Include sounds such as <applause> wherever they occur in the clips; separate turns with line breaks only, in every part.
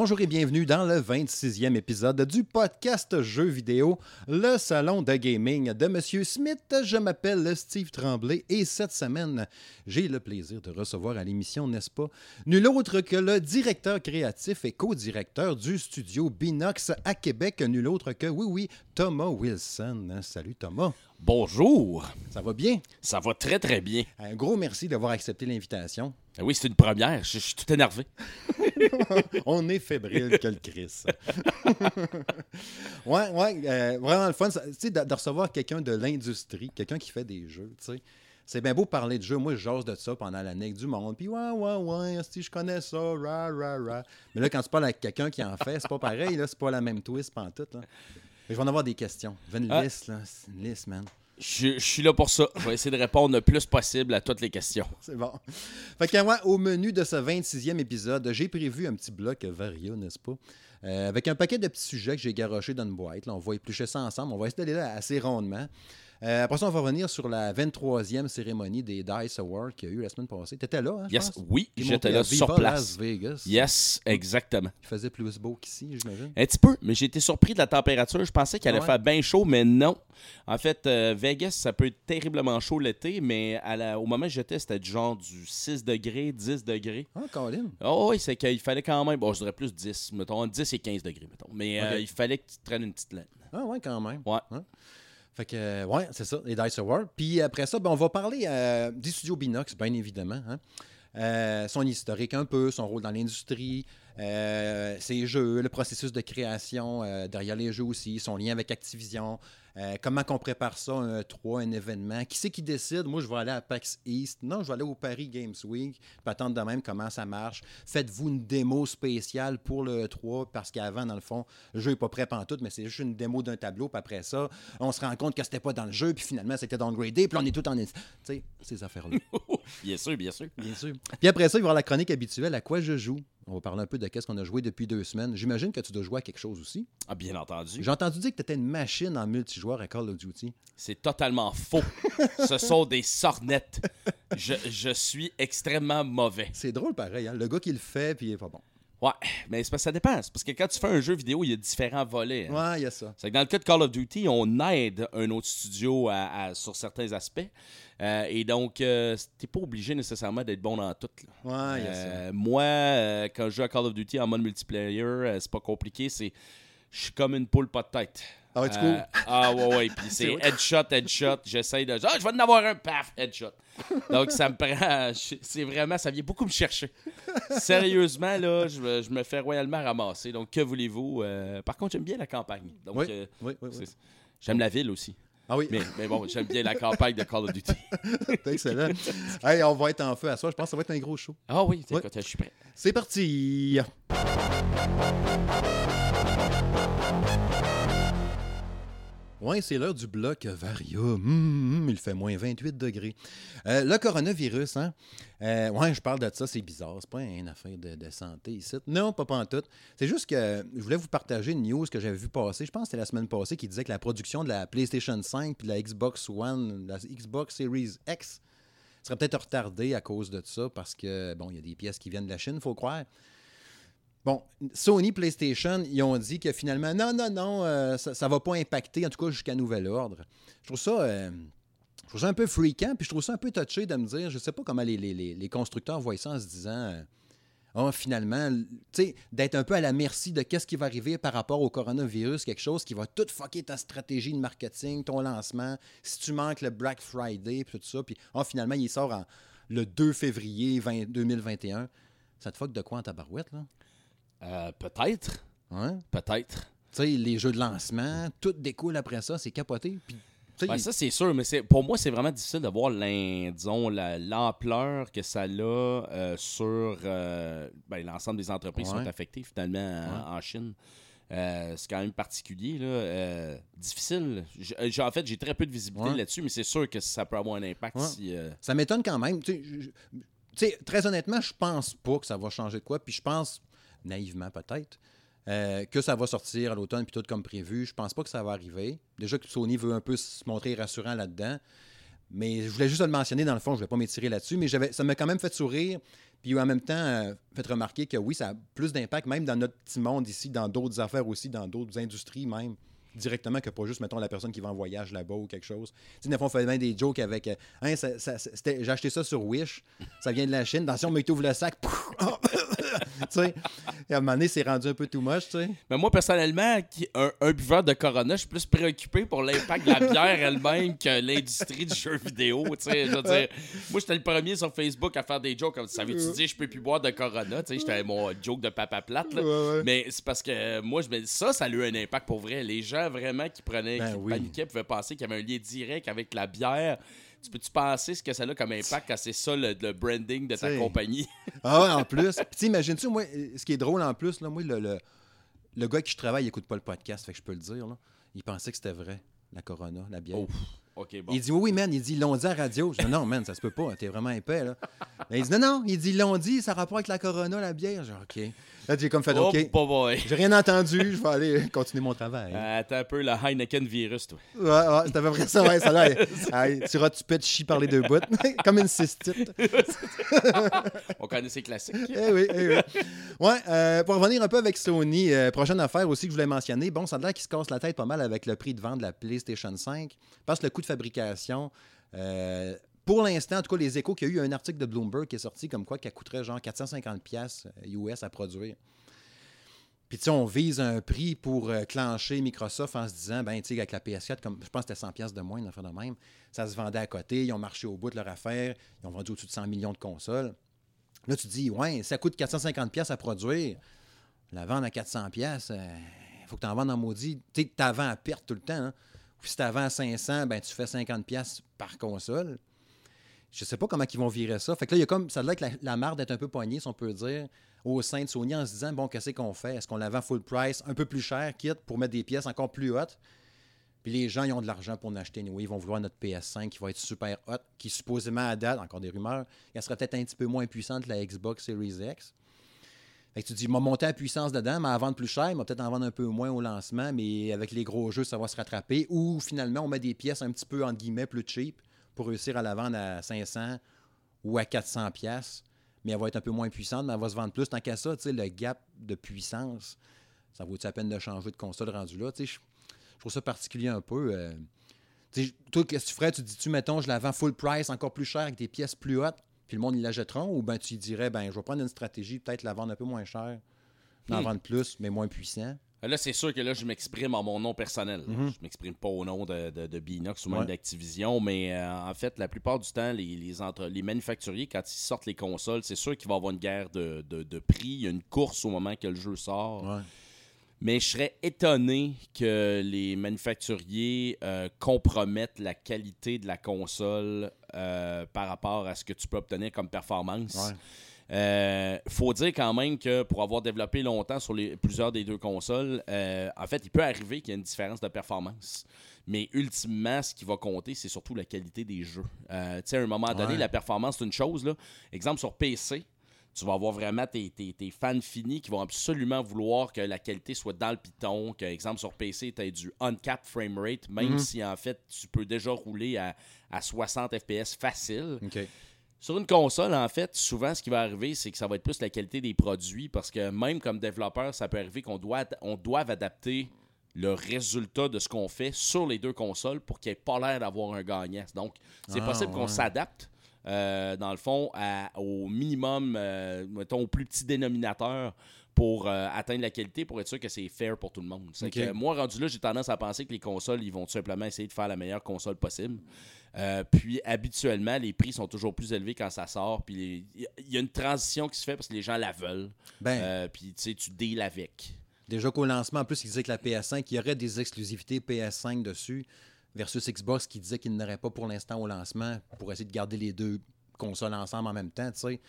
Bonjour et bienvenue dans le 26e épisode du podcast Jeux vidéo, le salon de gaming de Monsieur Smith. Je m'appelle Steve Tremblay et cette semaine, j'ai le plaisir de recevoir à l'émission, n'est-ce pas, nul autre que le directeur créatif et co-directeur du studio Binox à Québec, nul autre que, oui, oui, Thomas Wilson. Salut Thomas.
Bonjour.
Ça va bien?
Ça va très, très bien.
Un gros merci d'avoir accepté l'invitation.
Ah oui, c'est une première. Je, je suis tout énervé. <laughs>
On est fébrile que le Chris. <laughs> ouais, ouais, euh, vraiment le fun. Tu sais, de, de recevoir quelqu'un de l'industrie, quelqu'un qui fait des jeux, tu sais. C'est bien beau parler de jeux. Moi, je jase de ça pendant l'année du monde. Puis, ouais, ouais, ouais, si je connais ça, ra, ra, ra. Mais là, quand tu parles avec quelqu'un qui en fait, c'est pas pareil, là. C'est pas la même twist, pantoute, là. Mais je vais en avoir des questions. Je veux une
Ah.
liste, là. C'est une liste, man.
Je, suis là pour ça. Je vais essayer de répondre le plus possible à toutes les questions.
C'est bon. Fait que, ouais, au menu de ce 26e épisode, j'ai prévu un petit bloc vario, n'est-ce pas? Euh, avec un paquet de petits sujets que j'ai garochés dans une boîte. là. on va éplucher ça ensemble. On va essayer d'aller là assez rondement. Euh, après ça, on va revenir sur la 23e cérémonie des DICE Awards qu'il y a eu la semaine passée. T'étais là, hein, je
Yes,
pense?
oui, j'étais là
Viva
sur place.
Las Vegas.
Yes, exactement.
Il faisait plus beau qu'ici, j'imagine.
Un petit peu, mais j'ai été surpris de la température. Je pensais qu'il allait
ouais?
faire bien chaud, mais non. En fait, euh, Vegas, ça peut être terriblement chaud l'été, mais à la- au moment où j'étais, c'était du genre du 6 degrés, 10 degrés.
Ah, Colin.
Oh oui, c'est qu'il fallait quand même, bon, je dirais plus 10, mettons, 10 et 15 degrés, mettons. Mais euh, il fallait que tu traînes une petite laine.
Ah, ouais, quand même.
Ouais.
Fait que, euh, ouais, c'est ça, les Dice Awards. Puis après ça, ben, on va parler euh, du studio Binox, bien évidemment. hein. Euh, son historique un peu, son rôle dans l'industrie, euh, ses jeux, le processus de création derrière les jeux aussi, son lien avec Activision, euh, comment qu'on prépare ça, un 3, un événement? Qui c'est qui décide? Moi, je vais aller à PAX East. Non, je vais aller au Paris Games Week, puis attendre de même comment ça marche. Faites-vous une démo spéciale pour le 3, parce qu'avant, dans le fond, le jeu n'est pas prêt pantoute, mais c'est juste une démo d'un tableau, puis après ça, on se rend compte que c'était pas dans le jeu, puis finalement, c'était downgradé, puis on est tout en... Tu sais, ces affaires-là. <laughs>
Bien sûr, bien sûr.
Bien sûr. Puis après ça, il va y avoir la chronique habituelle à quoi je joue. On va parler un peu de qu'est-ce qu'on a joué depuis deux semaines. J'imagine que tu dois jouer à quelque chose aussi.
Ah, bien entendu.
J'ai entendu dire que tu étais une machine en multijoueur à Call of Duty.
C'est totalement faux. <laughs> Ce sont des sornettes. Je, je suis extrêmement mauvais.
C'est drôle pareil, hein? Le gars qui le fait, puis il est pas bon.
Ouais, mais c'est parce que ça dépend. Parce que quand tu fais un jeu vidéo, il y a différents volets. hein.
Ouais, il y a ça.
C'est que dans le cas de Call of Duty, on aide un autre studio à- à- sur certains aspects. Euh, et donc, euh, t'es pas obligé nécessairement d'être bon dans tout. là.
Ouais, il y a ça.
Euh, moi, euh, quand je joue à Call of Duty en mode multiplayer, c'est pas compliqué. C'est, je suis comme une poule pas de tête.
Ah ouais, tu
Euh,
cours?
Ah ouais, ouais. Puis <laughs> c'est headshot, headshot. J'essaye de. Ah, je vais en avoir un, paf, headshot. Donc ça me prend. <laughs> C'est vraiment. Ça vient beaucoup me chercher. Sérieusement, là, je, me- je me fais royalement ramasser. Donc que voulez-vous? Euh, Par contre, j'aime bien la campagne. Donc
Oui,
euh,
oui, oui, oui.
c'est- j'aime la ville aussi.
Ah oui,
Mais, mais bon, j'aime bien la campagne de Call of Duty. <laughs>
c'est excellent. hey, on va être en feu à soir. Je pense que ça va être un gros show.
Ah oui,
Ouais.
écoute, je suis prêt.
C'est parti! Ouais, c'est l'heure du bloc Varia. Hum, hum, il fait moins 28 degrés. Euh, le coronavirus, hein? Euh, ouais, je parle de ça, c'est bizarre. C'est pas une affaire de, santé ici. Non, pas en tout. C'est juste que je voulais vous partager une news que j'avais vue passer. Je pense que c'était la semaine passée qui disait que la production de la PlayStation 5 puis de la Xbox One, la Xbox Series X, serait peut-être retardée à cause de ça parce que, bon, il y a des pièces qui viennent de la Chine, il faut croire. Bon, Sony PlayStation, ils ont dit que finalement, non, non, non, euh, ça ne va pas impacter, en tout cas jusqu'à nouvel ordre. Je trouve ça, euh, un peu freakant, puis je trouve ça un peu touché de me dire, je sais pas comment les, constructeurs voient ça en se disant, euh, oh, finalement, tu sais, d'être un peu à la merci de qu'est-ce qui va arriver par rapport au coronavirus, quelque chose qui va tout fucker ta stratégie de marketing, ton lancement, si tu manques le Black Friday, puis tout ça, puis oh, finalement, il sort le 2 février 20 2021. Ça te fuck de quoi en tabarouette, là?
Euh, peut-être. Peut-être.
Tu sais, les jeux de lancement, tout découle après ça, c'est capoté. Puis,
Ouais, ça, c'est sûr, mais c'est, pour moi, c'est vraiment difficile de voir disons, la- l'ampleur que ça a euh, sur euh, ben, l'ensemble des entreprises qui
Ouais.
sont affectées finalement en- en Chine. Euh, c'est quand même particulier. Là. Difficile. J'- en fait, j'ai très peu de visibilité
Ouais.
là-dessus, mais c'est sûr que ça peut avoir un impact si.
ça m'étonne quand même. Tu sais, je- je- tu sais, très honnêtement, je pense pas que ça va changer de quoi. Puis je pense, naïvement peut-être, euh, que ça va sortir à l'automne puis tout comme prévu. Je pense pas que ça va arriver. Déjà que Sony veut un peu se montrer rassurant là-dedans. Mais je voulais juste le mentionner dans le fond, je ne vais pas m'étirer là-dessus, mais ça m'a quand même fait sourire. Puis en même temps, euh, fait remarquer que oui, ça a plus d'impact, même dans notre petit monde ici, dans d'autres affaires aussi, dans d'autres industries même directement que pas juste, mettons, la personne qui va en voyage là-bas ou quelque chose. Tu sais, on fait bien des jokes avec euh, hein, ça- ça- J'ai acheté ça sur Wish, ça vient de la Chine. Attention, mais tu ouvres le sac. tu <laughs> sais, et à un moment donné, c'est rendu un peu too much, tu sais.
Mais moi, personnellement, un, un buveur de Corona, je suis plus préoccupé pour l'impact de la bière elle-même que l'industrie du jeu vidéo. tu sais, Je veux dire, moi, j'étais le premier sur Facebook à faire des jokes comme ça. Savais-tu dire je peux plus boire de Corona? Tu sais, J'étais mon joke de papa plate. là.
Ouais, ouais.
Mais c'est parce que euh, moi, je me dis, ça, ça a eu un impact pour vrai. Les gens vraiment qui prenaient,
Ben
qui
oui.
paniquaient, pouvaient penser qu'il y avait un lien direct avec la bière. Tu peux-tu penser ce que ça a comme impact quand c'est ça le, le branding de ta
T'sais.
compagnie? <laughs>
Ah ouais, en plus. Puis tu imagines-tu, moi, ce qui est drôle en plus, là, moi, le, le, le gars avec qui je travaille, il écoute pas le podcast, fait que je peux le dire, là. Il pensait que c'était vrai, la Corona, la bière.
Ouf. Bon.
Il dit oui, oui, man. Il dit ils l'ont dit à la radio. Je dis non, man, ça se peut pas. T'es vraiment épais, là. Mais il dit non, non. Il dit ils l'ont dit, ça a rapport avec la Corona, la bière. Genre, OK. Là, j'ai comme fait
Oh,
OK. J'ai rien entendu. Je vais aller continuer mon travail.
Euh, Attends un peu le Heineken virus, toi.
Ouais, ouais, c'est à peu près ça, ouais, ça là. Hey, tu rates, tu pètes, chie par les deux bouts. <laughs> Comme une cystite.
On connaît ces classiques.
Eh oui, eh oui. Ouais, euh, pour revenir un peu avec Sony, euh, prochaine affaire aussi que je voulais mentionner, bon, ça a l'air qu'ils se cassent la tête pas mal avec le prix de vente de la PlayStation 5, parce que le coût de fabrication, euh, pour l'instant, en tout cas, les échos qu'il y a eu, un article de Bloomberg qui est sorti comme quoi qu'elle coûterait genre 450$ piastres US à produire. Puis, tu sais, on vise un prix pour euh, clencher Microsoft en se disant, ben, tu sais, avec la PS4, comme je pense que c'était 100$ piastres de moins, une affaire de même, ça se vendait à côté, ils ont marché au bout de leur affaire, ils ont vendu au-dessus de 100 millions de consoles. Là, tu te dis, ouais, ça coûte 450$ piastres à produire. La vendre à 400$, piastres, il faut que tu en vendes en maudit. Tu sais, tu à perte tout le temps. hein. Ou si tu à 500$, ben, tu fais 50$ piastres par console. Je sais pas comment ils vont virer ça. Fait que là, y a comme, ça a l'air la, la marde est un peu poignée, si on peut dire, au sein de Sony en se disant, bon, qu'est-ce qu'on fait? Est-ce qu'on la vend full price, un peu plus cher, quitte pour mettre des pièces encore plus hautes? Puis les gens, ils ont de l'argent pour en acheter. Anyway. Ils vont vouloir notre PS5 qui va être super hot, qui supposément à date, encore des rumeurs, elle serait peut-être un petit peu moins puissante que la Xbox Series X. Tu dis, m'a monté la puissance dedans, mais à vendre plus cher, m'a peut-être en vendre un peu moins au lancement, mais avec les gros jeux, ça va se rattraper. Ou finalement, on met des pièces un petit peu, entre guillemets, plus cheap pour réussir à la vendre à 500 ou à 400 pièces mais elle va être un peu moins puissante, mais elle va se vendre plus. Tant qu'à ça, le gap de puissance, ça vaut-tu la peine de changer de console rendu là? Je, je trouve ça particulier un peu. euh. Toi, qu'est-ce que tu ferais? Tu dis-tu, mettons, je la vends full price, encore plus cher, avec des pièces plus hautes, puis le monde, ils l'achèteront? Ou ben tu dirais, ben je vais prendre une stratégie, peut-être la vendre un peu moins cher, en
Hmm.
vendre plus, mais moins puissant?
Là, c'est sûr que là, je m'exprime en mon nom personnel.
Mhm.
Je m'exprime pas au nom de, de, de Binox ou même
Ouais.
d'Activision, mais euh, en fait, la plupart du temps, les, les, entre- les manufacturiers, quand ils sortent les consoles, c'est sûr qu'il va y avoir une guerre de, de- de prix. Il y a une course au moment que le jeu sort.
Ouais.
Mais je serais étonné que les manufacturiers euh, compromettent la qualité de la console euh, par rapport à ce que tu peux obtenir comme performance.
Ouais.
Euh, faut dire quand même que pour avoir développé longtemps sur les, plusieurs des deux consoles, en fait, il peut arriver qu'il y ait une différence de performance. Mais ultimement, ce qui va compter, c'est surtout la qualité des jeux. Tu sais, à un moment donné,
Ouais.
la performance, c'est une chose. Là. Exemple, sur PC, tu vas avoir vraiment tes, tes- tes fans finis qui vont absolument vouloir que la qualité soit dans le piton. Que, exemple, sur PC, tu as du uncapped frame rate, même
Mhm.
si en fait, tu peux déjà rouler à, à 60 FPS facile. Sur une console, en fait, souvent, ce qui va arriver, c'est que ça va être plus la qualité des produits parce que même comme développeur, ça peut arriver qu'on doit, on doive adapter le résultat de ce qu'on fait sur les deux consoles pour qu'il n'y ait pas l'air d'avoir un gagnant. Donc, c'est
Ah,
possible qu'on s'adapte, euh, dans le fond, à- au minimum, euh, mettons, au plus petit dénominateur pour euh, atteindre la qualité, pour être sûr que c'est fair pour tout le monde. C'est
Ok.
que moi, rendu là, j'ai tendance à penser que les consoles, ils vont tout simplement essayer de faire la meilleure console possible. Euh, puis habituellement, les prix sont toujours plus élevés quand ça sort. Puis il y a- une transition qui se fait parce que les gens la veulent.
Ben,
Euh, puis tu sais, tu deals avec.
Déjà qu'au lancement, en plus, il disait que la PS5, il y aurait des exclusivités PS5 dessus, versus Xbox qui disait qu'il n'aurait pas pour l'instant au lancement pour essayer de garder les deux consoles ensemble en même temps, tu sais.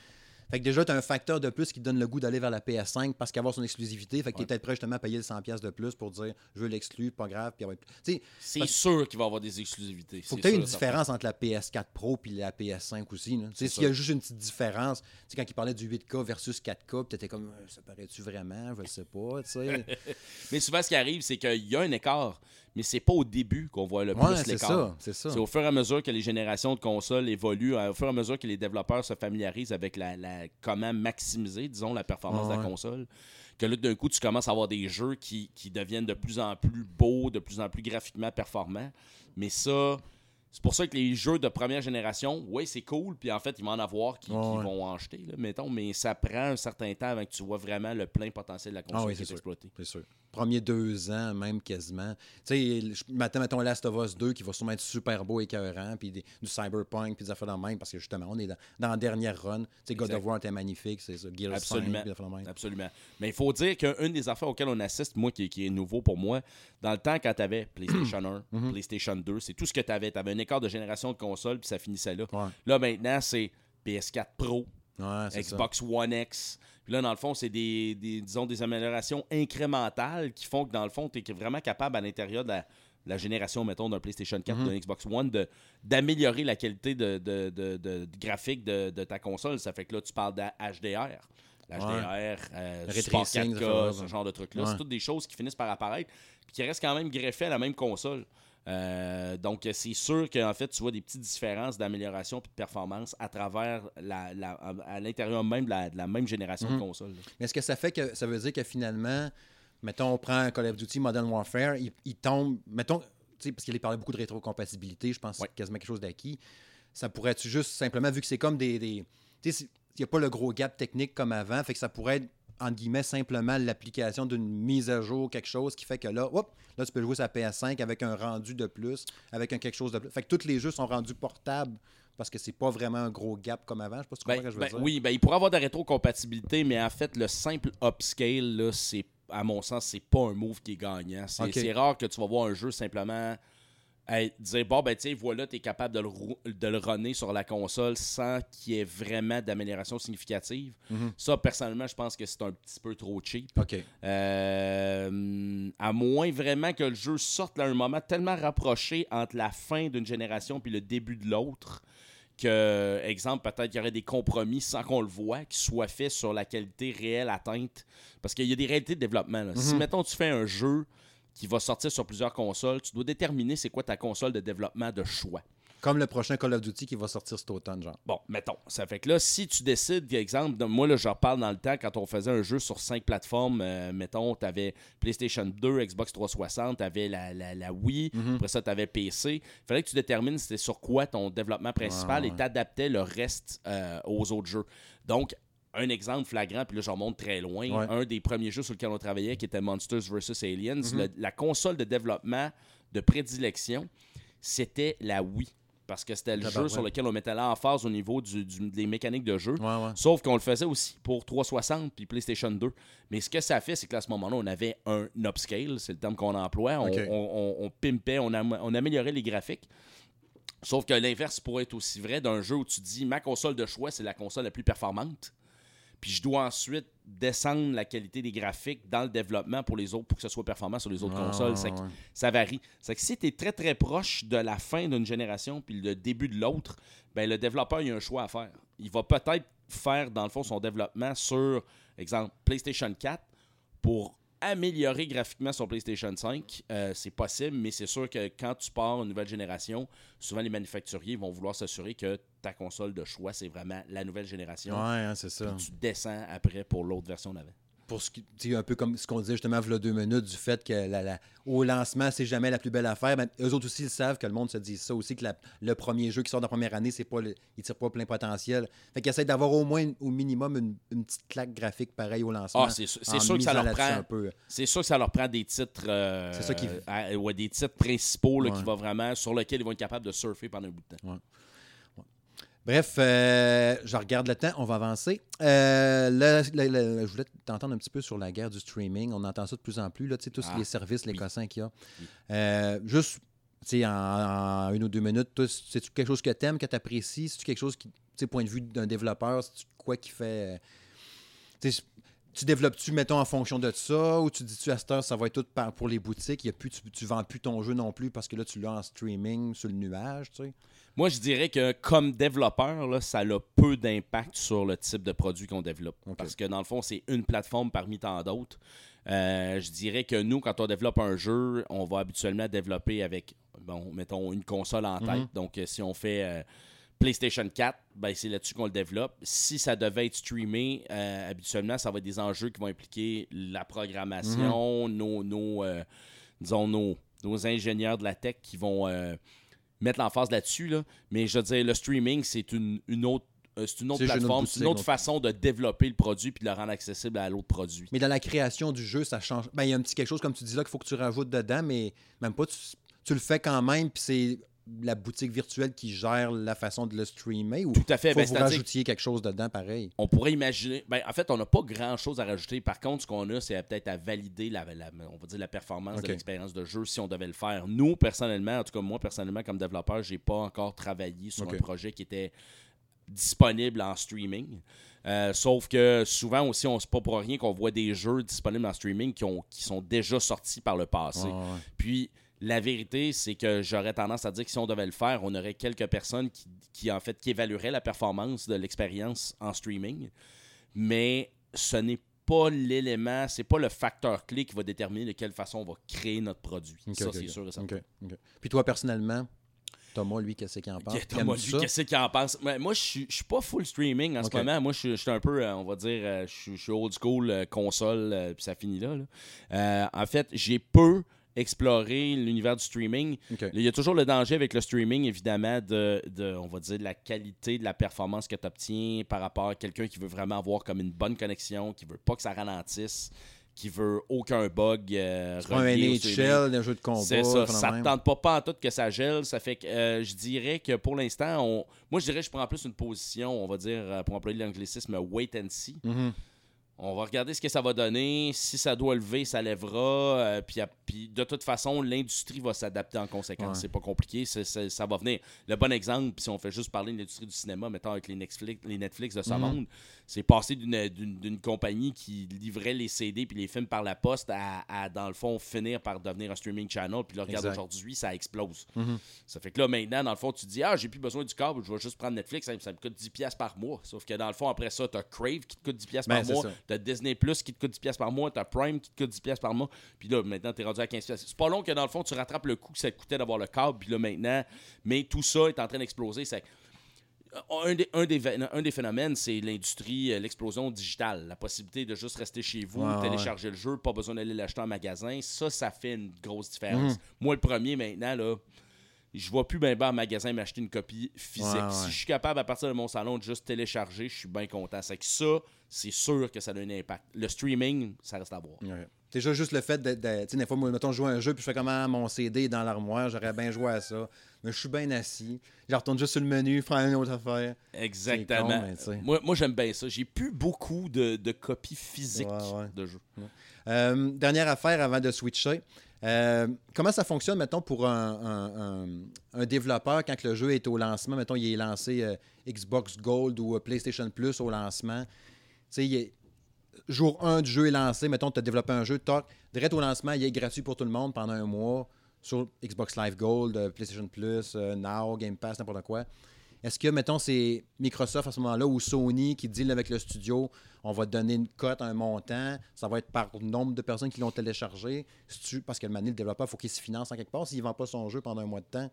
Fait que déjà, tu as un facteur de plus qui te donne le goût d'aller vers la PS5 parce qu'avoir son exclusivité, fait que tu es peut-être prêt justement à payer le 100$ de plus pour dire je veux l'exclure, pas grave. Puis,
C'est
Parce-
sûr qu'il va y avoir des exclusivités.
faut
c'est
que tu aies une différence entre la PS4 Pro et la PS5 aussi. S'il y a juste une petite différence, quand il parlait du 8K versus 4K, tu étais comme euh, ça paraît-tu vraiment? Je le sais pas, tu sais. <laughs>
Mais souvent, ce qui arrive, c'est qu'il y a un écart, mais c'est pas au début qu'on voit le
Ouais,
plus
c'est
l'écart.
C'est ça.
C'est au fur et à mesure que les générations de consoles évoluent, au fur et à mesure que les développeurs se familiarisent avec la, la- comment maximiser, disons, la performance de la console, que là, d'un coup, tu commences à avoir des jeux qui, qui deviennent de plus en plus beaux, de plus en plus graphiquement performants. Mais ça, c'est pour ça que les jeux de première génération, oui, c'est cool, puis en fait, il va en avoir qui, qui
Ouais, ouais.
vont en jeter, là, mettons, mais ça prend un certain temps avant que tu vois vraiment le plein potentiel de la console
Ah oui,
qui est exploité.
C'est sûr. Premiers deux ans, même quasiment. Tu sais, m'attends, mettons, Last of Us 2 qui va sûrement être super beau et écœurant, puis des- du Cyberpunk, puis des affaires de même, parce que justement, on est dans, dans la dernière run. Tu sais, God of War était magnifique, c'est ça. Gears 5,
Absolument.
puis.
Absolument. Mais il faut dire qu'une des affaires auxquelles on assiste, moi, qui, qui est nouveau pour moi, dans le temps, quand tu avais <clears throat> PlayStation 1,
Mhm.
PlayStation 2, c'est tout ce que tu avais. Tu avais un écart de génération de consoles, puis ça finissait là.
Ouais.
Là, maintenant, c'est PS4 Pro,
Ouais, c'est ça.
Xbox One X. Puis là, dans le fond, c'est des, des- disons, des améliorations incrémentales qui font que, dans le fond, tu es vraiment capable, à l'intérieur de la, la génération, mettons, d'un PlayStation 4
Mhm.
d'un Xbox One, de- d'améliorer la qualité de, de- de- graphique de, ta console. Ça fait que là, tu parles d'HDR. L'HDR, euh, support
ray tracing,
4K,
ça fait
ce
ça.
genre de trucs-là.
Ouais.
C'est toutes des choses qui finissent par apparaître puis qui restent quand même greffées à la même console. Euh, donc, c'est sûr qu'en fait, tu vois des petites différences d'amélioration et de performance à travers la, la- à l'intérieur même de la, de la même génération
Mhm.
de consoles. là.
Mais est-ce que ça fait que ça veut dire que finalement, mettons, on prend un Call of Duty Modern Warfare, il, il tombe, mettons, parce qu'il parlait beaucoup de rétrocompatibilité, je pense que
Ouais.
c'est quasiment quelque chose d'acquis. Ça pourrait-tu juste simplement, vu que c'est comme des. des tu sais, il n'y a pas le gros gap technique comme avant, fait que ça pourrait être, entre guillemets, simplement l'application d'une mise à jour, quelque chose qui fait que là, hop, là, tu peux jouer sa PS5 avec un rendu de plus, avec un quelque chose de plus. Fait que tous les jeux sont rendus portables parce que c'est pas vraiment un gros gap comme avant. Je sais pas si tu comprends
Ben,
ce que je veux
ben
dire.
oui, ben, il pourrait avoir de la rétrocompatibilité, mais en fait, le simple upscale, là, c'est, à mon sens, c'est pas un move qui est gagnant. C'est rare que tu vas voir un jeu simplement dire bon, ben, tu sais, voilà, tu es capable de le, de le runner sur la console sans qu'il y ait vraiment d'amélioration significative.
Mhm.
Ça, personnellement, je pense que c'est un petit peu trop cheap. Euh, à moins vraiment que le jeu sorte à un moment tellement rapproché entre la fin d'une génération puis le début de l'autre que, exemple, peut-être qu'il y aurait des compromis sans qu'on le voit qui soient faits sur la qualité réelle atteinte. Parce qu'il y a des réalités de développement. là. Si,
Mhm.
mettons, tu fais un jeu qui va sortir sur plusieurs consoles, tu dois déterminer c'est quoi ta console de développement de choix.
Comme le prochain Call of Duty qui va sortir cet automne, genre.
Bon, mettons. Ça fait que là, si tu décides, exemple, de- moi, là, je reparle dans le temps, quand on faisait un jeu sur cinq plateformes, euh, mettons, tu avais PlayStation 2, Xbox 360, tu avais la, la- la Wii,
Mhm.
après ça, tu avais PC. Il fallait que tu détermines c'était sur quoi ton développement principal
Ouais,
et
ouais.
t'adaptais le reste euh, aux autres jeux. Donc, un exemple flagrant, puis là, j'en monte très loin.
Ouais.
Un des premiers jeux sur lesquels on travaillait, qui était Monsters vs. Aliens,
Mhm.
le- la console de développement de prédilection, c'était la Wii. Parce que c'était le jeu sur lequel on mettait l'emphase au niveau du- du- des mécaniques de jeu.
Ouais.
Sauf qu'on le faisait aussi pour 360 puis PlayStation 2. Mais ce que ça fait, c'est qu'à ce moment-là, on avait un upscale, c'est le terme qu'on emploie. On,
Ok.
on, on- on pimpait, am- on améliorait les graphiques. Sauf que l'inverse pourrait être aussi vrai d'un jeu où tu dis ma console de choix, c'est la console la plus performante. Puis je dois ensuite descendre la qualité des graphiques dans le développement pour les autres, pour que ce soit performant sur les autres
Ouais,
consoles.
ouais,
C'est que
ouais.
ça varie. C'est que si tu es très très proche de la fin d'une génération puis le début de l'autre, ben le développeur il a un choix à faire. Il va peut-être faire dans le fond son développement sur exemple PlayStation 4 pour améliorer graphiquement son PlayStation 5, Euh, c'est possible, mais c'est sûr que quand tu pars une nouvelle génération, souvent les manufacturiers vont vouloir s'assurer que ta console de choix, c'est vraiment la nouvelle génération.
Ouais, hein, c'est ça.
Puis tu descends après pour l'autre version d'avant.
Pour ce qui, un peu comme ce qu'on disait justement il y a deux minutes du fait que la, la- au lancement, c'est jamais la plus belle affaire. Ben, eux autres aussi, ils savent que le monde se dit ça aussi, que la- le premier jeu qui sort dans la première année, c'est pas le, il tire pas plein potentiel. Fait qu'ils essaient d'avoir au moins, au minimum, une, une petite claque graphique pareille au lancement.
Ah, c'est sûr- que ça leur prend. C'est sûr que ça leur prend des titres. euh,
C'est ça qui-
ouais, des titres principaux là,
Ouais.
qui va vraiment, sur lesquels ils vont être capables de surfer pendant un bout de temps.
Bref, euh, je regarde le temps, on va avancer. Euh, le- le- le- je voulais t'entendre un petit peu sur la guerre du streaming. On entend ça de plus en plus, là, tu sais, tous
Ah,
les services, les
oui.
cossins qu'il y a.
Oui.
Euh, juste, tu sais, en, en une ou deux minutes, c'est-tu quelque chose que tu aimes, que tu apprécies? C'est-tu quelque chose qui, tu sais, point de vue d'un développeur, c'est quoi qui fait. tu développes-tu, mettons, en fonction de ça, ou tu dis-tu à cette heure, ça va être tout par- pour les boutiques, y a plus, tu, tu vends plus ton jeu non plus parce que là, tu l'as en streaming sur le nuage, tu sais?
Moi, je dirais que comme développeur, là, ça a peu d'impact sur le type de produit qu'on développe. Parce que dans le fond, c'est une plateforme parmi tant d'autres. Euh, je dirais que nous, quand on développe un jeu, on va habituellement développer avec, bon, mettons, une console en tête.
Mhm.
Donc, euh, si on fait euh, PlayStation 4, ben, c'est là-dessus qu'on le développe. Si ça devait être streamé, euh, habituellement, ça va être des enjeux qui vont impliquer la programmation,
Mhm.
nos, nos, disons, nos, nos ingénieurs de la tech qui vont mettre l'emphase là-dessus. Là. Mais je veux dire, le streaming, c'est une, une autre. euh, C'est une autre plateforme, c'est une autre façon de développer le produit puis de le rendre accessible à l'autre produit.
Mais dans la création du jeu, ça change. Ben, il y a un petit quelque chose, comme tu dis là, qu'il faut que tu rajoutes dedans, mais même pas, tu, tu le fais quand même, puis c'est la boutique virtuelle qui gère la façon de le streamer, ou
Tout à fait.
faut
Ben,
vous rajoutiez quelque chose dedans, pareil?
on pourrait imaginer. Ben, en fait, on n'a pas grand-chose à rajouter. Par contre, ce qu'on a, c'est peut-être à valider la, la- on va dire la performance de l'expérience de jeu si on devait le faire. Nous, personnellement, en tout cas moi, personnellement, comme développeur, j'ai pas encore travaillé sur un projet qui était disponible en streaming. Euh, sauf que souvent aussi, on c'est pas pour rien qu'on voit des jeux disponibles en streaming qui, ont, qui sont déjà sortis par le passé.
Ouais.
Puis la vérité, c'est que j'aurais tendance à dire que si on devait le faire, on aurait quelques personnes qui, qui, en fait qui évalueraient la performance de l'expérience en streaming. Mais ce n'est pas l'élément, c'est pas le facteur clé qui va déterminer de quelle façon on va créer notre produit. Ça, c'est sûr et certain.
Puis toi, personnellement, Thomas, lui, qu'est-ce qu'il en pense?
Thomas, lui, qu'est-ce qu'il en pense? Ouais, moi, je suis- pas full streaming en ce moment. Moi, je suis- un peu, euh, on va dire, euh, je suis- old school, euh, console, puis ça finit là. là. Euh, en fait, j'ai peu exploré l'univers du streaming. Il y a toujours le danger avec le streaming, évidemment, de, de, on va dire, de la qualité de la performance que tu obtiens par rapport à quelqu'un qui veut vraiment avoir comme une bonne connexion, qui veut pas que ça ralentisse, qui veut aucun bug. euh,
C'est un. NHL, un jeu de combat.
C'est ça, ça ne tente pas, pas en tout que ça gèle. Ça fait que euh, je dirais que pour l'instant, on... moi je dirais que je prends plus une position, on va dire, euh, pour employer l'anglicisme, wait and see.
Mhm.
On va regarder ce que ça va donner. Si ça doit lever, ça lèvera. euh, puis, de toute façon, l'industrie va s'adapter en conséquence.
Ouais.
C'est pas compliqué. ça va venir. Le bon exemple, si on fait juste parler de l'industrie du cinéma, mettons avec les Netflix, les Netflix de ce
Mhm.
monde, c'est passé d'une- compagnie qui livrait les CD puis les films par la poste à, à, dans le fond, finir par devenir un streaming channel. Puis là, regarde aujourd'hui, ça explose.
Mhm.
Ça fait que là, maintenant, dans le fond, tu te dis, ah, j'ai plus besoin du câble, je vais juste prendre Netflix, ça, ça me coûte 10$ piastres par mois. Sauf que dans le fond, après ça, t'as Crave qui te coûte 10$ piastres
Ben,
par mois,
ça.
T'as Disney Plus qui te coûte 10$ piastres par mois, t'as Prime qui te coûte 10$ piastres par mois, puis là, maintenant, t'es rendu à 15$. piastres. C'est pas long que dans le fond, tu rattrapes le coût que ça te coûtait d'avoir le câble, puis là, maintenant, mais tout ça est en train d'exploser. C'est- Un des, un, des, un des phénomènes, c'est l'industrie, euh, l'explosion digitale. La possibilité de juste rester chez vous,
ouais.
télécharger le jeu, pas besoin d'aller l'acheter en magasin. Ça, ça fait une grosse différence.
Mhm.
Moi, le premier, maintenant, là, je vais plus bien bas en magasin m'acheter une copie physique.
Ouais, ouais.
Si je suis capable, à partir de mon salon, de juste télécharger, je suis bien content. C'est que ça, c'est sûr que ça a un impact. Le streaming, ça reste à voir.
Ouais. Déjà, juste le fait de. de- tu sais, des fois, moi, mettons, je joue à un jeu, puis je fais comment mon CD est dans l'armoire, j'aurais bien joué à ça. Mais je suis bien assis. Je retourne juste sur le menu, faire une autre affaire.
Exactement.
Con, mais
moi, moi j'aime bien ça. J'ai plus beaucoup de, de copies physiques de jeux.
Euh, dernière affaire avant de switcher. Euh, comment ça fonctionne, mettons, pour un, développeur quand le jeu est au lancement? Mettons, il est lancé euh, Xbox Gold ou euh, PlayStation Plus au lancement. Il est- jour 1 du jeu est lancé, mettons, tu as développé un jeu, toc, direct au lancement, il est gratuit pour tout le monde pendant un mois sur Xbox Live Gold, PlayStation Plus, Now, Game Pass, n'importe quoi. Est-ce que, mettons, c'est Microsoft à ce moment-là ou Sony qui deal avec le studio, on va te donner une cote, un montant, ça va être par nombre de personnes qui l'ont téléchargé, parce que le le développeur, il faut qu'il se finance en quelque part s'il ne vend pas son jeu pendant un mois de temps.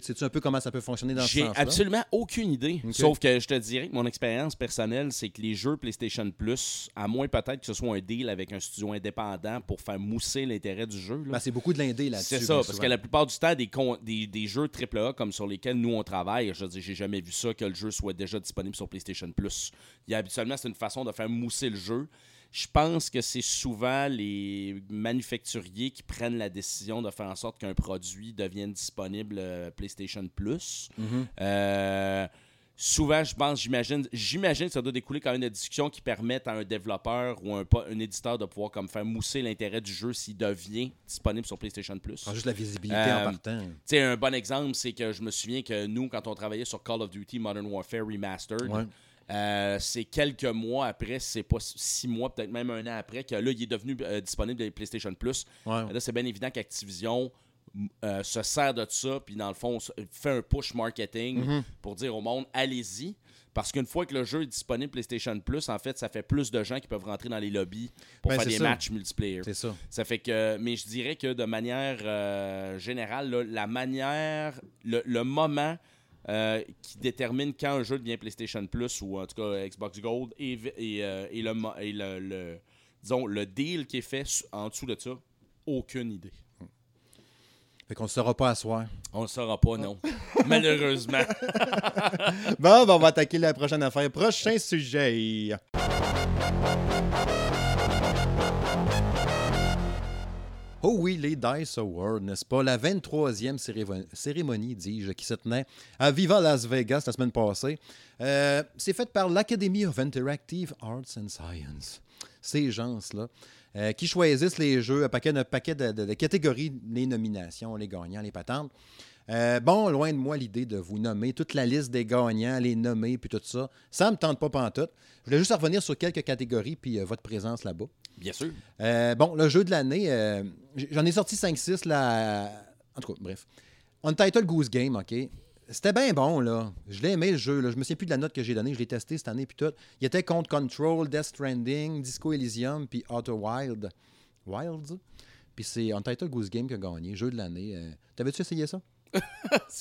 Tu sais, un peu comment ça peut fonctionner dans ce
J'ai
sens-là?
absolument aucune idée. Sauf que je te dirais que mon expérience personnelle, c'est que les jeux PlayStation Plus, à moins peut-être que ce soit un deal avec un studio indépendant pour faire mousser l'intérêt du jeu.
Ben, c'est beaucoup de l'indé là-dessus.
C'est ça, parce
souvent.
que la plupart du temps, des, des, des jeux AAA comme sur lesquels nous on travaille, je dire, j'ai jamais vu ça que le jeu soit déjà disponible sur PlayStation Plus. Il y a habituellement, c'est une façon de faire mousser le jeu. Je pense que c'est souvent les manufacturiers qui prennent la décision de faire en sorte qu'un produit devienne disponible euh, PlayStation Plus.
Mhm.
Euh, souvent, je pense, j'imagine, j'imagine que ça doit découler quand même de discussions qui permettent à un développeur ou un, un éditeur de pouvoir comme faire mousser l'intérêt du jeu s'il devient disponible sur PlayStation Plus.
Prends juste la visibilité
Euh,
en partant.
Tu sais, un bon exemple, c'est que je me souviens que nous, quand on travaillait sur Call of Duty Modern Warfare Remastered,
Ouais.
Euh, c'est quelques mois après, c'est pas six mois, peut-être même un an après, que là, il est devenu euh, disponible de PlayStation Plus.
Ouais.
Là, c'est bien évident qu'Activision euh, se sert de ça, puis dans le fond, fait un push marketing
Mhm.
pour dire au monde, allez-y. Parce qu'une fois que le jeu est disponible PlayStation Plus, en fait, ça fait plus de gens qui peuvent rentrer dans les lobbies pour
Ben,
faire des
ça.
matchs multiplayer.
C'est ça.
Ça fait que, mais je dirais que de manière générale, là, la manière, le, le moment euh, qui détermine quand un jeu devient PlayStation Plus ou en tout cas Xbox Gold et, et, euh, et le, mo- et le, le- disons, le deal qui est fait en dessous de ça, aucune idée.
Fait qu'on ne saura pas à soir.
On ne saura pas, non. <laughs> Malheureusement. <laughs>
Bon, ben, on va attaquer la prochaine affaire. Prochain sujet. Oh oui, les Dice Awards, n'est-ce pas? La 23e cérémo- cérémonie, dis-je, qui se tenait à Viva Las Vegas la semaine passée. Euh, c'est fait par l'Academy of Interactive Arts and Science. Ces gens-là, euh, qui choisissent les jeux, un paquet, de, catégories, les nominations, les gagnants, les patentes. Euh, bon, loin de moi l'idée de vous nommer toute la liste des gagnants, les nommer, puis tout ça. Ça me tente pas pantoute. Je voulais juste revenir sur quelques catégories, puis euh, votre présence là-bas.
Bien sûr.
Euh, bon, le jeu de l'année, euh, j'en ai sorti 5-6 là. En tout cas, bref. Untitled Goose Game, OK? C'était bien bon, là. Je l'ai aimé, le jeu. Là. Je me souviens plus de la note que j'ai donnée. Je l'ai testé cette année, puis tout. Il était contre Control, Death Stranding, Disco Elysium, puis Outer Wild. Wilds? Puis c'est Untitled Goose Game qui a gagné, jeu de l'année. Euh, T'avais-tu essayé ça? <laughs>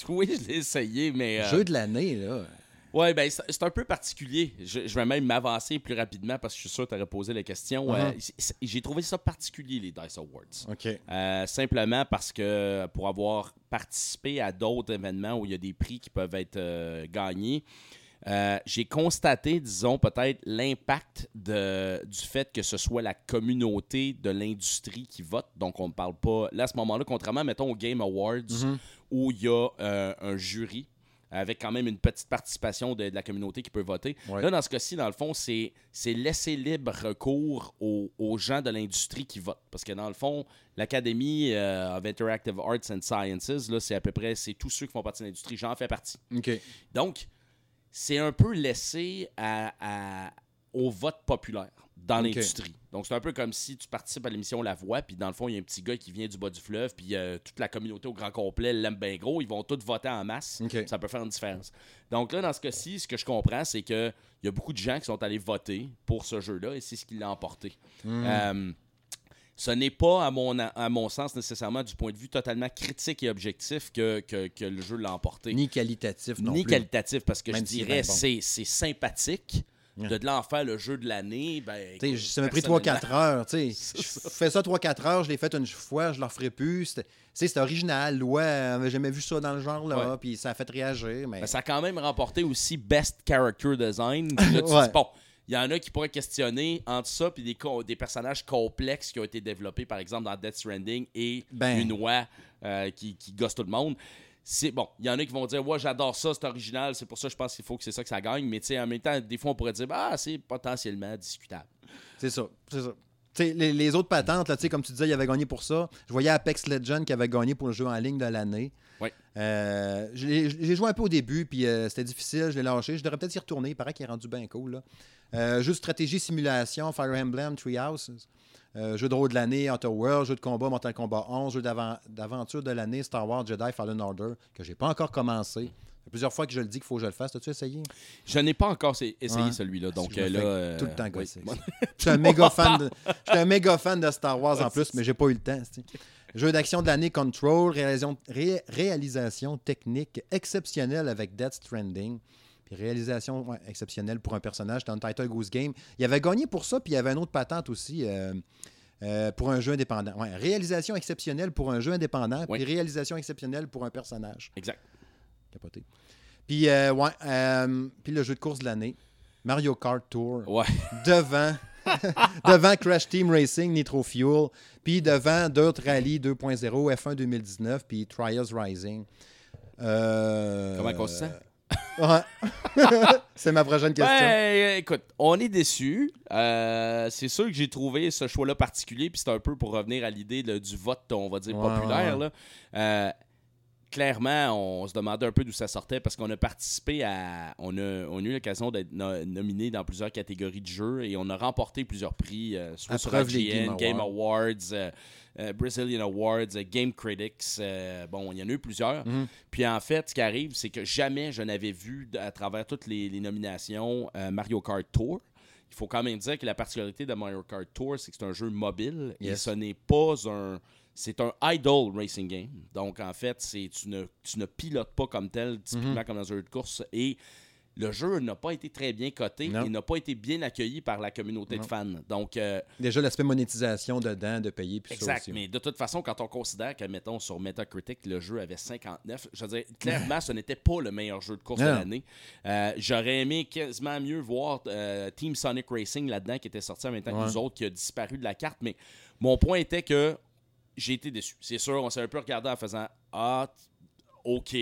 Oui, je l'ai essayé, mais. euh,
Jeu de l'année, là.
Ouais, ben c'est un peu particulier. Je, je vais même m'avancer plus rapidement parce que je suis sûr que tu aurais posé la question.
Mhm.
Euh, J'ai trouvé ça particulier, les Dice Awards.
OK.
Euh, simplement parce que pour avoir participé à d'autres événements où il y a des prix qui peuvent être euh, gagnés, euh, j'ai constaté, disons, peut-être l'impact du fait que ce soit la communauté de l'industrie qui vote. Donc, on ne parle pas. Là, à ce moment-là, contrairement, mettons, aux Game Awards,
Mhm.
où il y a euh, un jury avec quand même une petite participation de, de la communauté qui peut voter.
Ouais.
Là, dans ce cas-ci, dans le fond, c'est laisser libre recours aux, aux gens de l'industrie qui votent. Parce que dans le fond, l'Académie euh, of Interactive Arts and Sciences, là, c'est à peu près c'est tous ceux qui font partie de l'industrie. J'en fais partie. Donc, c'est un peu laissé à- à- au vote populaire dans l'industrie. Donc, c'est un peu comme si tu participes à l'émission La Voix, puis dans le fond, il y a un petit gars qui vient du bas du fleuve, puis euh, toute la communauté au grand complet l'aime bien gros. Ils vont tous voter en masse. Ça peut faire une différence. Donc, là, dans ce cas-ci, ce que je comprends, c'est qu'il y a beaucoup de gens qui sont allés voter pour ce jeu-là, et c'est ce qui l'a emporté.
Hmm.
Euh, ce n'est pas, à mon, à mon sens, nécessairement du point de vue totalement critique et objectif que, que, que le jeu l'a emporté
Ni qualitatif non
ni
plus.
qualitatif parce que
Même
je dirais
bien bon.
c'est c'est sympathique. De de l'en faire le jeu de l'année ben écoute,
ça m'a pris
personnellement-
3-4 heures. <laughs> Je fais ça 3-4 heures, je l'ai fait une fois, je ne le referai plus. C'était original. Ouais, on avait jamais vu ça dans le genre-là.
Ouais.
Puis ça a fait réagir. Mais...
Ben, ça a quand même remporté aussi Best Character Design Puis là, tu te
Ouais.
dis, bon il y en a qui pourraient questionner entre ça puis des, personnages complexes qui ont été développés par exemple dans Death Stranding et
Ben.
une oie euh, qui, qui gosse tout le monde c'est bon, il y en a qui vont dire ouais, j'adore ça, c'est original, c'est pour ça que je pense qu'il faut que c'est ça que ça gagne, mais en même temps des fois on pourrait dire ah, c'est potentiellement discutable.
C'est ça. C'est ça. Les, les autres patentes, là, comme tu disais, il avait gagné pour ça. Je voyais Apex Legends qui avait gagné pour le jeu en ligne de l'année.
Oui.
Euh, J'ai joué un peu au début, puis euh, c'était difficile, je l'ai lâché. Je devrais peut-être y retourner. Il paraît qu'il est rendu bien cool. Là. Euh, de stratégie simulation, Fire Emblem, Treehouses. Euh, jeu de rôle de l'année, Outer World, jeu de combat, Mortal Kombat 11, jeu d'aventure de l'année, Star Wars Jedi Fallen Order, que j'ai pas encore commencé. Ça fait plusieurs fois que je le dis qu'il faut que je le fasse. T'as-tu essayé?
Je n'ai pas encore essayé
Ouais.
celui-là, donc
Je me
euh, là euh,
tout le temps
oui.
gosser. <laughs> Je suis un méga <laughs> fan de, je suis un méga fan de Star Wars en plus, mais j'ai pas eu le temps. Jeu d'action de l'année Control, réalisation, ré- réalisation technique exceptionnelle avec Death Stranding. Réalisation ouais, exceptionnelle pour un personnage dans Title Goose Game. Il avait gagné pour ça, puis il y avait une autre patente aussi euh, euh, pour un jeu indépendant. Ouais, réalisation exceptionnelle pour un jeu indépendant,
Oui.
puis réalisation exceptionnelle pour un personnage.
Exact.
Capoté. Puis, euh, ouais, euh, puis le jeu de course de l'année, Mario Kart Tour
Ouais. <laughs>
devant, <laughs> devant Crash Team Racing Nitro Fuel, puis devant Dirt Rally 2.0, F1 2019, puis Trials Rising.
Comment qu'on se sent?
Ouais. <laughs> C'est ma prochaine question.
Ben, écoute, on est déçus. Euh, c'est sûr que j'ai trouvé ce choix-là particulier, puis c'est un peu pour revenir à l'idée du vote, on va dire,
Ouais,
populaire.
ouais,
là. Euh, clairement, on se demandait un peu d'où ça sortait parce qu'on a participé à. On a, on a eu l'occasion d'être no- nominé dans plusieurs catégories de jeux et on a remporté plusieurs prix, euh, soit
À
sur IGN,
Game
Game Awards, euh, euh, Brazilian Awards, euh, Game Critics. bon, il y en a eu plusieurs.
Mhm.
Puis en fait, ce qui arrive, c'est que jamais je n'avais vu à travers toutes les, les nominations Mario Kart Tour. Il faut quand même dire que la particularité de Mario Kart Tour, c'est que c'est un jeu mobile et ce n'est pas un. C'est un idle racing game. Donc, en fait, c'est tu ne, tu ne pilotes pas comme tel, typiquement
Mhm.
comme dans un jeu de course. Et le jeu n'a pas été très bien coté
Non.
et n'a pas été bien accueilli par la communauté
Non.
de fans. Donc, euh,
Déjà, l'aspect monétisation dedans, de payer, puis ça
Exact,
aussi.
mais de toute façon, quand on considère que, mettons, sur Metacritic, le jeu avait 59, je veux dire, clairement, <laughs> ce n'était pas le meilleur jeu de course de l'année. Euh, J'aurais aimé quasiment mieux voir euh, Team Sonic Racing là-dedans, qui était sorti en même temps
Ouais.
que nous autres, qui a disparu de la carte, mais mon point était que j'ai été déçu. C'est sûr, on s'est un peu regardé en faisant Ah, OK.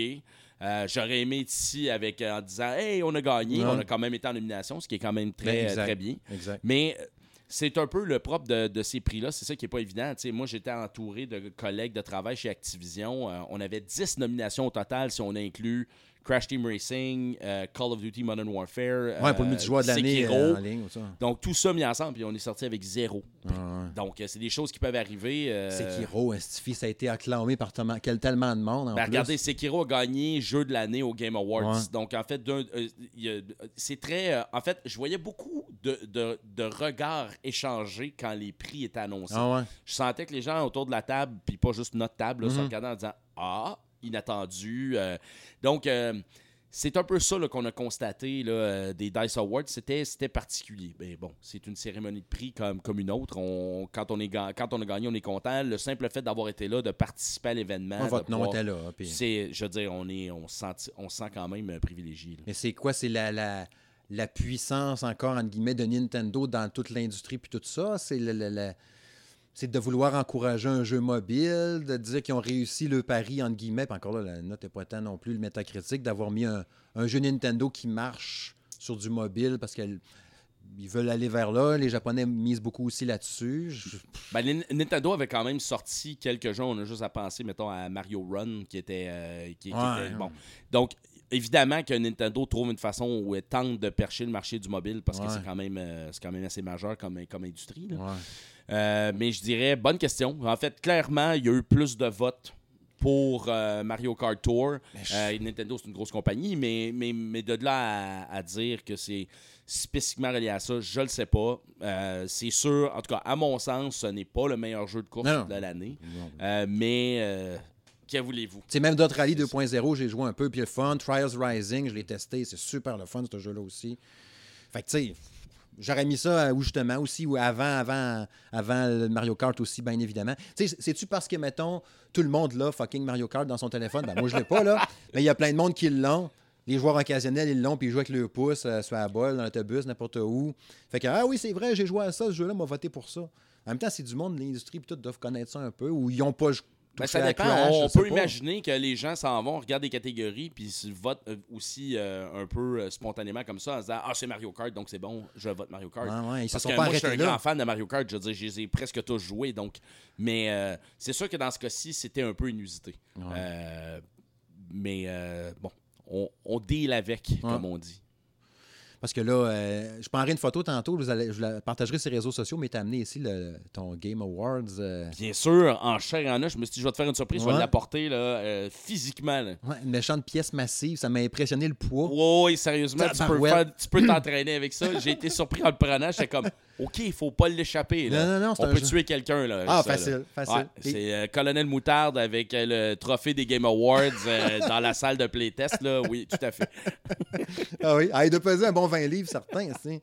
Euh, J'aurais aimé être ici avec, euh, en disant Hey, on a gagné,
Ouais.
on a quand même été en nomination, ce qui est quand même très,
Ben, exact.
très bien.
Exact.
Mais euh, c'est un peu le propre de, de ces prix-là. C'est ça qui n'est pas évident. Moi, j'étais entouré de collègues de travail chez Activision. Euh, on avait 10 nominations au total si on inclut Crash Team Racing, euh, Call of Duty Modern Warfare.
Ouais, pour le
euh,
multijoueur de l'année
Sekiro.
euh, en ligne ça.
Donc, tout ça mis ensemble, puis on est sorti avec zéro.
Ouais.
Donc, c'est des choses qui peuvent arriver.
Sekiro, Stifi, ça a été acclamé par tellement, de monde en
ben,
plus.
regardez, Sekiro a gagné jeu de l'année au Game Awards.
Ouais.
Donc, en fait, c'est très. en fait, je voyais beaucoup de, de- de regards échangés quand les prix étaient annoncés.
Ah ouais.
Je sentais que les gens autour de la table, puis pas juste notre table, là, se
Mhm.
regardaient en disant Ah, inattendu. euh. donc, euh, c'est un peu ça qu'on a constaté là, euh, des Dice Awards. C'était, particulier. Mais bon, c'est une cérémonie de prix comme, comme une autre. On, quand, on est, quand on a gagné, on est content. Le simple fait d'avoir été là, de participer à l'événement.
Ouais,
de
votre nom était là. puis-
je veux dire, on, est, on, se sent, on se sent quand même privilégié. là.
Mais c'est quoi? C'est la, la, la puissance encore, entre guillemets, de Nintendo dans toute l'industrie puis tout ça? C'est c'est de vouloir encourager un jeu mobile, de dire qu'ils ont réussi le pari, entre guillemets, puis encore là, la note n'est pas tant non plus le métacritique, d'avoir mis un, un jeu Nintendo qui marche sur du mobile parce qu'ils veulent aller vers là. Les Japonais misent beaucoup aussi là-dessus. Je-
Ben, Nin- Nintendo avait quand même sorti quelques jeux. On a juste à penser, mettons, à Mario Run, qui était, euh, qui, qui
Ouais.
était bon. Donc, évidemment que Nintendo trouve une façon où elle tente de percher le marché du mobile parce que c'est quand, même, euh, quand même assez majeur comme, comme industrie. là. Euh, mais je dirais, bonne question. En fait, clairement, il y a eu plus de votes pour euh, Mario Kart Tour.
je-
Euh, Nintendo, c'est une grosse compagnie, mais, mais, mais de là à, à dire que c'est spécifiquement relié à ça, je le sais pas. Euh, c'est sûr, en tout cas, à mon sens, ce n'est pas le meilleur jeu de course
Non,
de l'année. Mais, que voulez-vous?
Sais, même d'autres rallyes 2.0, j'ai joué un peu, puis le fun. Trials Rising, je l'ai testé, c'est super le fun, ce jeu-là aussi. Fait que, tu sais, j'aurais mis ça euh, où justement aussi, ou avant, avant, avant le Mario Kart aussi, bien évidemment. Tu sais, c'est-tu parce que, mettons, tout le monde l'a, fucking Mario Kart dans son téléphone? Ben, moi, je l'ai pas, là. <laughs> Mais il y a plein de monde qui l'ont. Les joueurs occasionnels, ils l'ont, puis ils jouent avec le pouce euh, sur la balle, dans l'autobus, n'importe où. Fait que, ah oui, c'est vrai, j'ai joué à ça, ce jeu-là m'a voté pour ça. En même temps, c'est du monde de l'industrie, puis tout doivent connaître ça un peu, ou ils n'ont pas
Ben, ça
à
dépend.
Crash,
on peut
pas.
imaginer que les gens s'en vont, regardent des catégories, puis ils votent euh, aussi euh, un peu euh, spontanément comme ça, en se disant Ah, c'est Mario Kart, donc c'est bon, je vote Mario Kart.
Ouais, ouais, ils se
Parce
sont
que
pas
moi, je suis un grand fan de Mario Kart. Je veux dire, je les ai presque tous joués. Donc... Mais euh, c'est sûr que dans ce cas-ci, c'était un peu inusité.
Ouais.
Mais bon, on, on deal avec, comme on dit.
Parce que là, euh, je prendrai une photo tantôt, vous allez- je la partagerai sur les réseaux sociaux, mais t'as amené ici le, ton Game Awards. euh,
Bien sûr, en chair et en os, je me suis dit, je vais te faire une surprise, je vais l'apporter là, euh, physiquement. là.
ouais, une méchante pièce massive, ça m'a impressionné le poids.
Oui, sérieusement, tu peux, faire- tu peux t'entraîner avec ça. J'ai été surpris en le prenant. J'étais comme, OK, il faut pas l'échapper. là.
Non, non, non,
On
un
peut
jeu.
tuer quelqu'un. là,
Ah,
ça, là.
facile, facile.
Ouais,
Et-
c'est euh, Colonel Moutarde avec euh, le trophée des Game Awards euh, <laughs> dans la salle de playtest. Là. Oui, tout à fait. <laughs>
Ah oui, ah, il doit peser un bon 20 livres, certain. c'est-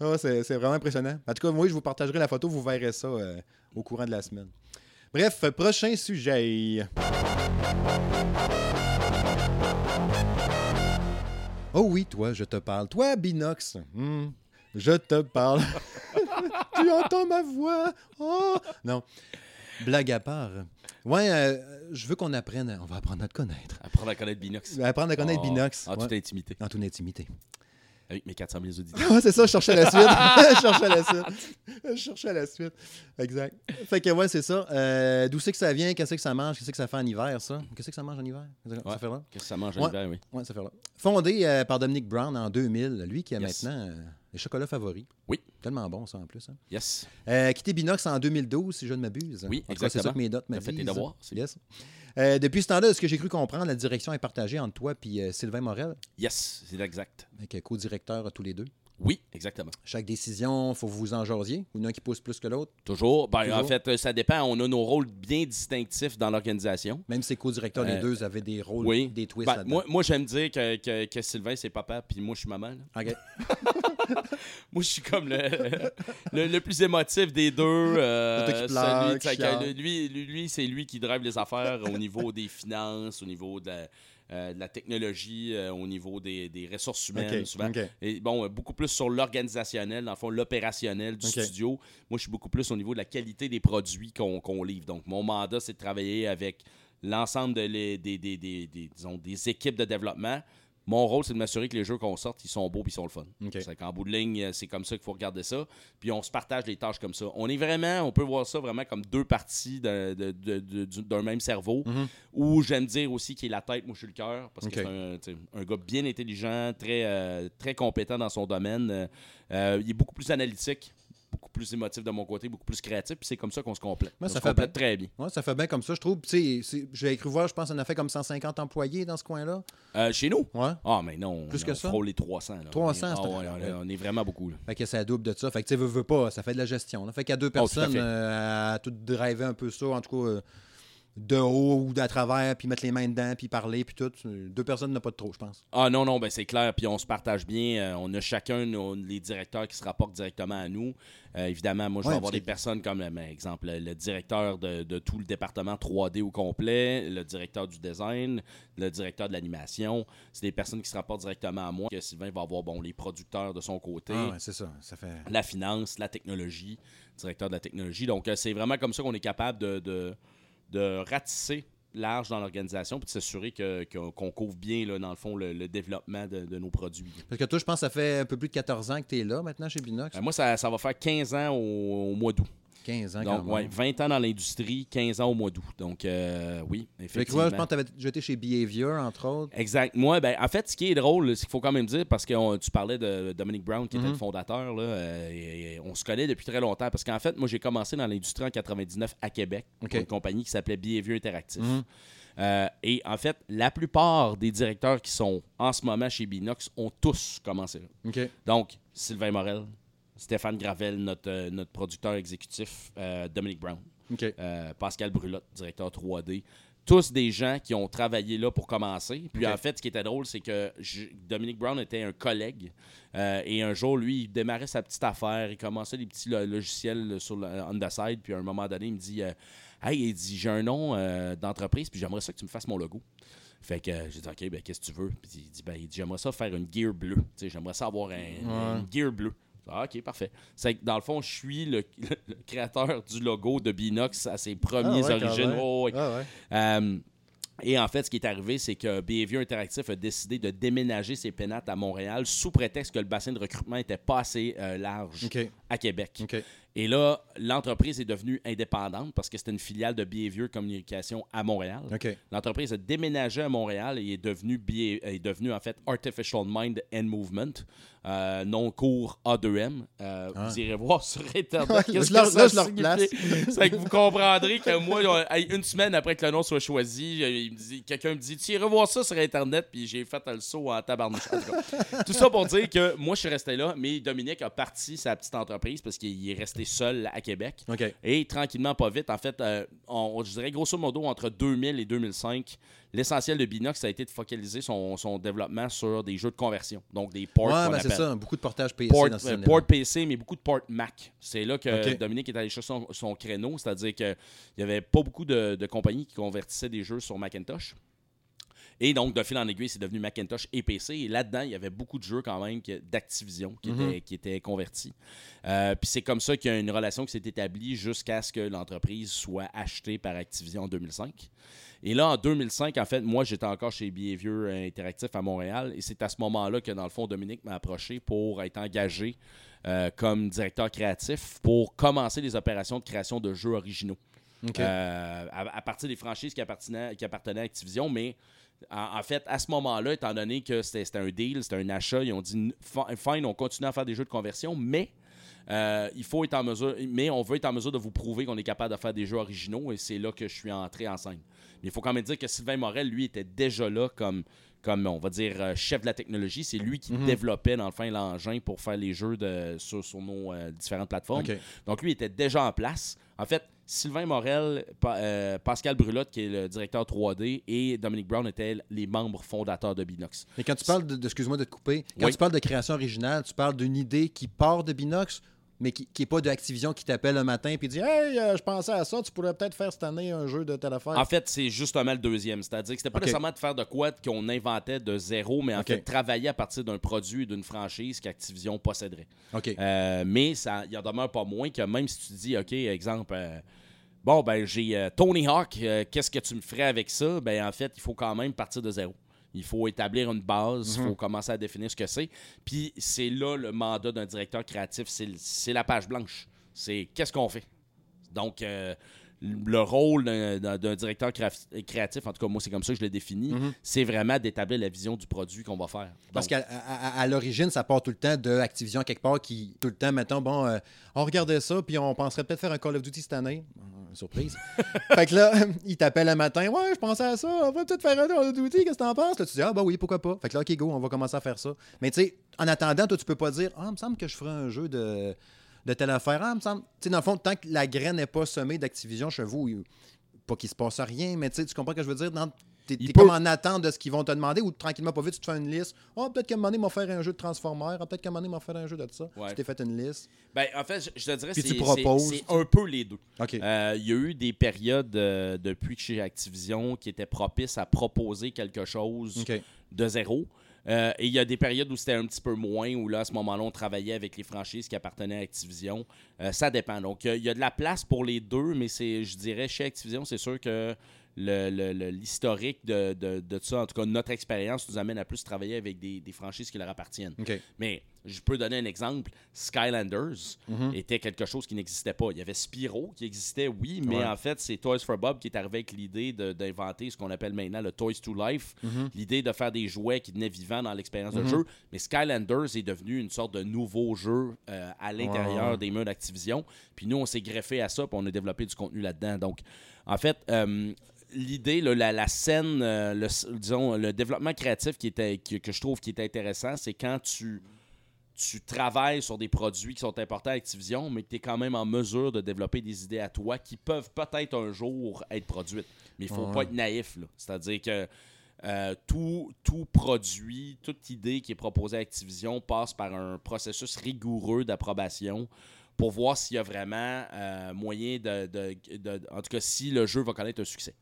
Ah, c'est c'est vraiment impressionnant. En tout cas, moi, je vous partagerai la photo, vous verrez ça euh, au courant de la semaine. Bref, prochain sujet. Oh oui, toi, je te parle. Toi, Binox. Hmm, je te parle. <laughs> tu entends ma voix. Oh! Non. Blague à part. Ouais, euh, je veux qu'on apprenne. On va apprendre à te connaître.
Apprendre à connaître Binox.
Apprendre à connaître
Oh,
Binox.
En
Ouais.
toute intimité.
En toute intimité.
Avec mes 400 000 auditeurs.
Ouais, c'est ça, je cherchais la suite. <laughs> je cherchais la suite. Je cherchais la suite. Exact. Fait que ouais, c'est ça. Euh, D'où c'est que ça vient? Qu'est-ce que ça mange? Qu'est-ce que ça fait en hiver, ça? Qu'est-ce que ça mange en hiver? Ça fait là?
Qu'est-ce que ça mange en
Ouais.
hiver, oui.
Ouais, ça fait là. Fondé euh, par Dominic Brown en 2000, lui qui a
Yes.
maintenant les chocolats favoris.
Oui.
Tellement bon, ça, en plus. hein.
Yes.
Euh, quitté Binox en 2012, si je ne m'abuse.
Oui,
cas, C'est ça
exactement.
que mes notes
T'as fait tes devoirs,
Yes. Euh, depuis ce temps-là, ce que j'ai cru comprendre, la direction est partagée entre toi et Sylvain Morel,
Yes, c'est exact.
avec co-directeur tous les deux.
Oui, exactement.
Chaque décision, il faut vous en jasiez. Ou il y en a qui pousse plus que l'autre.
Toujours. Ben,
Toujours.
En fait, euh, ça dépend. On a nos rôles bien distinctifs dans l'organisation.
Même si co-directeurs, les
Euh,
deux avaient des rôles,
Oui.
des twists
Ben, moi, moi j'aime dire que, que, que Sylvain, c'est papa, puis moi, je suis maman. là.
OK. <laughs>
Moi, je suis comme le, le, le plus émotif des deux. euh,
C'est toi qui pleures,
celui-
qui
fait que
chiale.
lui, lui, lui, c'est lui qui drive les affaires au niveau des finances, au niveau de la, de la technologie, euh, au niveau des, des ressources humaines, souvent. Et bon, euh, beaucoup plus sur l'organisationnel, dans le fond, l'opérationnel du studio. Moi, je suis beaucoup plus au niveau de la qualité des produits qu'on qu'on livre. Donc, mon mandat, c'est de travailler avec l'ensemble de des, des, des- des- disons, des équipes de développement. Mon rôle, c'est de m'assurer que les jeux qu'on sorte, ils sont beaux et ils sont le fun. C'est qu'en bout de ligne, euh, c'est comme ça qu'il faut regarder ça. Puis on se partage les tâches comme ça. On est vraiment, on peut voir ça vraiment comme deux parties de- de- de- de- du- d'un même cerveau.
Mhm.
Ou j'aime dire aussi qu'il est la tête, moi je suis le cœur. Parce que c'est un, gars bien intelligent, très, euh, très compétent dans son domaine. Euh, il est beaucoup plus analytique, beaucoup plus émotif de mon côté, beaucoup plus créatif. Puis c'est comme ça qu'on se complète. On
ça
se
fait
complète très bien.
Ouais, ça fait bien comme ça, je trouve. J'ai cru voir, je pense qu'on a fait comme 150 employés dans ce coin-là.
Euh, chez nous?
Ouais.
Ah, mais non.
Plus
on,
que
on
ça?
frôle les 300. là.
300,
on est,
c'est
ah, ouais, on, est, on est vraiment beaucoup. là.
Fait que ça double de ça. Fait que tu veux, veux pas, ça fait de la gestion. là. Fait qu'à deux
Oh, tout à
personnes, euh, à tout driver un peu ça, en tout cas, euh, de haut ou d'à travers, puis mettre les mains dedans, puis parler, puis tout. Deux personnes n'a pas de trop, je pense.
Ah non, non, ben c'est clair. Puis on se partage bien. Euh, on a chacun nos- les directeurs qui se rapportent directement à nous. Euh, évidemment, moi, je vais avoir des personnes comme, euh, ben, exemple, le, directeur de, de tout le département 3D au complet, le directeur du design, le directeur de l'animation. C'est des personnes qui se rapportent directement à moi. Que Sylvain va avoir bon, les producteurs de son côté.
Ah, ouais, c'est ça. Ça fait.
la finance, la technologie, directeur de la technologie. Donc, euh, c'est vraiment comme ça qu'on est capable de, de, de ratisser large dans l'organisation puis de s'assurer que- qu'on couvre bien, là, dans le fond, le, le développement de, de nos produits.
Parce que toi, je pense que ça fait un peu plus de 14 ans que tu es là maintenant chez Binox.
Euh, moi, ça, ça va faire 15 ans au, au mois d'août.
15 ans quand
Donc,
même.
ouais, 20 ans dans l'industrie, 15 ans au mois d'août. Donc, euh, oui,
Fait que,
effectivement.
je pense que tu avais jeté chez Behavior, entre autres.
Exact. Moi, ben, en fait, ce qui est drôle, c'est qu'il faut quand même dire, parce que on- tu parlais de Dominic Brown, qui était
Mhm.
le fondateur, là, euh, et- et on se connaît depuis très longtemps. Parce qu'en fait, moi, j'ai commencé dans l'industrie en 99 à Québec, pour une compagnie qui s'appelait Behavior Interactive.
Mhm.
Euh, et en fait, la plupart des directeurs qui sont en ce moment chez Binox ont tous commencé là. Donc, Sylvain Morel, Stéphane Gravel, notre, euh, notre producteur exécutif, euh, Dominic Brown. Euh, Pascal Brulotte, directeur 3D. Tous des gens qui ont travaillé là pour commencer. Puis en fait, ce qui était drôle, c'est que je- Dominic Brown était un collègue. Euh, et un jour, lui, il démarrait sa petite affaire. Il commençait des petits lo- logiciels sur le on the side. Puis à un moment donné, il me dit euh, Hey, il dit, j'ai un nom euh, d'entreprise, puis j'aimerais ça que tu me fasses mon logo. Fait que j'ai dit, OK, ben, qu'est-ce que tu veux? Puis il dit, ben, il dit, j'aimerais ça faire une gear bleue. J'aimerais ça avoir un, une gear bleue. Ah, OK, parfait. C'est que dans le fond, je suis le, le créateur du logo de Binox à ses premières
Ah ouais,
origines. Oh, ouais.
Ah ouais.
Euh, et en fait, ce qui est arrivé, c'est que Behavior Interactive a décidé de déménager ses pénates à Montréal sous prétexte que le bassin de recrutement était pas assez euh, large à Québec. Et là, l'entreprise est devenue indépendante parce que c'était une filiale de Behavior Communication à Montréal. L'entreprise a déménagé à Montréal et est devenue, est devenue en fait Artificial Mind and Movement, euh, non court A2M. Euh,
Ah.
Vous irez voir sur Internet. <laughs>
Ouais,
que ça
là, je leur
signifie.
place. <laughs>
C'est que vous comprendrez que moi, une semaine après que le nom soit choisi, euh, quelqu'un me dit Tu irais voir ça sur Internet, puis j'ai fait le saut en tabarnouche. <laughs> Tout ça pour dire que moi, je suis resté là, mais Dominique a parti sa petite entreprise parce qu'il est resté seul à Québec. Et tranquillement, pas vite, en fait, euh, on, je dirais grosso modo entre 2000 et 2005, l'essentiel de Binox ça a été de focaliser son, son développement sur des jeux de conversion, donc des ports
Ouais, ben c'est ça. Beaucoup de portages PC
Port,
dans ce
euh, port PC, mais beaucoup de port Mac. C'est là que. Dominique est allé chercher son, son créneau, c'est-à-dire qu'il n'y avait pas beaucoup de, de compagnies qui convertissaient des jeux sur Macintosh. Et donc, de fil en aiguille, c'est devenu Macintosh et PC. Et là-dedans, il y avait beaucoup de jeux quand même d'Activision qui,
Mhm.
étaient, qui étaient convertis. Euh, Puis c'est comme ça qu'il y a une relation qui s'est établie jusqu'à ce que l'entreprise soit achetée par Activision en 2005. Et là, en 2005, en fait, moi, j'étais encore chez Behavior Interactif à Montréal. Et c'est à ce moment-là que, dans le fond, Dominique m'a approché pour être engagé euh, comme directeur créatif pour commencer les opérations de création de jeux originaux. Euh, à, à partir des franchises qui appartenaient, qui appartenaient à Activision, mais en, en fait, à ce moment-là, étant donné que c'était un deal, c'était un achat, ils ont dit Fi- fine, on continue à faire des jeux de conversion, mais euh, il faut être en mesure, mais on veut être en mesure de vous prouver qu'on est capable de faire des jeux originaux et c'est là que je suis entré en scène. Mais il faut quand même dire que Sylvain Morel, lui, était déjà là comme, comme on va dire, euh, chef de la technologie. C'est lui qui
Mhm.
développait, dans le l'engin pour faire les jeux de, sur, sur nos euh, différentes plateformes. Donc, lui était déjà en place. En fait, Sylvain Morel, Pa- euh, Pascal Brulotte, qui est le directeur 3D, et Dominic Brown étaient les membres fondateurs de Binox.
Mais quand tu parles de, de- excuse-moi de te couper, quand
Oui.
tu parles de création originale, tu parles d'une idée qui part de Binox, mais qui n'est pas de Activision qui t'appelle le matin et dit Hey, euh, je pensais à ça, tu pourrais peut-être faire cette année un jeu de telle affaire.
En fait, c'est justement le deuxième. C'est-à-dire que c'était pas nécessairement de faire de quoi qu'on inventait de zéro, mais en
Ok.
fait, travailler à partir d'un produit et d'une franchise qu'Activision posséderait. Euh, mais ça, il en demeure pas moins que même si tu dis, OK, exemple, euh, bon, ben j'ai Tony Hawk, qu'est-ce que tu me ferais avec ça? Ben en fait, il faut quand même partir de zéro. Il faut établir une base, il
Mhm.
faut commencer à définir ce que c'est. Puis c'est là le mandat d'un directeur créatif, c'est la page blanche. C'est qu'est-ce qu'on fait? Donc, euh, le rôle d'un directeur créatif, en tout cas, moi, c'est comme ça que je l'ai défini,
Mhm.
c'est vraiment d'établir la vision du produit qu'on va faire.
Parce qu'à à- à- à l'origine, ça part tout le temps de Activision quelque part qui, tout le temps, mettons, bon, euh, on regardait ça, puis on penserait peut-être faire un Call of Duty cette année. Euh, surprise. <laughs> fait que là, <laughs> il t'appelle le matin, ouais, je pensais à ça, on va peut-être faire un Call of Duty, qu'est-ce que t'en penses? Là, tu dis, ah, bah oui, pourquoi pas. Fait que là, ok, go, on va commencer à faire ça. Mais tu sais, en attendant, toi, tu peux pas dire, ah, il me semble que je ferai un jeu de, de telle affaire. Ah, il me semble. Tu sais, dans le fond, tant que la graine n'est pas semée d'Activision chez vous, pas qu'il se passe rien, mais tu sais, tu comprends ce que je veux dire? Dans- T'es
peut-
comme en attente de ce qu'ils vont te demander ou tranquillement, pas vite, tu te fais une liste. Oh, peut-être qu'à un moment donné, ils un jeu de Transformers. Ah, peut-être qu'à un moment donné, ils un jeu de ça.
Ouais.
Tu t'es fait une liste.
ben, en fait, je, te dirais
Puis
c'est
tu proposes.
c'est- c'est un peu les deux. Euh, Il y a eu des périodes euh, depuis que chez Activision qui étaient propices à proposer quelque chose de zéro. Euh, et il y a des périodes où c'était un petit peu moins, où là, à ce moment-là, on travaillait avec les franchises qui appartenaient à Activision. Euh, ça dépend. Donc, il y a de la place pour les deux, mais c'est, je dirais, chez Activision, c'est sûr que le- le- le- l'historique de, de, de ça, en tout cas, notre expérience nous amène à plus travailler avec des, des franchises qui leur appartiennent.
OK.
Mais je peux donner un exemple. Skylanders
Mhm.
était quelque chose qui n'existait pas. Il y avait Spyro qui existait, oui, mais
Ouais.
en fait, c'est Toys for Bob qui est arrivé avec l'idée d'inventer ce qu'on appelle maintenant le Toys to Life,
Mhm.
l'idée de faire des jouets qui tenaient vivants dans l'expérience
Mhm.
de jeu. Mais Skylanders est devenu une sorte de nouveau jeu euh, à l'intérieur
Ouais.
des murs d'Activision. Puis nous, on s'est greffé à ça, puis on a développé du contenu là-dedans. Donc, en fait, euh, l'idée, la, la scène, euh, le, disons, le développement créatif qui était, qui- que je trouve qui est intéressant, c'est quand tu, tu travailles sur des produits qui sont importants à Activision, mais que tu es quand même en mesure de développer des idées à toi qui peuvent peut-être un jour être produites. Mais il faut
Ouais.
pas être naïf. C'est-à-dire que euh, tout, tout produit, toute idée qui est proposée à Activision passe par un processus rigoureux d'approbation pour voir s'il y a vraiment euh, moyen de, de- de- En tout cas, si le jeu va connaître un succès.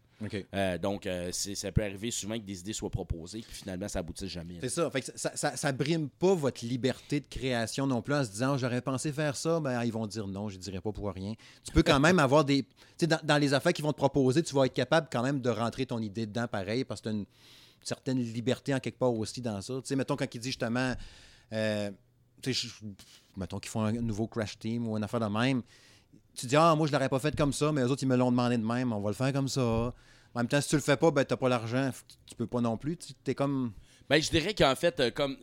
Euh, donc, euh, ça peut arriver souvent que des idées soient proposées, puis finalement, ça aboutisse jamais.
C'est ça. Fait que ça, ça, ça brime pas votre liberté de création non plus en se disant j'aurais pensé faire ça, ben ils vont dire non, je dirais pas pour rien. Tu peux quand même <laughs> avoir des. Tu dans, dans les affaires qu'ils vont te proposer, tu vas être capable quand même de rentrer ton idée dedans pareil parce que tu as une certaine liberté en quelque part aussi dans ça. Tu sais, mettons quand il dit justement. euh, tu sais, je- mettons qu'ils font un nouveau Crash Team ou une affaire de même. Tu dis, ah, moi, je l'aurais pas fait comme ça, mais eux autres, ils me l'ont demandé de même, on va le faire comme ça. En même temps, si tu le fais pas, ben, t'as pas l'argent, tu peux pas non plus. Tu es comme.
Ben, je dirais qu'en fait, euh, comme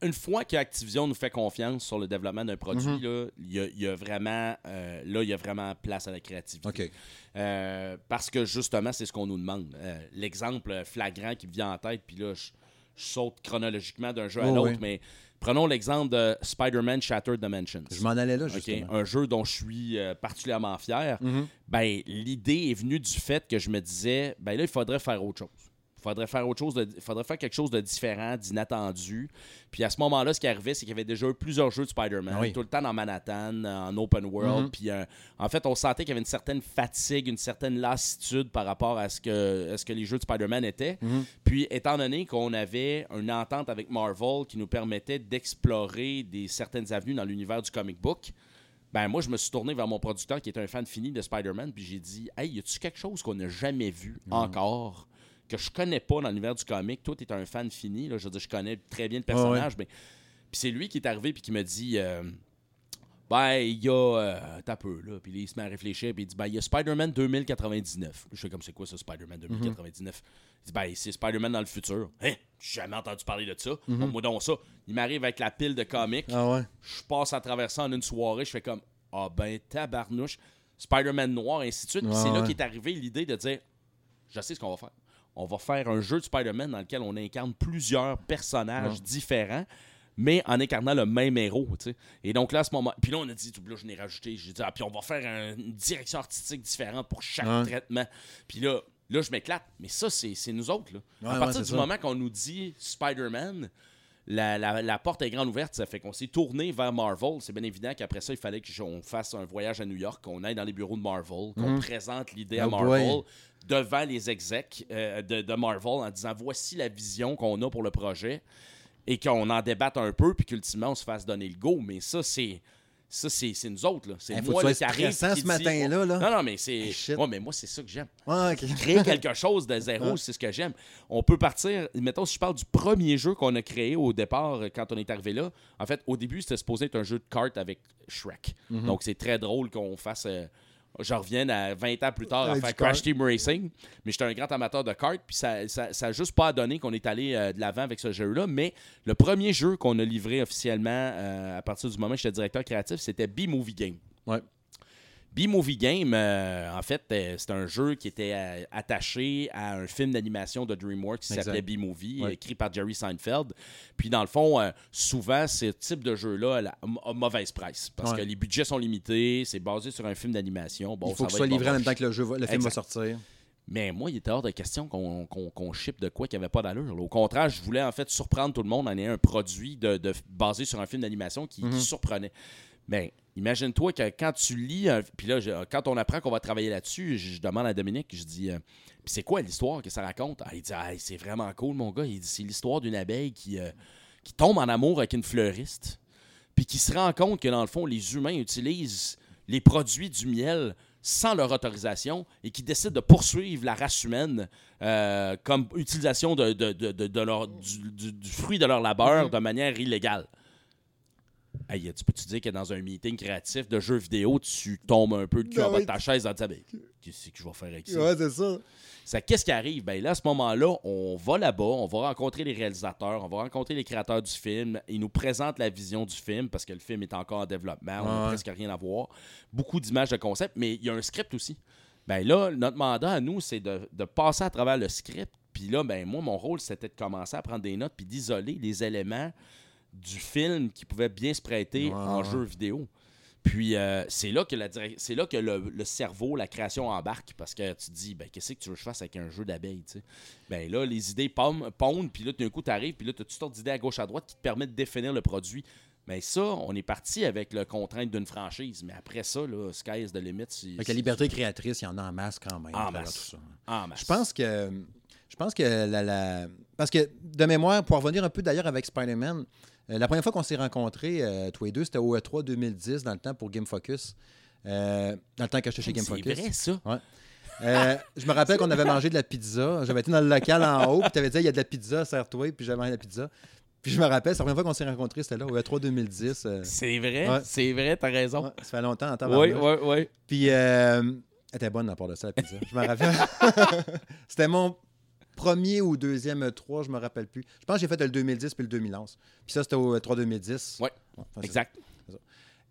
une fois qu'Activision nous fait confiance sur le développement d'un produit,
Mhm.
là, il y, a, il y a vraiment euh, là, il y a vraiment place à la créativité. Euh, parce que justement, c'est ce qu'on nous demande. Euh, L'exemple flagrant qui me vient en tête, puis là, je, je saute chronologiquement d'un jeu à
Oh,
l'autre,
oui.
mais prenons l'exemple de Spider-Man Shattered Dimensions.
Je m'en allais là, justement.
Un jeu dont je suis euh, particulièrement fier.
Mhm.
Ben, l'idée est venue du fait que je me disais, ben là, il faudrait faire autre chose. Il faudrait faire autre chose, de, faudrait faire quelque chose de différent, d'inattendu. Puis à ce moment-là, ce qui arrivait, c'est qu'il y avait déjà eu plusieurs jeux de Spider-Man,
Ah oui.
tout le temps dans Manhattan, en open world.
Mhm.
Puis euh, en fait, on sentait qu'il y avait une certaine fatigue, une certaine lassitude par rapport à ce que, à ce que les jeux de Spider-Man étaient.
Mhm.
Puis, étant donné qu'on avait une entente avec Marvel qui nous permettait d'explorer des certaines avenues dans l'univers du comic book, ben moi, je me suis tourné vers mon producteur qui est un fan fini de Spider-Man, puis j'ai dit Hey, y a-tu quelque chose qu'on n'a jamais vu encore, que je connais pas dans l'univers du comic Toi, tu es un fan fini, là, je veux dire, je connais très bien le personnage, mais Puis c'est lui qui est arrivé puis qui me dit euh, Ben, il y a. Euh, t'as peu, là. Puis là, il se met à réfléchir puis il dit Ben, il y a Spider-Man 2099. Je fais comme c'est quoi ça, Spider-Man 2099 Il dit Ben, c'est Spider-Man dans le futur. Hein? J'ai jamais entendu parler de ça. Moi, donc ça. Il m'arrive avec la pile de comics.
Ah ouais.
Je passe à travers ça en une soirée. Je fais comme Ah ben, tabarnouche. Spider-Man noir, et ainsi de suite. Puis
Ouais,
c'est là
ouais.
qu'est arrivé l'idée de dire Je sais ce qu'on va faire. On va faire un jeu de Spider-Man dans lequel on incarne plusieurs personnages différents, mais en incarnant le même héros. tu sais. Et donc là, à ce moment. Puis là, on a dit, là, je l'ai rajouté. J'ai dit, ah, puis on va faire un- une direction artistique différente pour chaque
Ouais.
traitement. Puis là, là je m'éclate. Mais ça, c'est c'est nous autres. Là.
Ouais,
à partir du
ça.
moment qu'on nous dit Spider-Man, la, la- la porte est grande ouverte, ça fait qu'on s'est tourné vers Marvel. C'est bien évident qu'après ça, il fallait qu'on fasse un voyage à New York, qu'on aille dans les bureaux de Marvel, qu'on présente l'idée à
Oh
Marvel
boy.
devant les execs euh, de, de Marvel en disant voici la vision qu'on a pour le projet et qu'on en débatte un peu puis qu'ultimement on se fasse donner le go. Mais ça, c'est. Ça, c'est c'est nous autres. là. C'est moi qui arrive.
ce matin-là, là.
Non, non, mais c'est. Ouais, mais moi, c'est ça que j'aime
Ouais, <laughs>
créer quelque chose de zéro,
Ouais.
c'est ce que j'aime. On peut partir, mettons, si je parle du premier jeu qu'on a créé au départ euh, quand on est arrivé là, en fait, au début, c'était supposé être un jeu de cartes avec Shrek.
Mhm.
Donc, c'est très drôle qu'on fasse. euh, je revienne à 20 ans plus tard à faire. Crash Team Racing, mais j'étais un grand amateur de cartes, puis ça, ça, ça juste pas donné qu'on est allé euh, de l'avant avec ce jeu-là. Mais le premier jeu qu'on a livré officiellement euh, à partir du moment où j'étais directeur créatif, c'était B-Movie Game.
Ouais.
B-Movie Game, euh, en fait, euh, c'est un jeu qui était euh, attaché à un film d'animation de DreamWorks qui s'appelait B-Movie,
Ouais.
écrit par Jerry Seinfeld. Puis, dans le fond, souvent, ce type de jeu-là a, mauvaise presse parce
Ouais.
que les budgets sont limités, c'est basé sur un film d'animation. Bon,
Il faut que soit livré en même temps que le, jeu, le film va sortir.
Mais moi, il était hors de question qu'on qu'on ship de quoi qui avait pas d'allure. Au contraire, je voulais en fait surprendre tout le monde en ayant un produit de, de- basé sur un film d'animation qui, qui
Mhm.
surprenait. Mais imagine-toi que quand tu lis, un- puis là, je- quand on apprend qu'on va travailler là-dessus, je, je demande à Dominique, je dis, euh, c'est quoi l'histoire que ça raconte? Ah, il dit, Ah, c'est vraiment cool, mon gars. Il dit, c'est l'histoire d'une abeille qui, euh, qui tombe en amour avec une fleuriste, puis qui se rend compte que dans le fond, les humains utilisent les produits du miel sans leur autorisation et qui décident de poursuivre la race humaine euh, comme utilisation de, de- de- de- de leur, du, du- du fruit de leur labeur de manière illégale. Hey, tu peux-tu dire que dans un meeting créatif de jeux vidéo, tu tombes un peu de cul en bas de ta chaise en disant Ben, Qu'est-ce que je vais faire avec ça?
c'est ça.
Ça, Qu'est-ce qui arrive? Ben là, à ce moment-là, on va là-bas, on va rencontrer les réalisateurs, on va rencontrer les créateurs du film. Ils nous présentent la vision du film parce que le film est encore en développement, on n'a
Ouais.
presque rien à voir. Beaucoup d'images de concept, mais il y a un script aussi. Ben là, notre mandat à nous, c'est de, de passer à travers le script. Puis là, ben moi, mon rôle, c'était de commencer à prendre des notes puis d'isoler les éléments du film qui pouvaient bien se prêter
Ouais,
en jeu vidéo. Puis euh, c'est là que, la c'est là que le, le cerveau, la création embarque parce que tu te dis, ben, qu'est-ce que tu veux que je fasse avec un jeu d'abeilles? Ben là, les idées pondent, puis là, d'un coup, tu arrives, puis là, tu as toutes sortes d'idées à gauche, à droite qui te permettent de définir le produit. Mais ça, on est parti avec la contrainte d'une franchise. Mais après ça, là, sky is the limit.
la liberté créatrice, il y en a en masse quand même.
En masse.
tout ça.
En masse.
Je pense que. Je pense que la, la- Parce que, de mémoire, pour revenir un peu d'ailleurs avec Spider-Man, la première fois qu'on s'est rencontrés, euh, tous les deux, c'était au E3 2010, dans le temps pour Game Focus. Euh, dans le temps que j'étais chez Game
C'est
Focus.
vrai, ça.
Euh, je me rappelle qu'on avait mangé de la pizza. J'avais été dans le local en haut, puis tu avais dit il y a de la pizza, serre-toi, puis j'avais mangé de la pizza. Puis je me rappelle, c'est la première fois qu'on s'est rencontrés, c'était là, au E3 2010. euh,
C'est vrai,
Ouais.
c'est vrai, t'as raison.
ouais, ça fait longtemps en.
Oui, oui, oui.
Puis, euh, elle était bonne à part de ça, la pizza. Je me rappelle. <laughs> C'était mon premier ou deuxième E3, je me rappelle plus. Je pense que j'ai fait le 2010 puis le 2011. Puis ça, c'était au E3 2010.
Ouais,
enfin, c'est
Exact.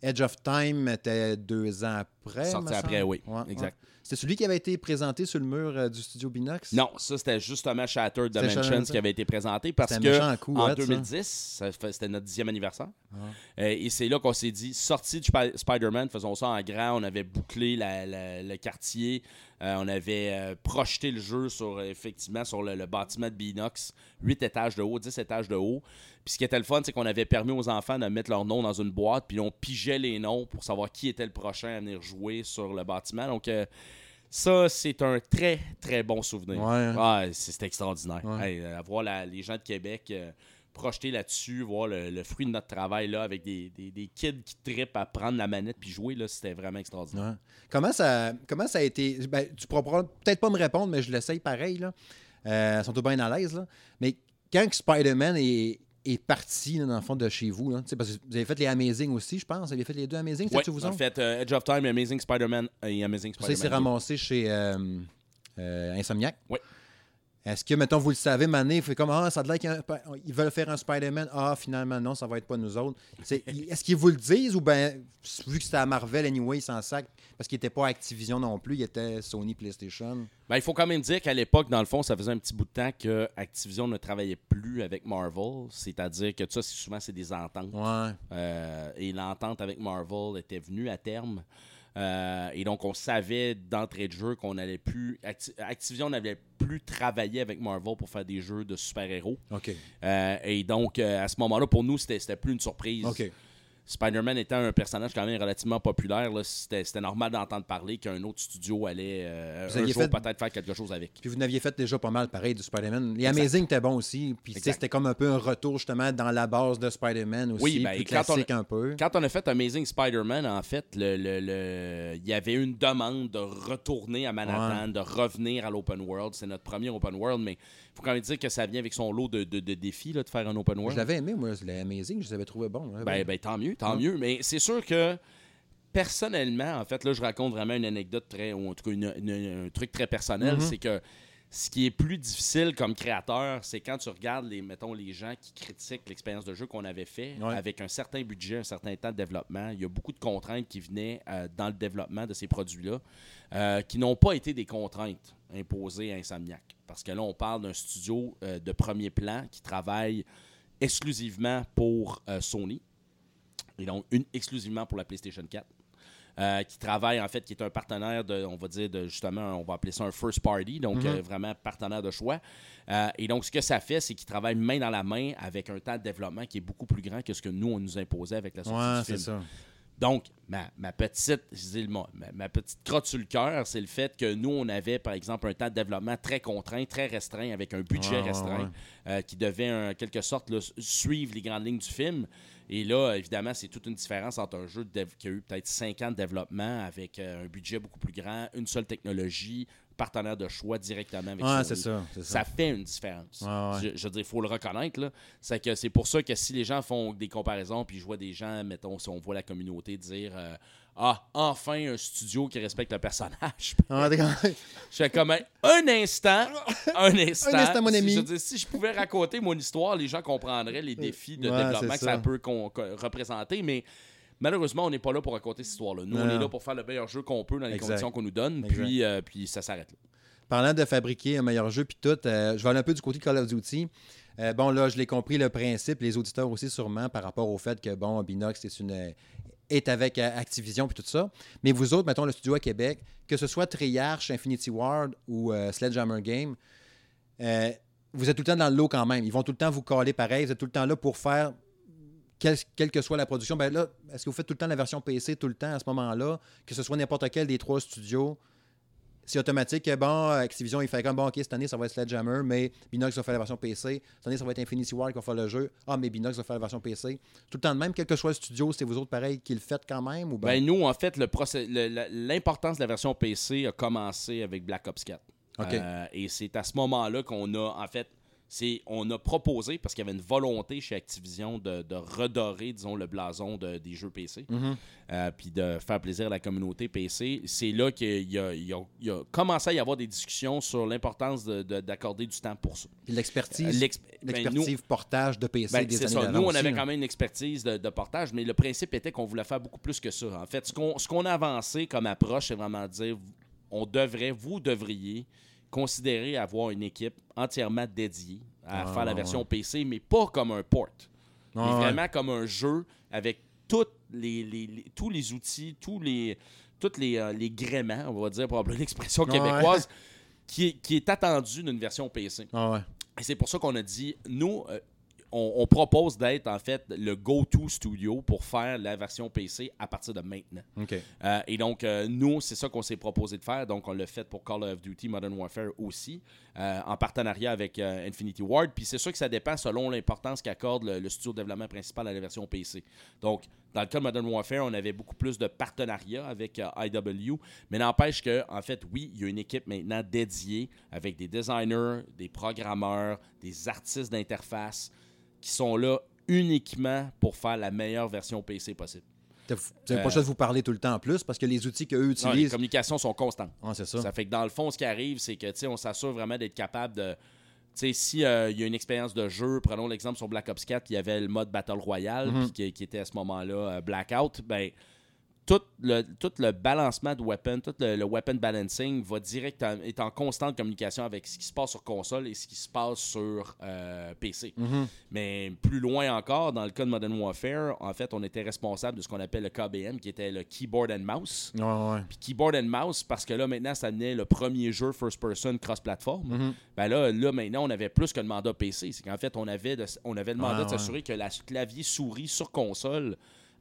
Edge of Time était deux ans après.
Sorti après, oui.
Ouais,
exact.
ouais. C'était celui qui avait été présenté sur le mur euh, du studio Binox?
Non, ça, c'était justement Shattered Dimensions qui avait été présenté parce que
coup,
en
hot, ça.
2010, ça fait- c'était notre dixième anniversaire.
Ah.
Euh, et c'est là qu'on s'est dit, sorti de Spi- Spider-Man, faisons ça en grand. On avait bouclé la- la- le quartier. Euh, on avait euh, projeté le jeu sur, effectivement, sur le, le bâtiment de Binox. 8 étages de haut, 10 étages de haut. Puis ce qui était le fun, c'est qu'on avait permis aux enfants de mettre leur nom dans une boîte, puis on pigeait les noms pour savoir qui était le prochain à venir jouer sur le bâtiment. Donc, euh, ça, c'est un très, très bon souvenir.
Ouais.
Ah, c'est extraordinaire.
Ouais.
Hey, euh, la- les gens de Québec euh, projeter là-dessus, voir le, le fruit de notre travail là, avec des, des- des kids qui trippent à prendre la manette puis jouer, là, c'était vraiment extraordinaire.
Ouais. Comment, ça, comment ça a été. Ben, tu pourras peut-être pas me répondre, mais je l'essaye pareil. Là. Euh, ils sont tout bien à l'aise. Mais quand Spider-Man est, est parti, là, dans le fond, de chez vous. Là. Parce que vous avez fait les Amazing aussi, je pense. Vous avez fait les deux Amazing,
Ouais,
vous autres?
fait euh, Edge of Time, Amazing Spider-Man et Amazing
Ça, il s'est
Spider-Man.
ramassé chez euh, euh, Insomniac?
Oui.
Est-ce que, mettons, vous le savez, Mané, il fait comme Ah, ça a l'air qu'ils veulent faire un Spider-Man. Ah, finalement, non, ça va être pas nous autres. C'est- <laughs> Est-ce qu'ils vous le disent ou bien, vu que c'était à Marvel, anyway, ils s'en sac parce qu'il n'était pas Activision non plus, il était Sony PlayStation?
Ben, il faut quand même dire qu'à l'époque, dans le fond, ça faisait un petit bout de temps que Activision ne travaillait plus avec Marvel. C'est-à-dire que ça, c'est- souvent, c'est des ententes.
Ouais.
Euh, et l'entente avec Marvel était venue à terme. Euh, et donc, on savait d'entrée de jeu qu'on n'allait plus. Acti- Activision n'avait plus travaillé avec Marvel pour faire des jeux de super-héros.
OK.
Euh, et donc, euh, à ce moment-là, pour nous, c'était plus une surprise.
OK.
Spider-Man étant un personnage quand même relativement populaire, là, c'était normal d'entendre parler qu'un autre studio allait euh, un jour peut-être faire quelque chose avec.
Puis vous n'aviez fait déjà pas mal pareil du Spider-Man. Les
Exact.
Amazing étaient bons aussi. Puis c'était comme un peu un retour justement dans la base de Spider-Man aussi.
Oui, ben,
plus
quand on-
classique un peu.
Quand on a fait Amazing Spider-Man, en fait, le, le- le- il y avait une demande de retourner à Manhattan, de revenir à l'open world. C'est notre premier open world, mais il faut quand même dire que ça vient avec son lot de, de- de défis là, de faire un open
Je
world.
l'avais aimé, moi, les Amazing, je les avais trouvés bons. Ouais,
Ben,
bon.
ben, tant mieux, tant
Ouais.
mieux. Mais c'est sûr que personnellement, en fait, là, je raconte vraiment une anecdote très, ou en tout cas une- une- un truc très personnel,
Mhm.
c'est que ce qui est plus difficile comme créateur, c'est quand tu regardes les, mettons, les gens qui critiquent l'expérience de jeu qu'on avait fait
Ouais.
avec un certain budget, un certain temps de développement. Il y a beaucoup de contraintes qui venaient euh, dans le développement de ces produits-là, euh, qui n'ont pas été des contraintes imposées à Insomniac. Parce que là, on parle d'un studio euh, de premier plan qui travaille exclusivement pour Sony et donc une exclusivement pour la PlayStation 4. euh, qui travaille en fait, qui est un partenaire de, on va dire, de justement, on va appeler ça un first party, donc
Mhm.
euh, vraiment partenaire de choix. Euh, et donc, ce que ça fait, c'est qu'il travaille main dans la main avec un temps de développement qui est beaucoup plus grand que ce que nous, on nous imposait avec la sortie
Ouais,
du
c'est
film.
ça.
Donc, ma, ma petite, ma, ma crotte sur le cœur, c'est le fait que nous, on avait, par exemple, un temps de développement très contraint, très restreint, avec un budget
Ouais, ouais,
restreint,
ouais.
euh, qui devait, en quelque sorte, là, suivre les grandes lignes du film. Et là, évidemment, c'est toute une différence entre un jeu de dev- qui a eu peut-être 5 ans de développement avec euh, un budget beaucoup plus grand, une seule technologie, partenaire de choix directement avec
Ouais, c'est ça. c'est
Ça
ça.
fait une différence.
Ouais, ouais.
Je, je veux dire, il faut le reconnaître. C'est que c'est pour ça que si les gens font des comparaisons, puis je vois des gens, mettons, si on voit la communauté dire euh, Ah, enfin un studio qui respecte le personnage. <laughs> <laughs> Je fais comme un, instant, <laughs> un instant.
Un instant, mon
Si-
ami.
je veux dire, si je pouvais raconter mon histoire, les gens comprendraient les défis de développement que ça peut représenter, mais. Malheureusement, on n'est pas là pour raconter cette histoire-là. Nous, on est là pour faire le meilleur jeu qu'on peut dans les
Exact.
conditions qu'on nous donne,
Exact.
puis, euh, puis ça s'arrête là.
Parlant de fabriquer un meilleur jeu, puis tout, euh, je vais aller un peu du côté de Call of Duty. Euh, bon, là, je l'ai compris, le principe, les auditeurs aussi sûrement, par rapport au fait que, bon, Binox est, une, est avec Activision, puis tout ça. Mais vous autres, mettons, le studio à Québec, que ce soit Triarch, Infinity Ward ou Sledgehammer Game, vous êtes tout le temps dans le lot quand même. Ils vont tout le temps vous coller pareil. Vous êtes tout le temps là pour faire, quel- quelle que soit la production. Ben là, est-ce que vous faites tout le temps la version PC tout le temps à ce moment-là, que ce soit n'importe quel des trois studios? C'est automatique. que, Bon, Activision, il fait comme, bon, OK, cette année, ça va être Sledgehammer, mais Binox va faire la version PC. Cette année, ça va être Infinity Ward qui va faire le jeu. Ah, mais Binox va faire la version PC. Tout le temps de même, quel que soit le studio, c'est vous autres pareil qui le faites quand même? Ou ben...
Ben, nous, en fait, l'importance de la version PC a commencé avec Black Ops 4.
OK.
Euh, et c'est à ce moment-là qu'on a, en fait, c'est, on a proposé, parce qu'il y avait une volonté chez Activision de, de redorer, disons, le blason de- des jeux PC,
Mhm.
euh, puis de faire plaisir à la communauté PC. C'est là qu'il y y a- il y a commencé à y avoir des discussions sur l'importance de- de- d'accorder du temps pour ça.
L'expertise,
L'exp- ben,
l'expertise portage de PC
ben,
des années
ça. Nous, on avait
là.
quand même une expertise de, de portage, mais le principe était qu'on voulait faire beaucoup plus que ça. En fait, ce qu'on, ce qu'on a avancé comme approche, c'est vraiment de dire on devrait, vous devriez considérer avoir une équipe entièrement dédiée à
Ah,
faire la
ouais.
version PC, mais pas comme un port. mais
Ouais, ouais.
vraiment comme un jeu avec toutes les, les- les- tous les outils, tous les, toutes les, euh, les gréments, on va dire, pour employer l'expression
ouais.
québécoise, <laughs> qui, est, qui est attendu d'une version PC.
Ah.
Et c'est pour ça qu'on a dit, nous, euh, on, on propose d'être en fait le go-to studio pour faire la version PC à partir de maintenant. Euh, et donc, euh, nous, c'est ça qu'on s'est proposé de faire. Donc, on l'a fait pour Call of Duty Modern Warfare aussi, euh, en partenariat avec Infinity Ward. Puis c'est sûr que ça dépend selon l'importance qu'accorde le, le studio de développement principal à la version PC. Donc, dans le cas de Modern Warfare, on avait beaucoup plus de partenariats avec IW, mais n'empêche que, en fait, oui, il y a une équipe maintenant dédiée avec des designers, des programmeurs, des artistes d'interface qui sont là uniquement pour faire la meilleure version PC possible.
Vous n'avez pas choix de vous parler tout le temps en plus parce que les outils qu'eux
Non, les
utilisent.
communications sont constantes.
Ah, c'est ça.
Ça fait que dans le fond, ce qui arrive, c'est que tu sais, on s'assure vraiment d'être capable de. Tu sais, si euh, il y a une expérience de jeu, prenons l'exemple sur Black Ops 4, il y avait le mode Battle Royale,
Mhm.
qui était à ce moment-là euh, Blackout, ben tout le, tout le balancement de weapon, tout le, le weapon balancing va direct en- est en constante communication avec ce qui se passe sur console et ce qui se passe sur euh, PC.
Mhm.
Mais plus loin encore, dans le cas de Modern Warfare, en fait, on était responsable de ce qu'on appelle le KBM, qui était le Keyboard and Mouse.
Ouais, ouais.
Puis keyboard and mouse, parce que là, maintenant, ça venait le premier jeu first-person cross-platform.
Mhm.
Ben là, là, maintenant, on avait plus que le mandat PC. C'est qu'en fait, on avait, de- on avait le mandat
Ouais,
de s'assurer que la clavier-souris sur console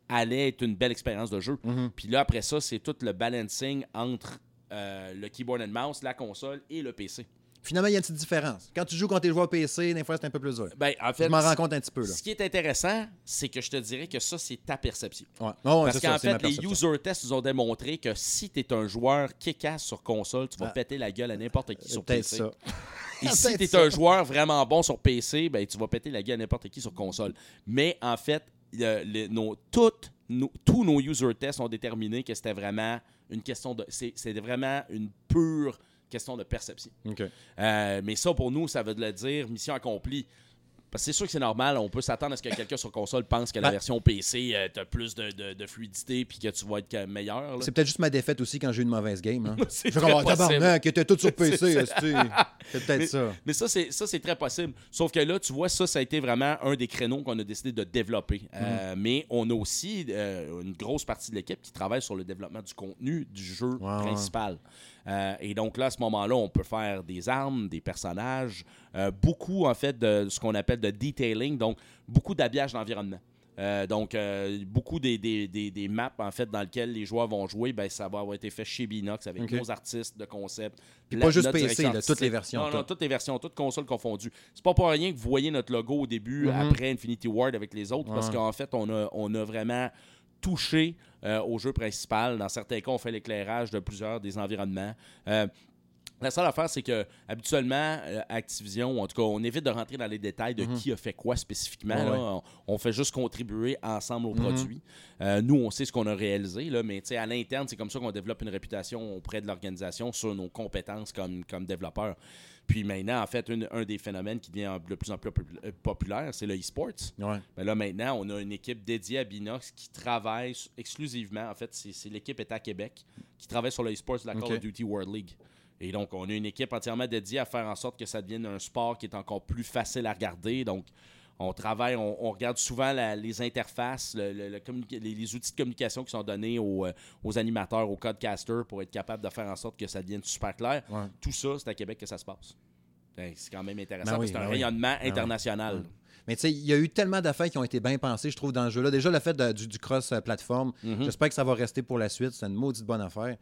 allait être une belle expérience de jeu.
Mhm.
Puis là, après ça, c'est tout le balancing entre euh, le keyboard and mouse, la console et le PC.
Finalement, il y a une petite différence. Quand tu joues contre tes joueurs PC, des fois, c'est un peu plus dur.
Ben, en fait,
Je m'en rends compte un petit peu. Là.
ce qui est intéressant, c'est que je te dirais que ça, c'est ta perception.
Ouais. Oh,
Parce qu'en fait, les user tests nous ont démontré que si tu es un joueur kick-ass sur console, tu vas
Ah.
péter la gueule à n'importe qui sur PC.
ça. <laughs>
Et <laughs> si tu es
ça.
un joueur vraiment bon sur PC, ben, tu vas péter la gueule à n'importe qui sur console. Mais en fait, le- le- nos, toutes, nos- tous nos user tests ont déterminé que c'était vraiment une question de. c'est- vraiment une pure question de perception. Euh, mais ça, pour nous, ça veut le dire mission accomplie. Parce que c'est sûr que c'est normal, on peut s'attendre à ce que quelqu'un sur console pense que la
Ben-
version PC, euh, t'as plus de, de- de fluidité puis que tu vas être meilleur.
C'est peut-être juste ma défaite aussi quand j'ai eu une mauvaise game. Hein. <laughs>
C'est très
comme, oh,
possible.
tabarnak, qui était tout sur <laughs> PC. C'est peut-être ça.
Mais ça, c'est ça, c'est très possible. Sauf que là, tu vois, ça, ça a été vraiment un des créneaux qu'on a décidé de développer. Euh,
Mhm.
mais on a aussi euh, une grosse partie de l'équipe qui travaille sur le développement du contenu du jeu principal. Euh, et donc là, à ce moment-là, on peut faire des armes, des personnages, euh, beaucoup en fait de ce qu'on appelle de detailing, donc beaucoup d'habillage d'environnement. Euh, donc, euh, beaucoup des, des, des, des maps en fait dans lesquelles les joueurs vont jouer, ben, ça va avoir été fait chez Binox avec
Ok.
nos artistes de concept.
Puis
La-
pas juste PC, là, toutes les versions,
Non, non,
toutes.
les versions, toutes consoles confondues. C'est pas pour rien que vous voyez notre logo au début,
Mhm.
après Infinity Ward avec les autres, parce qu'en fait, on a, on a vraiment touché euh, au jeu principal. Dans certains cas, on fait l'éclairage de plusieurs des environnements. Euh, la seule affaire, c'est que habituellement, euh, Activision, ou en tout cas, on évite de rentrer dans les détails de qui a fait quoi spécifiquement.
Mhm. Ouais,
là.
ouais.
On, on fait juste contribuer ensemble au
Mhm.
produit. Euh, nous, on sait ce qu'on a réalisé, là, mais à l'interne, c'est comme ça qu'on développe une réputation auprès de l'organisation sur nos compétences comme, comme développeur. Puis maintenant, en fait, une- un des phénomènes qui devient de plus en plus euh, populaire, c'est le e-sports.
Ouais.
Mais là, maintenant, on a une équipe dédiée à Binox qui travaille exclusivement, en fait, c'est l'équipe est à Québec, qui travaille sur le e-sports de la Call of Duty World League. Et donc, on a une équipe entièrement dédiée à faire en sorte que ça devienne un sport qui est encore plus facile à regarder. Donc, on travaille, on, on regarde souvent la- les interfaces, le- le- le communica- les, les outils de communication qui sont donnés aux, euh, aux animateurs, aux codecasters pour être capable de faire en sorte que ça devienne super clair.
Ouais.
Tout ça, c'est à Québec que ça se passe. Ben, C'est quand même intéressant.
Ben oui,
parce que c'est un
ben
rayonnement
oui.
international.
Mais tu sais, il y a eu tellement d'affaires qui ont été bien pensées, je trouve, dans le jeu-là. Déjà, le fait de- du, du cross-platform,
Mhm.
j'espère que ça va rester pour la suite. C'est une maudite bonne affaire.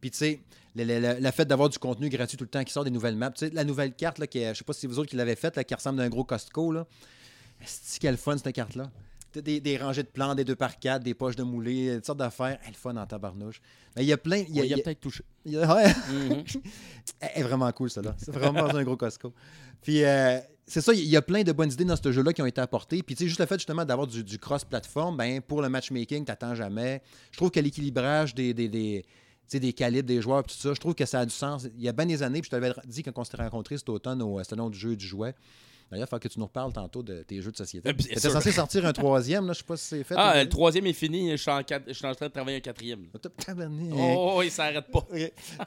Puis, tu sais, le, fait d'avoir du contenu gratuit tout le temps qui sort des nouvelles maps. Tu sais, la nouvelle carte, là, qui est, je sais pas si c'est vous autres qui l'avez faite, qui ressemble à un gros Costco, là. C'est quel fun, cette carte-là. Des, des rangées de plans, des 2 par 4 des poches de moulées, toutes sortes d'affaires. Elle est fun en tabarnouche. Mais il y a plein. Il y a,
Ouais, a peut-être touché.
il y a- ouais.
Mhm. <laughs>
Elle est vraiment cool, celle-là. C'est vraiment un gros Costco. Puis, euh, c'est ça, il y a plein de bonnes idées dans ce jeu-là qui ont été apportées. Puis, tu sais, juste le fait justement d'avoir du, du cross-platform, ben, pour le matchmaking, t'attends jamais. Je trouve que l'équilibrage des, des, des, des calibres des joueurs, tout ça, je trouve que ça a du sens. Il y a bien des années, puis je t'avais dit quand on s'était rencontrés cet automne au salon du jeu et du jouet. D'ailleurs, il faut que tu nous reparles tantôt de tes jeux de société.
Euh,
C'était
sûr.
censé sortir un troisième, là, je sais pas si c'est fait.
Ah,
ou-
le troisième est fini. Je suis en, quatre- je suis en train de travailler un quatrième. là.
Tabarnak.
Oh, oh, il s'arrête pas.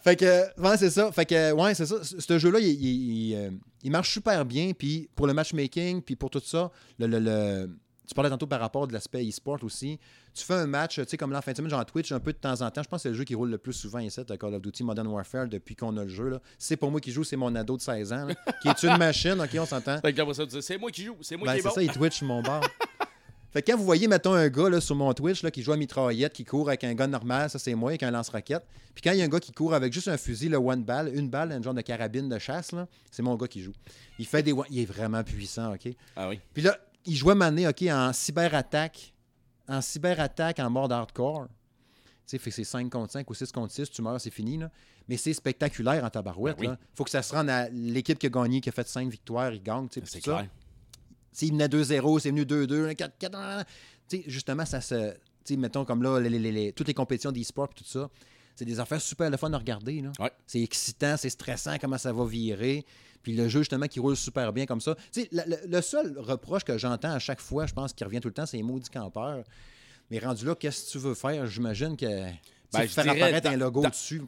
Fait que, ouais, c'est ça. Fait que, ouais, c'est ça. Ce jeu-là, il, il- il, euh, il marche super bien. Puis pour le matchmaking, puis pour tout ça, le, le- le- tu parlais tantôt par rapport de l'aspect e-sport aussi. Tu fais un match, tu sais, comme là, en fin de semaine, genre Twitch, un peu de temps en temps. Je pense que c'est le jeu qui roule le plus souvent ici, Call of Duty Modern Warfare, depuis qu'on a le jeu. C'est pour moi qui joue, c'est mon ado de 16 ans, là, qui est une machine, OK, on s'entend.
C'est moi qui joue, c'est moi
Ben,
qui est
c'est
bon.
ça, il Twitch mon bar. <laughs> fait que quand vous voyez, mettons, un gars là, sur mon Twitch là, qui joue à mitraillette, qui court avec un gun normal, ça c'est moi, avec un lance-roquette. Puis quand il y a un gars qui court avec juste un fusil, le one balle, une balle, un genre de carabine de chasse, là, c'est mon gars qui joue. Il fait des. Il est vraiment puissant, OK?
Ah oui.
Puis là, il jouait mané, OK, en cyberattaque. En cyberattaque en mode hardcore. Tu sais, fait que c'est 5 contre 5 ou 6 contre 6, tu meurs, c'est fini. Là. Mais c'est spectaculaire en tabarouette.
Ben oui.
là. faut que ça se rende à l'équipe qui a gagné, qui a fait 5 victoires, il gagne. tu sais, puis
C'est clair.
s'il menait 2-0, c'est venu 2-2, 4-4. Tu sais, justement, ça se. Tu sais, mettons comme là, les- les- les- toutes les compétitions d'e-sport et tout ça, c'est des affaires super le fun à regarder.
Ouais.
C'est excitant, c'est stressant, comment ça va virer. Puis le jeu, justement, qui roule super bien comme ça. Tu sais, le, seul reproche que j'entends à chaque fois, je pense, qui revient tout le temps, c'est les maudits campeurs. Mais rendu là, qu'est-ce que tu veux faire? J'imagine que. sais,
je
faire
dirais
apparaître un logo
dans-
dessus.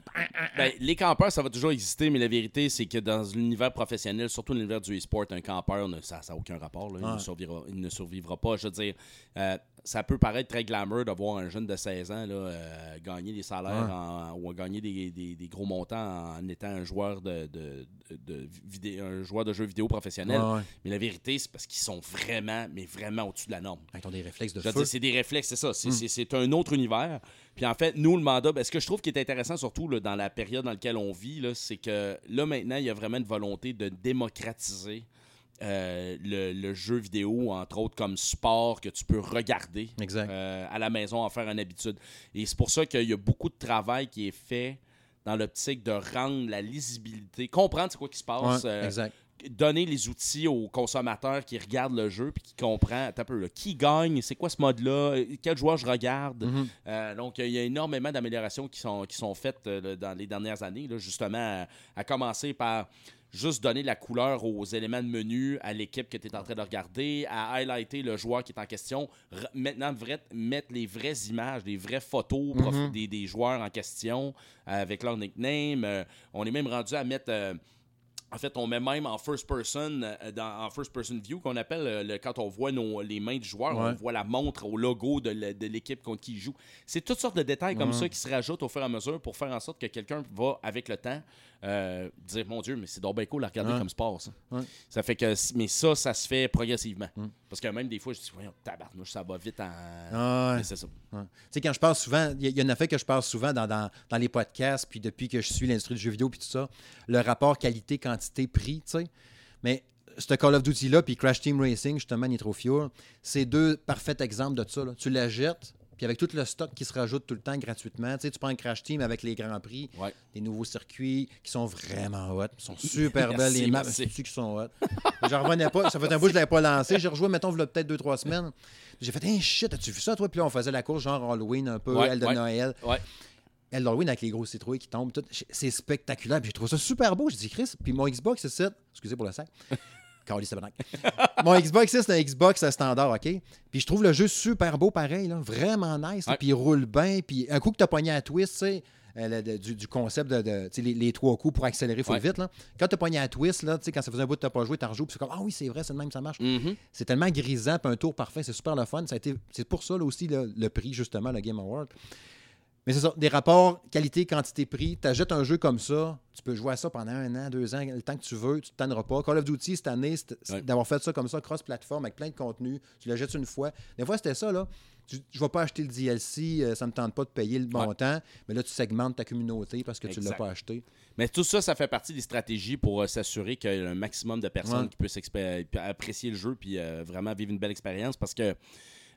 Ben, les campeurs, ça va toujours exister, mais la vérité, c'est que dans l'univers professionnel, surtout l'univers du e-sport, un campeur, ne- ça n'a aucun rapport. là. Il, ne
Ouais.
survivra, il ne survivra pas. Je veux dire, euh, ça peut paraître très glamour de voir un jeune de 16 ans là, euh, gagner des salaires
Ouais.
en- ou gagner des, des- des gros montants en étant un joueur de, de, de- de vidé- un joueur de jeux vidéo professionnel.
Ouais, ouais.
Mais la vérité, c'est parce qu'ils sont vraiment, mais vraiment au-dessus de la norme.
Ils ont des réflexes de feu.
c'est des réflexes, c'est ça.
Hmm.
C'est un autre univers. Puis en fait, nous, le mandat, ben, ce que je trouve qui est intéressant, surtout là, dans la période dans laquelle on vit, c'est que là, maintenant, il y a vraiment une volonté de démocratiser euh, le, le jeu vidéo, entre autres comme sport que tu peux regarder
Exact.
euh, à la maison, en faire une habitude. Et c'est pour ça qu'il y a beaucoup de travail qui est fait dans l'optique de rendre la lisibilité, comprendre c'est quoi qui se passe,
Ouais,
euh,
exact.
donner les outils aux consommateurs qui regardent le jeu puis qui comprennent un peu, là, qui gagne, c'est quoi ce mode-là, quel joueur je regarde?
Mhm.
Euh, donc, il y a énormément d'améliorations qui sont, qui sont faites euh, dans les dernières années, là, justement, à, à commencer par juste donner la couleur aux éléments de menu à l'équipe que tu es en train de regarder, à highlighter le joueur qui est en question, R- maintenant vrai- mettre les vraies images, les vraies photos
Mhm.
des, des joueurs en question euh, avec leur nickname. Euh, on est même rendu à mettre... euh, en fait, on met même en first person, dans, en first person view, qu'on appelle le- quand on voit nos, les mains du joueur,
Ouais.
on voit la montre au logo de, l'équipe contre qui il joue. C'est toutes sortes de détails comme
Ouais.
ça qui se rajoutent au fur et à mesure pour faire en sorte que quelqu'un va, avec le temps, euh, dire Mon Dieu, mais c'est donc bien cool à regarder
Ouais.
comme sport, ça.
Ouais.
Ça fait que, mais ça, ça se fait progressivement.
Mm.
Parce que même des fois, je dis Voyons, tabarnouche, ça va vite en.
Ah,
c'est ça.
Ouais. Tu sais, quand je parle souvent, il y, y a un affaire que je parle souvent dans, dans, dans les podcasts, puis depuis que je suis l'industrie du jeu vidéo, puis tout ça, le rapport qualité-quantité-prix, tu sais. Mais ce Call of Duty-là, puis Crash Team Racing, justement, Nitro Fuel, c'est deux parfaits exemples de ça. là. Tu la jettes, puis avec tout le stock qui se rajoute tout le temps gratuitement, tu sais, tu prends un Crash Team avec les grands prix,
Ouais.
des nouveaux circuits qui sont vraiment hot, qui sont <laughs> super
Merci,
belles, les maps, c'est qui sont hot? J'en revenais pas, ça fait un bout que je l'avais pas lancé, j'ai rejoué, mettons, peut-être deux, trois semaines. J'ai fait, hey shit, as-tu vu ça, toi? Puis là, on faisait la course genre Halloween un peu,
Ouais,
elle de
ouais.
Noël. Elle d'Halloween avec les gros citrouilles qui tombent. tout. C'est spectaculaire. Puis j'ai trouvé ça super beau. J'ai dit, Chris, puis mon Xbox, c'est ça. Excusez pour le sac. Carlis. <laughs> Mon Xbox, c'est un Xbox standard, OK? Puis je trouve le jeu super beau pareil, là. vraiment nice.
Ouais.
Puis il roule bien. Puis un coup que tu as pogné à twist, tu sais, euh, le- du, du concept de, les, les trois coups pour accélérer
Ouais.
vite. Là. Quand tu as pogné à twist, là, quand ça faisait un bout que tu n'as pas joué, tu rejoues. Puis c'est comme, ah oui, c'est vrai, c'est le même, ça marche.
Mhm.
C'est tellement grisant, puis un tour parfait, c'est super le fun. C'est pour ça là, aussi le, le prix, justement, le Game Award. Mais c'est ça, des rapports qualité, quantité, prix. Tu achètes un jeu comme ça, tu peux jouer à ça pendant un an, deux ans, le temps que tu veux, tu ne tanneras pas. Call of Duty, cette année,
Ouais.
d'avoir fait ça comme ça, cross-platform, avec plein de contenu. Tu le jettes une fois. Des fois, c'était ça, là. Tu- je ne vais pas acheter le DLC, euh, ça ne me tente pas de payer le
Ouais.
montant, mais là, tu segmentes ta communauté parce que tu ne l'as pas acheté.
Mais tout ça, ça fait partie des stratégies pour euh, s'assurer qu'il y a un maximum de personnes
Ouais.
qui puissent apprécier le jeu puis euh, vraiment vivre une belle expérience parce que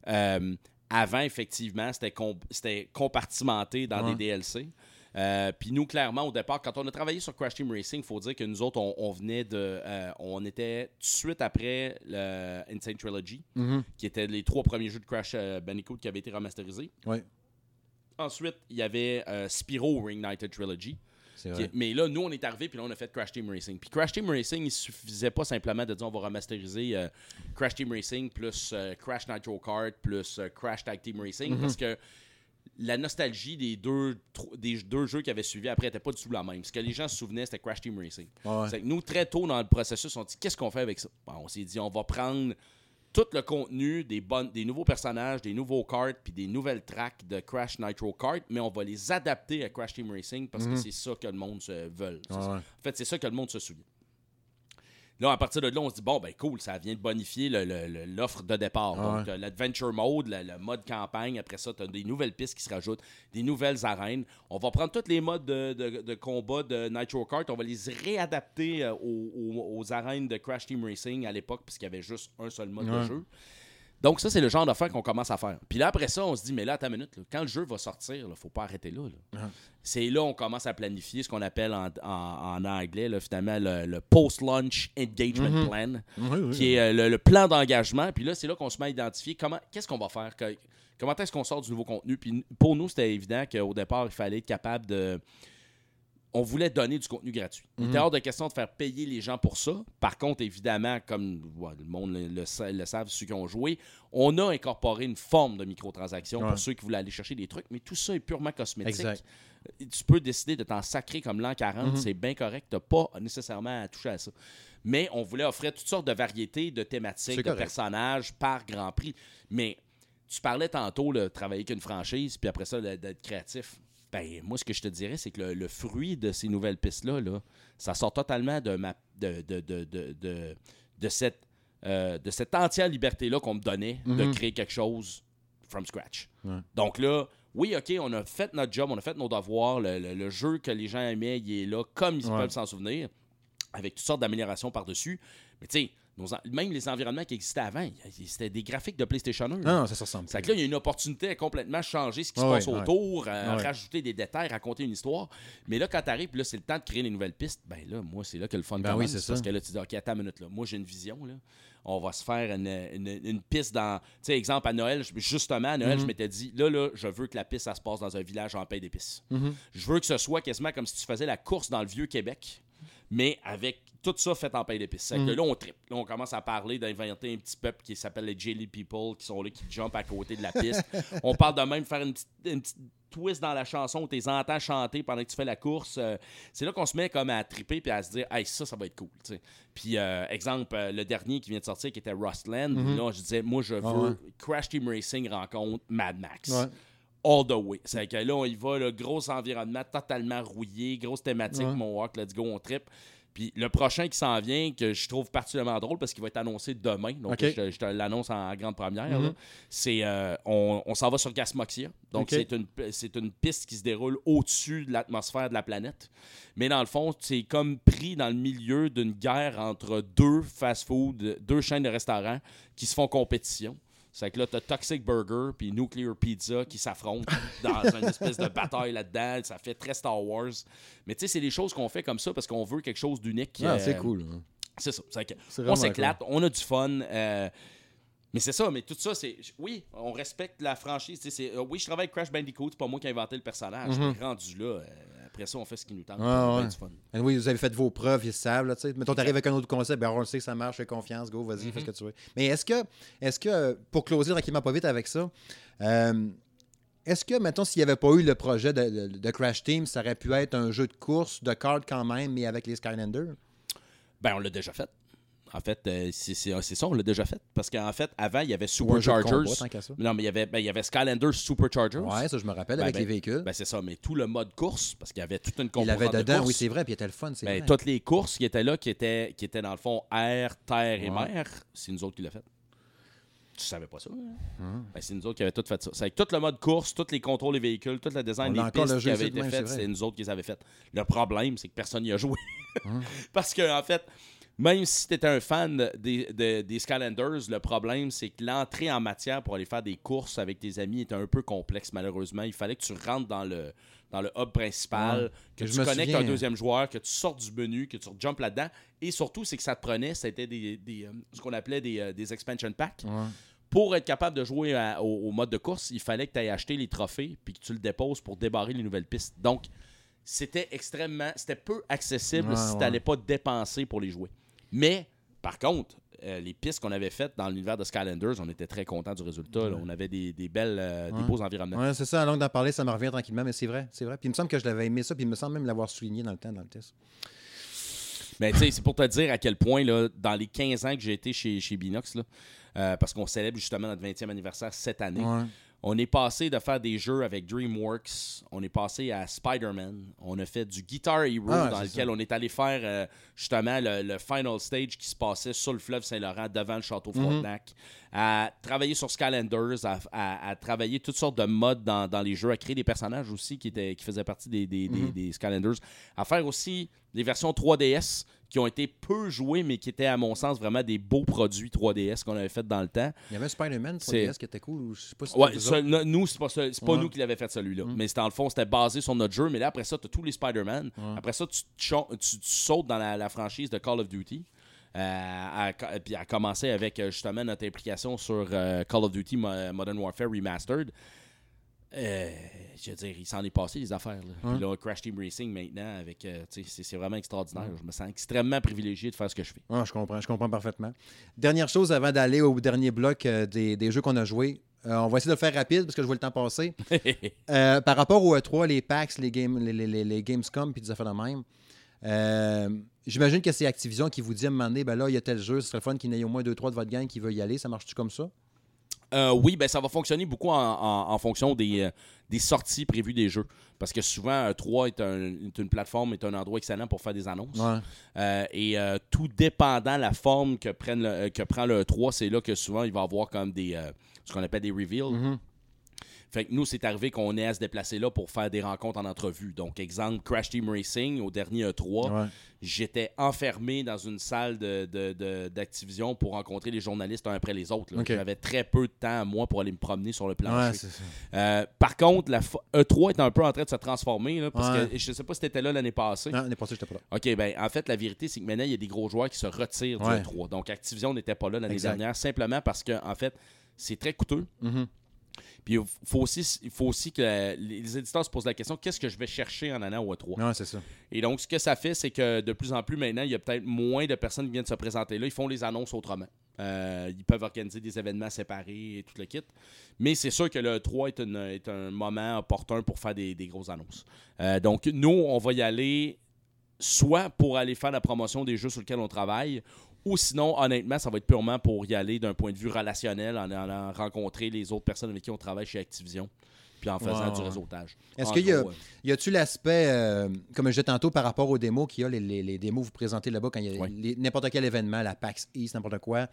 euh, avant, effectivement, c'était com- c'était compartimenté dans
Ouais.
des DLC. Euh, puis nous, clairement, au départ, quand on a travaillé sur Crash Team Racing, il faut dire que nous autres, on, on venait de. euh, on était tout de suite après le Insane Trilogy,
Mhm.
qui étaient les trois premiers jeux de Crash euh, Bandicoot qui avaient été remasterisés.
Ouais,
Ensuite, il y avait euh, Spyro Reignited Trilogy. Mais là, nous, on est arrivé, puis là, on a fait Crash Team Racing. Puis Crash Team Racing, il suffisait pas simplement de dire on va remasteriser euh, Crash Team Racing plus euh, Crash Nitro Kart plus euh, Crash Tag Team Racing
Mhm.
parce que la nostalgie des deux, des deux jeux qui avaient suivi après n'était pas du tout la même. Ce que les gens se souvenaient, c'était Crash Team Racing.
Ouais.
C'est que nous, très tôt dans le processus, on dit qu'est-ce qu'on fait avec ça? Bon, On s'est dit on va prendre tout le contenu des, bonnes, des nouveaux personnages, des nouveaux carts, puis des nouvelles tracks de Crash Nitro Kart, mais on va les adapter à Crash Team Racing parce que c'est ça que le monde se veut.
Mhm. Ouais.
En fait, c'est ça que le monde se souvient. Là, à partir de là, on se dit, bon, ben cool, ça vient de bonifier l'offre de départ.
Ah
Donc, l'adventure mode, le, le mode campagne, après ça, tu as des nouvelles pistes qui se rajoutent, des nouvelles arènes. On va prendre tous les modes de, de- de combat de Nitro Kart, on va les réadapter euh, aux, aux- aux arènes de Crash Team Racing à l'époque, puisqu'il y avait juste un seul mode de jeu. Donc, ça, c'est le genre d'affaires qu'on commence à faire. Puis là, après ça, on se dit, mais là, une minute, là, quand le jeu va sortir, il ne faut pas arrêter là. là.
Ah.
C'est là qu'on commence à planifier ce qu'on appelle en, en- en anglais, là, finalement, le, le post-launch engagement
Mhm.
plan,
Oui, oui.
qui est euh, le, le plan d'engagement. Puis là, c'est là qu'on se met à identifier comment, qu'est-ce qu'on va faire, que- comment est-ce qu'on sort du nouveau contenu. Puis pour nous, c'était évident qu'au départ, il fallait être capable de on voulait donner du contenu gratuit. Il était
Mhm.
hors de question de faire payer les gens pour ça. Par contre, évidemment, comme ouais, le monde le, le sa- le savent, ceux qui ont joué, on a incorporé une forme de microtransaction
Ouais.
pour ceux qui voulaient aller chercher des trucs, mais tout ça est purement cosmétique.
Exact.
Euh, Tu peux décider de t'en sacrer comme l'an 40,
Mhm.
c'est bien correct, tu pas nécessairement à toucher à ça. Mais on voulait offrir toutes sortes de variétés, de thématiques, de
correct.
personnages par Grand Prix. Mais tu parlais tantôt de travailler qu'une franchise, puis après ça, d'être créatif. Ben, moi, ce que je te dirais, c'est que le, le fruit de ces nouvelles pistes-là, là, ça sort totalement de, ma, de, de, de, de, de- de cette, euh, de cette entière liberté-là qu'on me donnait de
Mhm.
créer quelque chose from scratch.
Ouais.
Donc là, oui, OK, on a fait notre job, on a fait nos devoirs. Le, le- le jeu que les gens aimaient, il est là comme ils
Ouais.
peuvent s'en souvenir, avec toutes sortes d'améliorations par-dessus. Mais tu sais, nos en- même les environnements qui existaient avant, c'était des graphiques de PlayStation 1.
Non, non, ça se ressemble.
C'est que là, il y a une opportunité à complètement changer ce qui se
Ouais,
passe
ouais,
autour, euh,
Ouais.
rajouter des détails, raconter une histoire. Mais là, quand tu arrives, là, c'est le temps de créer les nouvelles pistes. Ben là, moi, c'est là que le fun
Ben oui,
commence.
ça.
Parce que là, tu dis, OK, attends une minute, là. Moi, j'ai une vision, là. On va se faire une, une- une piste dans. Tu sais, exemple, à Noël, justement, à Noël,
Mhm.
je m'étais dit, là, là, je veux que la piste, ça se passe dans un village en paix d'épices.
Mhm.
Je veux que ce soit quasiment comme si tu faisais la course dans le vieux Québec, mais avec tout ça fait en paille d'épices.
Mhm.
là, on tripe. Là, on commence à parler d'inventer un petit peuple qui s'appelle les Jelly People, qui sont là, qui jumpent à côté de la piste. <laughs> on parle de même faire une petite, une petite twist dans la chanson où tu les entends chanter pendant que tu fais la course. Euh, c'est là qu'on se met comme à triper puis à se dire, hey, ça, ça va être cool. Puis, euh, exemple, euh, le dernier qui vient de sortir, qui était Rustland,
Mhm.
là, je disais, moi, je veux
Ah ouais.
Crash Team Racing rencontre Mad Max
Ouais.
All the way. C'est que là, on y va, le gros environnement totalement rouillé, grosse thématique,
Ouais.
mon walk, let's go, on trip. Puis le prochain qui s'en vient, que je trouve particulièrement drôle parce qu'il va être annoncé demain, donc je, te- je te l'annonce en grande première,
Mhm.
c'est euh, on, on s'en va sur Gasmoxia. Donc c'est une, c'est une piste qui se déroule au-dessus de l'atmosphère de la planète. Mais dans le fond, c'est comme pris dans le milieu d'une guerre entre deux fast-food, deux chaînes de restaurants qui se font compétition. C'est que là, t'as Toxic Burger puis Nuclear Pizza qui s'affrontent dans <laughs> une espèce de bataille là-dedans. Ça fait très Star Wars. Mais tu sais, c'est des choses qu'on fait comme ça parce qu'on veut quelque chose d'unique.
Ah,
Euh,
c'est cool. hein.
C'est ça. On s'éclate, on a du fun. euh, mais c'est ça, mais tout ça, c'est. Oui, on respecte la franchise. c'est- euh, oui, je travaille avec Crash Bandicoot, c'est pas moi qui ai inventé le personnage.
Mhm.
Mais rendu là, euh, après ça, on fait ce qui nous tente.
Ouais,
on a bien
ouais.
du fun.
cool. Oui, vous avez fait vos preuves, ils savent. Là. Mettons, tu arrives avec un autre concept, ben, on le sait que ça marche, fais confiance, go, vas-y, fais ce que tu veux. Mais est-ce que, est-ce que pour closer tranquillement pas vite avec ça, euh, est-ce que, mettons, s'il n'y avait pas eu le projet de, de- de Crash Team, ça aurait pu être un jeu de course, de cartes quand même, mais avec les Skylanders?
Ben, on l'a déjà fait. En fait, euh, c'est c'est- ça, on l'a déjà fait. Parce qu'en fait, avant, il y avait Superchargers. Non, mais il y avait, ben, il y avait Superchargers.
Ouais, ça, je me rappelle,
Ben,
avec
ben,
les véhicules.
Ben, c'est ça, mais tout le mode course, parce qu'il y avait toute une
il
composante
l'avait
de
dedans,
course.
oui, c'est vrai, puis il était le fun, c'est
Ben,
vrai.
toutes les courses qui étaient là, qui étaient, qui étaient dans le fond air, terre et
Ouais.
mer, c'est nous autres qui l'a fait. Tu savais pas ça? hein?
Hum.
Ben, c'est nous autres qui avaient tout fait ça. C'est avec tout le mode course, tous les contrôles des véhicules, tout le design des pistes
le
qui
de
été
vrai.
c'est nous autres qui les avaient faites. Le problème, c'est que personne n'y a joué.
Hum. <laughs>
Parce que, en fait, même si tu étais un fan des, de- des Skylanders, le problème, c'est que l'entrée en matière pour aller faire des courses avec tes amis était un peu complexe, malheureusement. Il fallait que tu rentres dans le, dans le hub principal,
Ouais.
que tu connectes un deuxième joueur, que tu sortes du menu, que tu jumpes là-dedans. Et surtout, c'est que ça te prenait, c'était des, des, euh, ce qu'on appelait des, euh, des expansion packs.
Ouais.
Pour être capable de jouer à- au, au mode de course, il fallait que tu ailles acheter les trophées puis que tu le déposes pour débarrer les nouvelles pistes. Donc, c'était extrêmement. C'était peu accessible
Ouais,
si tu n'allais pas dépenser pour les jouer. Mais, par contre, euh, les pistes qu'on avait faites dans l'univers de Skylanders, on était très contents du résultat. là. On avait des, des belles, euh, des beaux environnements.
Ouais, c'est ça, à longue d'en parler, ça me revient tranquillement, mais c'est vrai, c'est vrai. Puis il me semble que je l'avais aimé ça, puis il me semble même l'avoir souligné dans le temps, dans le test.
Mais tu sais, c'est pour te dire à quel point, là, dans les 15 ans que j'ai été chez, chez Binox, là, euh, parce qu'on célèbre justement notre 20e anniversaire cette année,
Ouais.
On est passé de faire des jeux avec DreamWorks, on est passé à Spider-Man, on a fait du Guitar Hero
Ah
dans lequel on est allé faire euh, justement le, le final stage qui se passait sur le fleuve Saint-Laurent devant le château
Mhm.
Frontenac. À travailler sur Skylanders, à, à- à travailler toutes sortes de modes dans, dans les jeux, à créer des personnages aussi qui, étaient, qui faisaient partie des, des, des- des Skylanders, à faire aussi des versions 3DS qui ont été peu jouées, mais qui étaient, à mon sens, vraiment des beaux produits 3DS qu'on avait fait dans le temps.
Il y avait Spider-Man sur
C'est-
DS qui était cool. Je sais pas si
Ouais, no- nous, c'est pas, pas
Ouais.
nous qui l'avons fait celui-là.
Mm.
Mais c'était dans le fond, c'était basé sur notre jeu. Mais là, après ça, tu as tous les Spider-Man.
Ouais.
Après ça, tu, sautes dans la, la franchise de Call of Duty. Euh, à, à- puis à commencer avec euh, justement notre implication sur euh, Call of Duty Mo- Modern Warfare Remastered. Euh, je veux dire, il s'en est passé des affaires. Là. Puis là, Crash Team Racing maintenant, avec, euh, c'est, vraiment extraordinaire. Je me sens extrêmement privilégié de faire ce que je fais.
Ah, je comprends, je comprends parfaitement. Dernière chose avant d'aller au dernier bloc euh, des, des jeux qu'on a joués. Euh, on va essayer de le faire rapide parce que je vois le temps passer. <laughs> Euh, par rapport au E3, les PAX, les, game, les, les, les- les Gamescom, puis des affaires de même, euh, j'imagine que c'est Activision qui vous dit à un moment donné, ben là, il y a tel jeu, ce serait le fun qu'il ait au moins 2-3 de votre gang qui veut y aller. Ça marche-tu comme ça?
Euh, oui, ben ça va fonctionner beaucoup en, en- en fonction des, euh, des sorties prévues des jeux. Parce que souvent, 3 est, un- est une plateforme, est un endroit excellent pour faire des annonces.
Ouais.
Euh, et euh, tout dépendant la forme que, prenne le- euh, que prend le 3, c'est là que souvent il va y avoir comme des euh, ce qu'on appelle des reveals.
Mhm.
Fait que nous, c'est arrivé qu'on ait à se déplacer là pour faire des rencontres en entrevue. Donc, exemple, Crash Team Racing, au dernier E3,
Ouais.
j'étais enfermé dans une salle de- de- de- d'Activision pour rencontrer les journalistes un après les autres. J'avais très peu de temps, moi, pour aller me promener sur le plancher. Euh, par contre, la fo- E3 est un peu en train de se transformer. là, parce
Ouais.
que je sais pas si tu étais là l'année passée.
Non, l'année passée, j'étais pas là.
OK, ben en fait, la vérité, c'est que maintenant, il y a des gros joueurs qui se retirent du E3. Donc, Activision n'était pas là l'année dernière, simplement parce que, en fait, c'est très coûteux.
Mhm.
Puis, il faut aussi, il faut aussi que la- les éditeurs se posent la question qu'est-ce que je vais chercher en allant au E3
Ouais, c'est ça.
Et donc, ce que ça fait, c'est que de plus en plus maintenant, il y a peut-être moins de personnes qui viennent se présenter là. Ils font les annonces autrement. Euh, ils peuvent organiser des événements séparés et tout le kit. Mais c'est sûr que le E3 est, une- est un moment opportun pour faire des, des grosses annonces. Euh, donc, nous, on va y aller soit pour aller faire la promotion des jeux sur lesquels on travaille, ou sinon, honnêtement, ça va être purement pour y aller d'un point de vue relationnel, en allant rencontrer les autres personnes avec qui on travaille chez Activision, puis en faisant du réseautage.
Est-ce qu'il y a-
euh,
Y a-tu l'aspect, euh, comme je disais tantôt, par rapport aux démos qu'il y a, les, les- les démos vous présentez là-bas, quand il y a n'importe quel événement, la PAX East, n'importe quoi,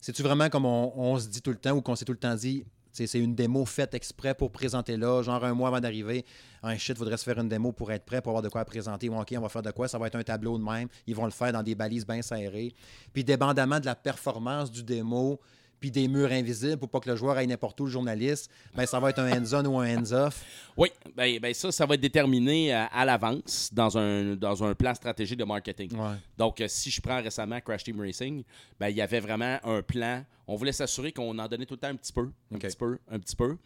c'est-tu vraiment comme on, on se dit tout le temps ou qu'on s'est tout le temps dit, c'est une démo faite exprès pour présenter là, genre un mois avant d'arriver, un shit, faudrait se faire une démo pour être prêt, pour avoir de quoi présenter. OK, on va faire de quoi, ça va être un tableau de même, ils vont le faire dans des balises bien serrées. Puis dépendamment de la performance du démo, puis des murs invisibles pour pas que le joueur aille n'importe où, le journaliste, ben ça va être un hands-on ou un hands-off.
Oui, ben, ben ça, ça va être déterminé euh, à l'avance dans un, dans un plan stratégique de marketing.
Ouais.
Donc, euh, si je prends récemment Crash Team Racing, ben, il y avait vraiment un plan. On voulait s'assurer qu'on en donnait tout le temps un petit peu, un petit peu, un petit peu.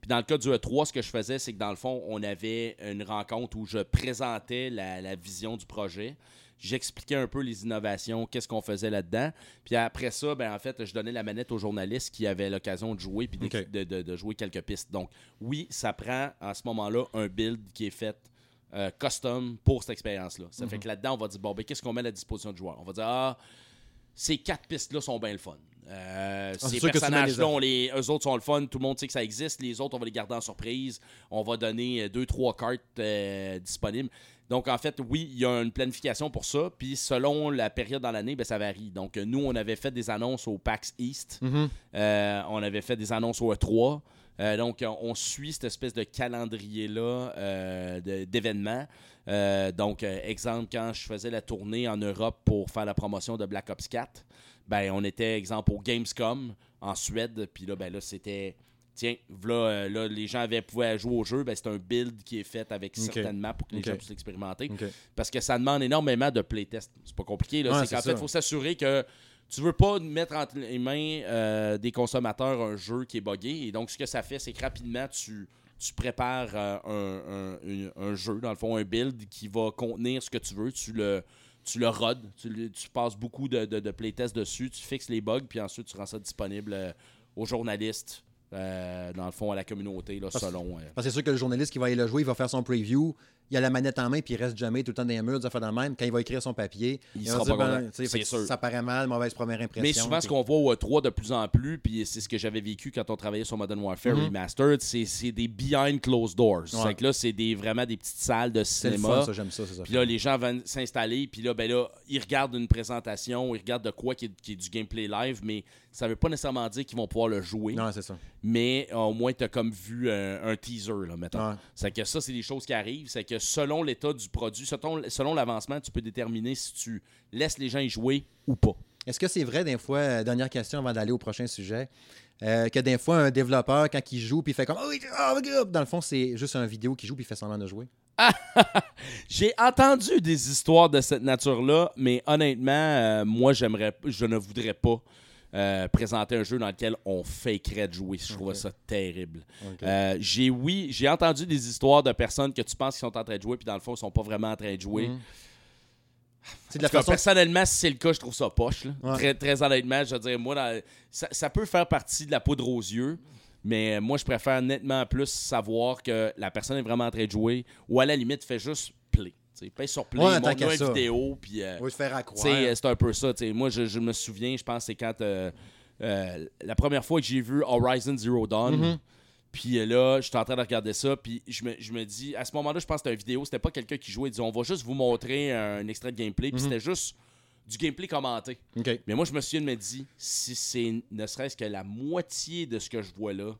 Puis dans le cas du E3, ce que je faisais, c'est que dans le fond, on avait une rencontre où je présentais la, la vision du projet. J'expliquais un peu les innovations, qu'est-ce qu'on faisait là-dedans. Puis après ça, ben, en fait, je donnais la manette aux journalistes qui avaient l'occasion de jouer puis de, de- de jouer quelques pistes. Donc, oui, ça prend à ce moment-là un build qui est fait euh, custom pour cette expérience-là. Ça
Mhm.
fait que là-dedans, on va dire, bon, ben, qu'est-ce qu'on met à la disposition du joueur? On va dire, ah, ces quatre pistes-là sont bien le fun. Euh,
Ah, c'est
ces personnages-là,
les-
on les, eux autres sont le fun, tout le monde sait que ça existe. Les autres, on va les garder en surprise. On va donner euh, deux, trois cartes euh, disponibles. Donc, en fait, oui, il y a une planification pour ça. Puis, selon la période dans l'année, ben, ça varie. Donc, nous, on avait fait des annonces au PAX East.
Mhm.
Euh, on avait fait des annonces au E3. Euh, donc, on suit cette espèce de calendrier-là euh, d'événements. Donc, exemple, quand je faisais la tournée en Europe pour faire la promotion de Black Ops 4, ben, on était, exemple, au Gamescom en Suède. Puis là, ben, là c'était. Tiens, là, euh, là, les gens avaient, pouvaient jouer au jeu. Ben, c'est un build qui est fait avec
Ok.
certaines maps pour que les gens puissent l'expérimenter. Parce que ça demande énormément de playtest. C'est pas compliqué. là.
Ouais,
c'est qu'en fait, il faut s'assurer que tu veux pas mettre entre les mains euh, des consommateurs un jeu qui est buggé. Et donc, ce que ça fait, c'est que rapidement, tu, tu prépares euh, un, un- jeu, dans le fond, un build qui va contenir ce que tu veux. Tu le, tu le rodes, tu, passes beaucoup de, de, de playtests dessus, tu fixes les bugs, puis ensuite, tu rends ça disponible euh, aux journalistes. Euh, dans le fond, à la communauté, là, selon. euh,
Parce que c'est sûr que le journaliste qui va aller le jouer, il va faire son preview. Il a la manette en main puis il reste jamais tout le temps dans les murs, des affaires dans le même. Quand il va écrire son papier,
Il sera
dire,
pas
ben,
C'est sûr.
ça paraît mal, mauvaise première impression.
Mais souvent, ce qu'on voit au E3 de plus en plus, puis c'est ce que j'avais vécu quand on travaillait sur Modern Warfare
Mhm.
Remastered, c'est des behind closed doors.
Ouais.
C'est que là, c'est des, vraiment des petites salles de cinéma.
ça, j'aime ça.
Puis là, les gens viennent s'installer, puis là, ben là, ils regardent une présentation, ils regardent de quoi qui est, qui est du gameplay live, mais ça veut pas nécessairement dire qu'ils vont pouvoir le jouer.
Non, c'est ça.
Mais euh, au moins, tu as comme vu un, un teaser, là, mettons.
Ouais.
C'est que ça, c'est des choses qui arrivent. C'est que selon l'état du produit, selon, selon l'avancement, tu peux déterminer si tu laisses les gens y jouer ou pas.
Est-ce que c'est vrai, des fois, euh, dernière question avant d'aller au prochain sujet, euh, que des fois, un développeur, quand il joue, puis il fait comme. Oh, oh, dans le fond, c'est juste un vidéo qui joue, puis il fait semblant de jouer? <laughs>
J'ai entendu des histoires de cette nature-là, mais honnêtement, euh, moi, j'aimerais, je ne voudrais pas euh, présenter un jeu dans lequel on fakerait de jouer. Je trouve
Ok.
ça terrible. Euh, j'ai, oui, j'ai entendu des histoires de personnes que tu penses qu'ils sont en train de jouer, puis dans le fond, ils sont pas vraiment en train de jouer.
C'est
En
de la façon.
personnellement, si c'est le cas, je trouve ça poche. là.
Ouais.
Très, très honnêtement, je veux dire, moi, dans- ça, ça peut faire partie de la poudre aux yeux, mais moi, je préfère nettement plus savoir que la personne est vraiment en train de jouer ou à la limite, fait juste play. Paye sur play,
Ouais, qu'à
une
ça.
vidéo, puis... euh,
On va se faire
sais, c'est un peu ça. Moi, je, je me souviens, je pense que c'est quand euh, euh, la première fois que j'ai vu Horizon Zero Dawn.
Mhm.
Puis euh, là, j'étais en train de regarder ça, puis je me, je me dis, à ce moment-là, je pense que c'était une vidéo, c'était pas quelqu'un qui jouait, il dit, on va juste vous montrer un extrait de gameplay, puis
Mhm.
c'était juste du gameplay commenté. Mais moi, je me souviens de me dire, si c'est ne serait-ce que la moitié de ce que je vois là,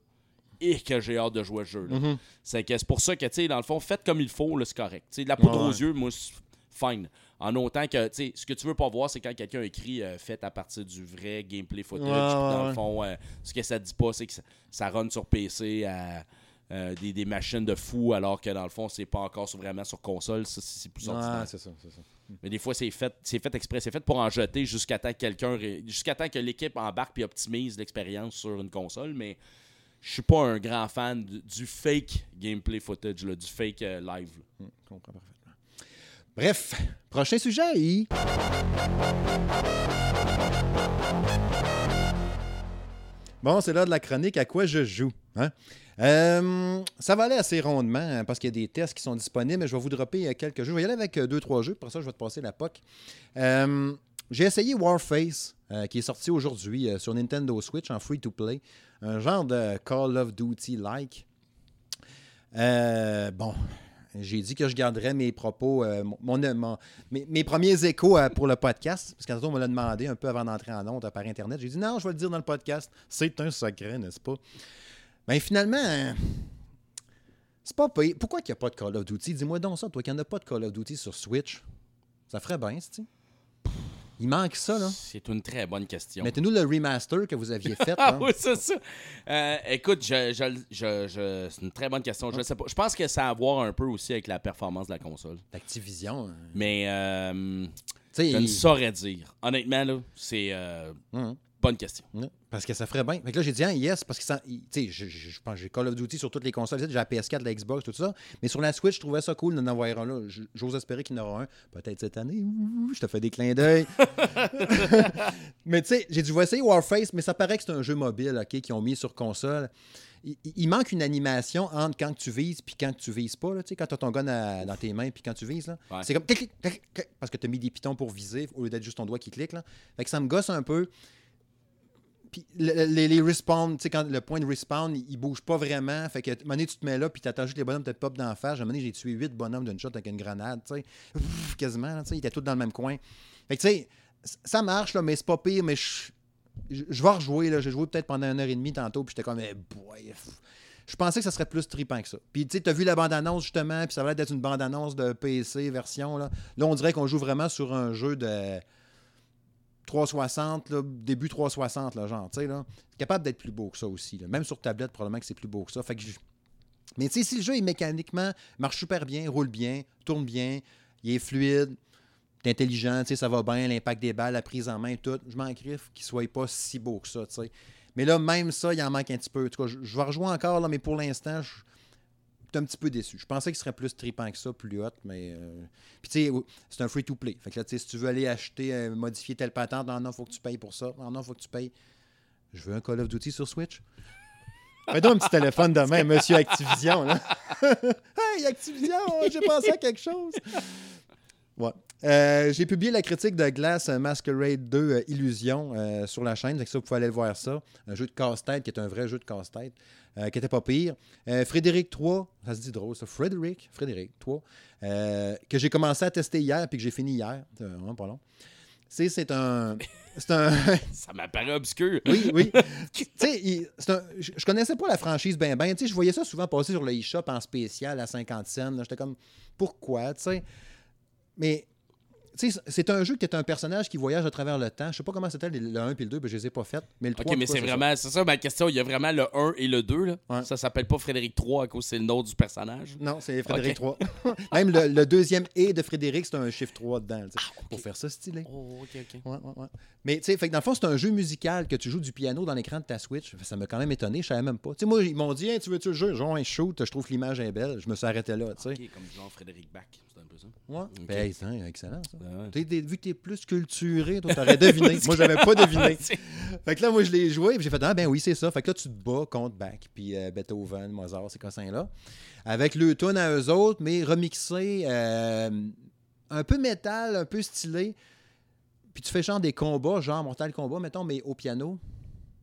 et que j'ai hâte de jouer à ce jeu.
Mhm.
C'est que c'est pour ça que, tu sais, dans le fond, faites comme il faut, c'est correct. De la poudre
Ouais,
aux
ouais.
yeux, moi, c'est fine. En autant que, tu sais, ce que tu veux pas voir, c'est quand quelqu'un écrit euh, fait à partir du vrai gameplay footage.
Ouais,
puis dans
ouais,
le fond, euh, ce que ça dit pas, c'est que ça, ça run sur PC à euh, des, des machines de fou, alors que dans le fond, c'est pas encore sur- vraiment sur console. Ça, c'est plus.
Ouais, c'est ça, ça.
Mais des fois, c'est fait, c'est fait exprès. C'est fait pour en jeter jusqu'à temps que quelqu'un. Jusqu'à temps que l'équipe embarque et optimise l'expérience sur une console. Mais je suis pas un grand fan du, fake gameplay footage, du fake euh, live.
je comprends parfaitement. Bref, prochain sujet. Bon, c'est l'heure de la chronique à quoi je joue. hein? Euh, ça va aller assez rondement hein, parce qu'il y a des tests qui sont disponibles, mais je vais vous dropper euh, quelques jeux. Je vais y aller avec deux, trois jeux, pour ça je vais te passer la POC. J'ai essayé Warface, euh, qui est sorti aujourd'hui euh, sur Nintendo Switch en free-to-play. Un genre de Call of Duty-like. Euh, bon, j'ai dit que je garderais mes propos, mon, mes, premiers échos pour le podcast, parce qu'un on me l'a demandé un peu avant d'entrer en honte par Internet. J'ai dit non, je vais le dire dans le podcast. C'est un secret, n'est-ce pas? Ben finalement, c'est pas payé. Pourquoi qu'il n'y a pas de Call of Duty? Dis-moi donc ça, toi, qu'il n'y en a pas de Call of Duty sur Switch. Ça ferait bien, tu Il manque ça, là.
C'est une très bonne question.
Mettez-nous le remaster que vous aviez fait. <laughs>
Ah oui, c'est ça. Euh, écoute, je, je- je- je- c'est une très bonne question. Je sais pas. Je pense que ça a à voir un peu aussi avec la performance de la console.
Activision. hein.
Mais euh, je ne saurais dire. Honnêtement, là, c'est euh,
Hum.
Bonne question.
Parce que ça ferait bien. Fait que là, j'ai dit, ah, yes, parce que ça. Tu sais, je, je- je pense que j'ai Call of Duty sur toutes les consoles. J'ai la PS4, la Xbox, tout ça. Mais sur la Switch, je trouvais ça cool d'en avoir un là. J'ose espérer qu'il y en aura un. Peut-être cette année. Ouh, je te fais des clins d'œil. <laughs> <laughs> mais tu sais, j'ai dû essayer Warface, mais ça paraît que c'est un jeu mobile, OK, qu'ils ont mis sur console. Il, manque une animation entre quand tu vises puis quand tu vises pas. Là, tu sais, quand tu as ton gun à- dans tes mains puis quand tu vises. Là.
Ouais.
C'est comme clic, clic, clic, clic, parce que tu as mis des pitons pour viser au lieu d'être juste ton doigt qui clique. Là. Fait que ça me gosse un peu. Puis le- les, les respawn, tu sais, quand le point de respawn, il, bouge pas vraiment. Fait que, à tu te mets là, puis t'attends juste les bonhommes te pop d'en face. À un moment donné, j'ai tué 8 bonhommes d'une shot avec une grenade, tu sais. Quasiment, tu sais, ils étaient tous dans le même coin. Fait que, tu sais, ça marche, là, mais c'est pas pire, mais je, vais rejouer, là. J'ai joué peut-être pendant une heure et demie tantôt, puis j'étais comme, eh, boy. Je pensais que ça serait plus trippant que ça. Puis, tu sais, t'as vu la bande-annonce, justement, puis ça va être une bande-annonce de PC version, là. Là, on dirait qu'on joue vraiment sur un jeu de 360, là, début 360, là, genre, tu sais, là. Capable d'être plus beau que ça aussi. Même sur tablette, probablement que c'est plus beau que ça. Mais tu sais, si le jeu est mécaniquement, marche super bien, roule bien, tourne bien, il est fluide, intelligent, ça va bien, l'impact des balles, la prise en main, tout, je m'en griffe qu'il soit pas si beau que ça. Mais là, même ça, il en manque un petit peu. En tout je, vais rejouer encore, mais pour l'instant, je un petit peu déçu. Je pensais qu'il serait plus trippant que ça, plus hot, mais. euh, Puis tu sais, c'est un free-to-play. Fait que là, tu sais, si tu veux aller acheter, euh, modifier telle patente, non, non, faut que tu payes pour ça. Non, non, faut que tu payes. Je veux un Call of Duty sur Switch. Fais donc un petit téléphone demain, monsieur Activision, là. <laughs> Hey, Activision, j'ai pensé à quelque chose. Ouais. Euh, j'ai publié la critique de Glass Masquerade 2 euh, Illusion euh, sur la chaîne. Donc ça, vous pouvez aller le voir ça. Un jeu de casse-tête qui est un vrai jeu de casse-tête, euh, qui était pas pire. Euh, Frédéric 3, ça se dit drôle, ça. Frédéric, Frédéric 3, euh, que j'ai commencé à tester hier puis que j'ai fini hier. C'est vraiment pas long. C'est, c'est un. <laughs> C'est un. <laughs>
Ça m'apparaît obscur.
Oui, oui. <laughs> tu sais, je connaissais pas la franchise ben ben. Tu sais, je voyais ça souvent passer sur le eShop en spécial à 50 cents. J'étais comme, pourquoi, tu sais? Mais, c'est un jeu qui est un personnage qui voyage à travers le temps. Je sais pas comment c'était le 1 puis le 2, ben, je les ai pas faites. Mais le 3,
Ok, mais c'est vraiment, c'est ça ma question. Il y a vraiment le 1 et le 2. Là?
Ouais.
Ça s'appelle pas Frédéric 3 à cause c'est le nom du personnage?
Non, c'est Frédéric 3. <laughs> Même le, le deuxième et de Frédéric, c'est un chiffre 3 dedans. tu sais, Pour faire ça stylé.
Oh, ok, ok.
Ouais, ouais, ouais. Mais tu sais, fait que dans le fond, c'est un jeu musical que tu joues du piano dans l'écran de ta Switch. Ça m'a quand même étonné, je savais même pas. Tu sais, moi, ils m'ont dit, Hey, tu veux-tu le jeu? Genre un shoot, je trouve que l'image est belle. Je me suis arrêté là, tu sais.
Ok, comme genre Frédéric Bach. C'est un peu ça.
Ouais. Ben, c'est excellent, ça.
Ben ouais.
T'es- t'es- vu que t'es plus culturé, toi, t'aurais deviné. <laughs> moi, j'avais pas deviné. <laughs> Fait que là, moi, je l'ai joué, puis j'ai fait, ah, ben oui, c'est ça. Fait que là, tu te bats contre Bach, puis euh, Beethoven, Mozart, ces cossins-là. Avec le tune à eux autres, mais remixé, euh, un peu métal, un peu stylé. Puis tu fais genre des combats, genre Mortal Kombat, mettons, mais au piano.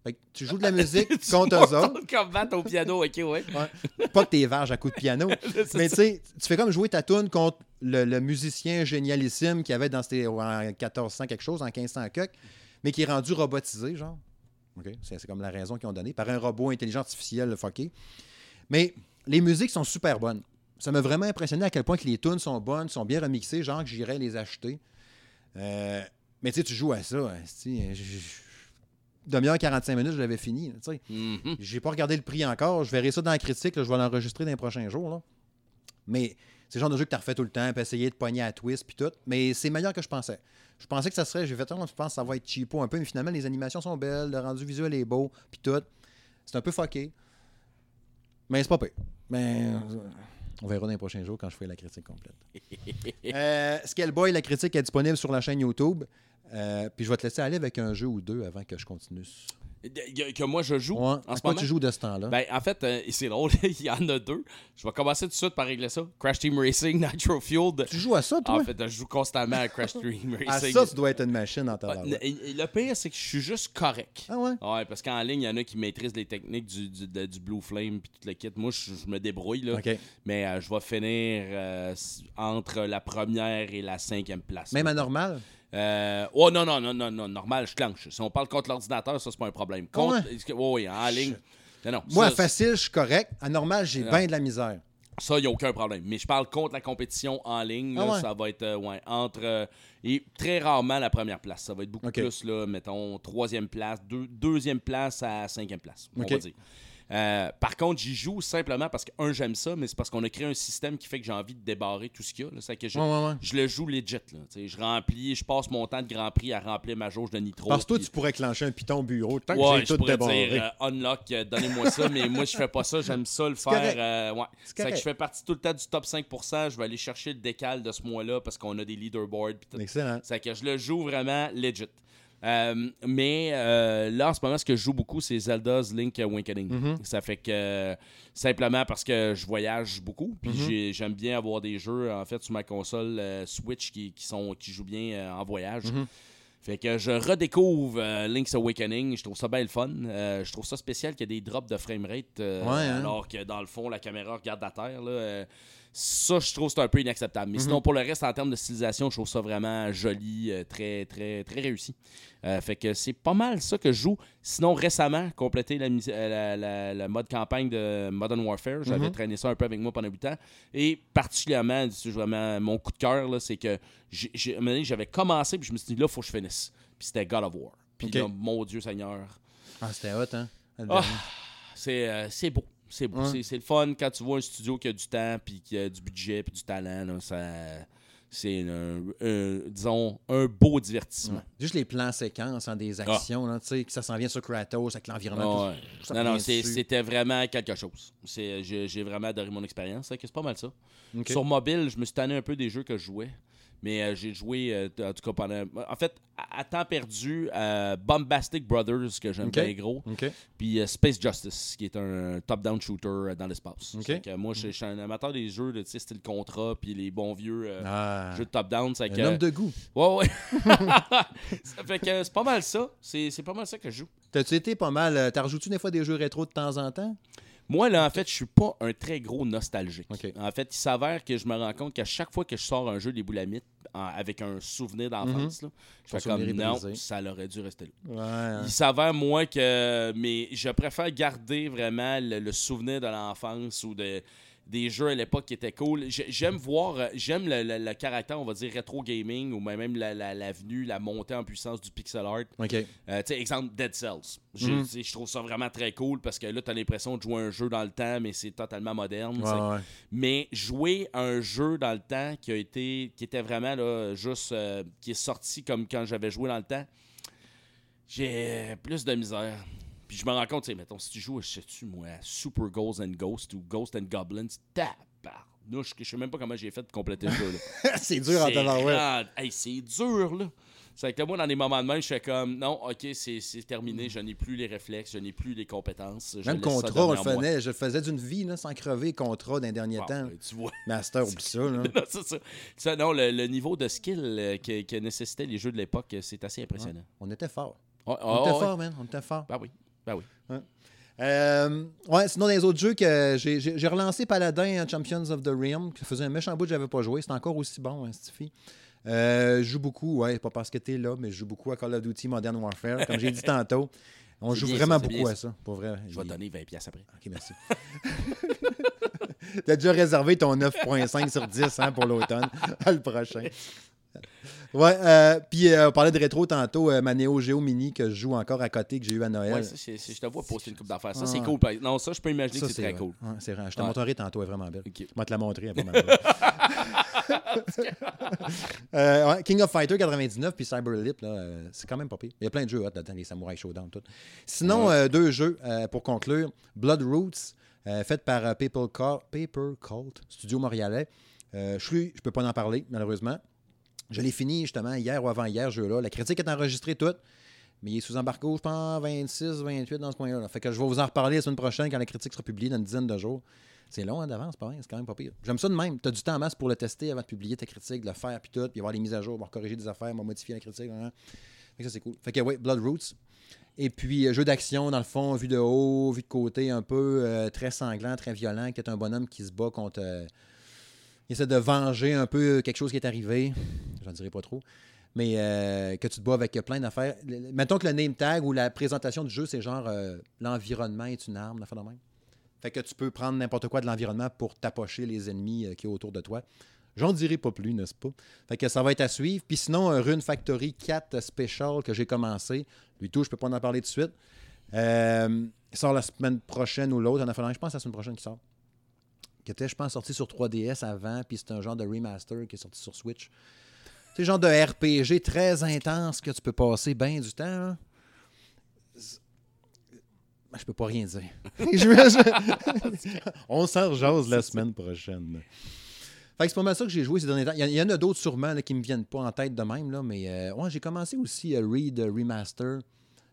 Fait que tu joues de la musique <laughs> contre eux autres.
Kombat au piano, ok, ouais.
Ouais. Pas que t'es varges à coups de piano. <laughs> Mais tu sais, tu fais comme jouer ta tune contre le, le musicien génialissime qui avait dans ces, en 1400 quelque chose, en 1500 quelque, mais qui est rendu robotisé, genre. OK? C'est comme la raison qu'ils ont donnée, par un robot intelligent artificiel fucké. Mais les musiques sont super bonnes. Ça m'a vraiment impressionné à quel point que les tunes sont bonnes, sont bien remixées, genre que j'irais les acheter. Euh, mais tu sais, tu joues à ça. je- Demi-heure, 45 minutes, je l'avais fini. tu sais.
Mhm.
J'ai pas regardé le prix encore. Je verrai ça dans la critique. là. Je vais l'enregistrer dans les prochains jours. là. Mais c'est le genre de jeu que tu refait tout le temps, puis essayer de pogner à twist, puis tout. Mais c'est meilleur que je pensais. Je pensais que ça serait. J'ai fait, oh, je pense que ça va être cheapo un peu, mais finalement, les animations sont belles, le rendu visuel est beau, puis tout. C'est un peu fucké. Mais c'est pas pire. Mais euh, on verra dans les prochains jours quand je ferai la critique complète. <laughs> euh, Scaleboy, la critique est disponible sur la chaîne YouTube. Euh, puis je vais te laisser aller avec un jeu ou deux avant que je continue.
Que moi je joue
Ouais.
en
À
ce moment?
tu joues de ce temps-là?
Ben, en fait, euh, c'est drôle, <laughs> il y en a deux. Je vais commencer tout de suite par régler ça. Crash Team Racing, <laughs> Nitro Fueled.
tu joues à ça, toi?
En fait, je joue constamment à Crash Team <laughs> Racing.
ça, tu dois être une machine
Ah,
barbe.
le, pire, c'est que je suis juste correct.
Ah ouais?
Ouais, parce qu'en ligne, il y en a qui maîtrisent les techniques du, du, de- du Blue Flame puis tout le kit. Moi, je, je me débrouille, là. Mais euh, je vais finir euh, entre la première et la cinquième place.
Même à normal?
Euh, oh non, non, non, non, non, normal, je clenche. Si on parle contre l'ordinateur, ça, c'est pas un problème. Contre,
ouais?
est-ce que- ouais, ouais, en ligne. Non, non,
Moi,
ça,
facile, je suis correct. À normal, j'ai bien de la misère.
Ça, il n'y a aucun problème. Mais je parle contre la compétition en ligne.
Ah
là,
ouais?
Ça va être euh, ouais, entre. euh, et très rarement la première place. Ça va être beaucoup plus, là, mettons, troisième place, deux- deuxième place à cinquième place, on va dire. Euh, par contre, j'y joue simplement parce que, un, j'aime ça, mais c'est parce qu'on a créé un système qui fait que j'ai envie de débarrer tout ce qu'il y a. là. C'est que je,
Ouais, ouais, ouais.
je le joue legit. Là, je remplis, je passe mon temps de Grand Prix à remplir ma jauge de nitro.
Parce que toi, tu pourrais clencher un piton bureau tant que
Ouais,
j'ai
je
tout
pourrais
débarré.
dire euh, unlock, euh, donnez-moi ça, mais moi je fais pas ça, j'aime ça le faire.
C'est
C'est que je fais partie tout le temps du top 5%, je vais aller chercher le décal de ce mois-là parce qu'on a des leaderboards.
Excellent.
C'est que je le joue vraiment legit. Euh, mais euh, là, en ce moment, ce que je joue beaucoup, c'est Zelda's Link Awakening.
Mhm.
Ça fait que simplement parce que je voyage beaucoup, puis
Mhm.
j'ai- j'aime bien avoir des jeux en fait sur ma console euh, Switch qui, qui sont qui jouent bien en voyage.
Mhm.
Fait que je redécouvre euh, Link's Awakening. Je trouve ça bien le fun. Euh, je trouve ça spécial qu'il y ait des drops de framerate euh,
Ouais, hein?
alors que dans le fond, la caméra regarde à terre. Là, ça, je trouve que c'est un peu inacceptable. Mais
Mhm.
sinon, pour le reste, en termes de stylisation, je trouve ça vraiment joli, euh, très, très, très réussi. Euh, fait que c'est pas mal ça que je joue. Sinon, récemment, compléter la, euh, la, la- la mode campagne de Modern Warfare. J'avais
Mhm.
traîné ça un peu avec moi pendant 8 ans. Et particulièrement, vraiment mon coup de cœur, c'est que j'avais commencé, puis je me suis dit, là, il faut que je finisse. Puis c'était God of War. Puis là, mon Dieu Seigneur,
Ah, c'était hot, hein?
Ah, euh, c'est beau. C'est le fun quand tu vois un studio qui a du temps, puis qui a du budget, puis du talent. là, ça- c'est, un- un- disons, un beau divertissement.
Ouais. Juste les plans séquences, hein, des actions, là, tu sais, que ça s'en vient sur Kratos avec l'environnement.
Ah ouais. Non, non, c'était vraiment quelque chose. C'est- J'ai vraiment adoré mon expérience. C'est pas mal ça. Sur mobile, je me suis tanné un peu des jeux que je jouais. Mais euh, j'ai joué, euh, en tout cas, pendant. En fait, à, à temps perdu, Bombastic Brothers, que j'aime bien gros. Puis euh, Space Justice, qui est un top-down shooter dans l'espace. Moi, je je suis un amateur des jeux de style contrat, puis les bons vieux
Ah,
jeux de top-down.
un
que-
homme de goût.
Ouais, ouais. <laughs> <laughs> ça fait que c'est pas mal ça. C'est pas mal ça que je joue.
T'as-tu été pas mal. T'en rejoues-tu des fois des jeux rétro de temps en temps?
Moi, là, en fait, je suis pas un très gros nostalgique. En fait, il s'avère que je me rends compte qu'à chaque fois que je sors un jeu des boulamites avec un souvenir d'enfance, là, je fais comme non, ça aurait dû rester là.
Ouais. hein.
Il s'avère, moi, que. Mais je préfère garder vraiment le, le souvenir de l'enfance ou de, des jeux à l'époque qui étaient cool. J'ai- J'aime voir. euh, J'aime le, le- le caractère, on va dire, rétro gaming ou même la- la- la, montée en puissance du pixel art.
OK.
Euh, exemple, Dead Cells. Je, sais, je trouve ça vraiment très cool parce que là, tu as l'impression de jouer un jeu dans le temps, mais c'est totalement moderne.
Ouais, ouais.
Mais jouer un jeu dans le temps qui a été qui était vraiment là, juste euh, qui est sorti comme quand j'avais joué dans le temps, j'ai plus de misère. Puis je me rends compte, tu sais, mettons, si tu joues, je sais-tu, moi, à Super Ghosts and Ghosts ou Ghosts and Goblins, tabarnouche, je sais même pas comment j'ai fait de compléter le jeu. Là. <laughs>
c'est dur en tabarouette.
Hey, c'est dur, là. C'est que moi, dans des moments de même, je fais comme, non, ok, c'est c'est terminé, je n'ai plus les réflexes, je n'ai plus les compétences. je
Même contrat, on le faisait. Je faisais d'une vie là, sans crever contrat derniers
Bon,
temps.
ben, tu vois.
Master, <laughs> oublie ça. Là.
Non, c'est ça. Ça, non, le, le niveau de skill euh, que, que nécessitaient les jeux de l'époque, euh, c'est assez impressionnant.
On était fort. On était
ouais.
fort, man. On était fort.
Ben oui. Ben oui.
Euh, ouais, sinon, dans les autres jeux, que j'ai relancé Paladin hein, Champions of the Realm, qui faisait un méchant bout que j'avais pas joué. C'est encore aussi bon, hein, Stiffy. Euh, je joue beaucoup, ouais, pas parce que t'es là, mais je joue beaucoup à Call of Duty Modern Warfare, comme j'ai dit tantôt. <laughs> On joue vraiment
ça,
beaucoup à ça, pour vrai.
Je vais te donner 20$ piastres après.
Ok, merci. <laughs> T'as déjà réservé ton 9.5 sur 10 hein, pour l'automne. Ah, <laughs> le prochain. Ouais, euh, puis euh, on parlait de rétro tantôt, euh, ma Neo Geo Mini que je joue encore à côté, que j'ai eu à Noël.
Ouais, ça, c'est- c'est- je te vois poster une coupe d'affaires. Ça,
Ah.
c'est cool. par exemple. Non, ça, je peux imaginer
Ça,
que c'est très cool.
ouais, c'est vrai. Je te
Ouais.
montrerai tantôt, elle est vraiment belle.
Ok.
Je vais te la montrer, elle est vraiment <laughs> belle. Euh, ouais, King of Fighter 99 puis Cyberlip, là, euh, c'est quand même pas pire. Il y a plein de jeux hot là-dedans, les Samurai Showdown, tout. Sinon, euh, deux jeux euh, pour conclure. Blood Roots, euh, fait par euh, Paper, Cult, Paper Cult, studio montréalais. Euh, je suis, je peux pas en parler, malheureusement. Je l'ai fini justement hier ou avant-hier, ce jeu-là. La critique est enregistrée toute, mais il est sous embargo, je pense, 26, 28 dans ce coin-là. là. Fait que je vais vous en reparler la semaine prochaine quand la critique sera publiée dans une dizaine de jours. C'est long hein, d'avance, pas c'est quand même pas pire. J'aime ça de même. Tu as du temps en masse pour le tester avant de publier ta critique, de le faire, puis tout, puis avoir les mises à jour, pour corriger des affaires, modifier la critique. hein. Fait que ça, c'est cool. Fait que, ouais, Blood Roots. Et puis, euh, jeu d'action, dans le fond, vue de haut, vue de côté, un peu euh, très sanglant, très violent, qui est un bonhomme qui se bat contre. euh, il essaie de venger un peu quelque chose qui est arrivé. J'en dirai pas trop. Mais euh, que tu te bats avec plein d'affaires. Mettons que le name tag ou la présentation du jeu, c'est genre euh, l'environnement est une arme, l'affaire de même. Fait que tu peux prendre n'importe quoi de l'environnement pour tapocher les ennemis euh, qui sont autour de toi. J'en dirai pas plus, n'est-ce pas? Fait que ça va être à suivre. Puis sinon, un Rune Factory 4 Special que j'ai commencé. Lui tout, je peux pas en parler tout de suite. Il sort la semaine prochaine ou l'autre. En je pense la semaine prochaine qui sort. Qui était, je pense, sorti sur 3DS avant. Puis c'est un genre de remaster qui est sorti sur Switch. C'est le genre de RPG très intense que tu peux passer bien du temps. C'est- Ben, Je peux pas rien dire. <laughs> <laughs> On s'en rejase la semaine prochaine. Fait que c'est pas mal ça que j'ai joué ces derniers temps. Il y, en- a d'autres sûrement là, qui me viennent pas en tête de même, là, mais euh, ouais, j'ai commencé aussi euh, Read Remaster,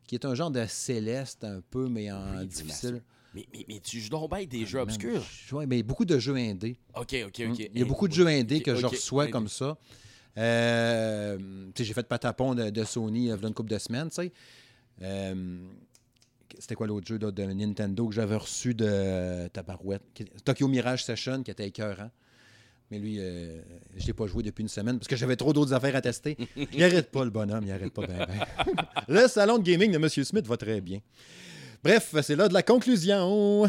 qui est un genre de céleste un peu, mais en difficile.
Mais, mais, mais tu joues donc bien avec des jeux
Ah, Man,
obscurs.
je- ouais, mais beaucoup de jeux indés.
Ok, ok, ok.
Il y a beaucoup de jeux indés que je reçois comme ça. Euh, tu sais, j'ai fait patapon de, de Sony euh, v'là une couple de semaines, tu sais. Euh, c'était quoi l'autre jeu là, de Nintendo que j'avais reçu de Tabarouette? qui- Tokyo Mirage Session, qui était écœurant. Mais lui, euh, je l'ai pas joué depuis une semaine parce que j'avais trop d'autres affaires à tester. Il arrête pas, le bonhomme, il arrête pas ben, ben. <laughs> Le salon de gaming de M. Smith va très bien. Bref, c'est là de la conclusion.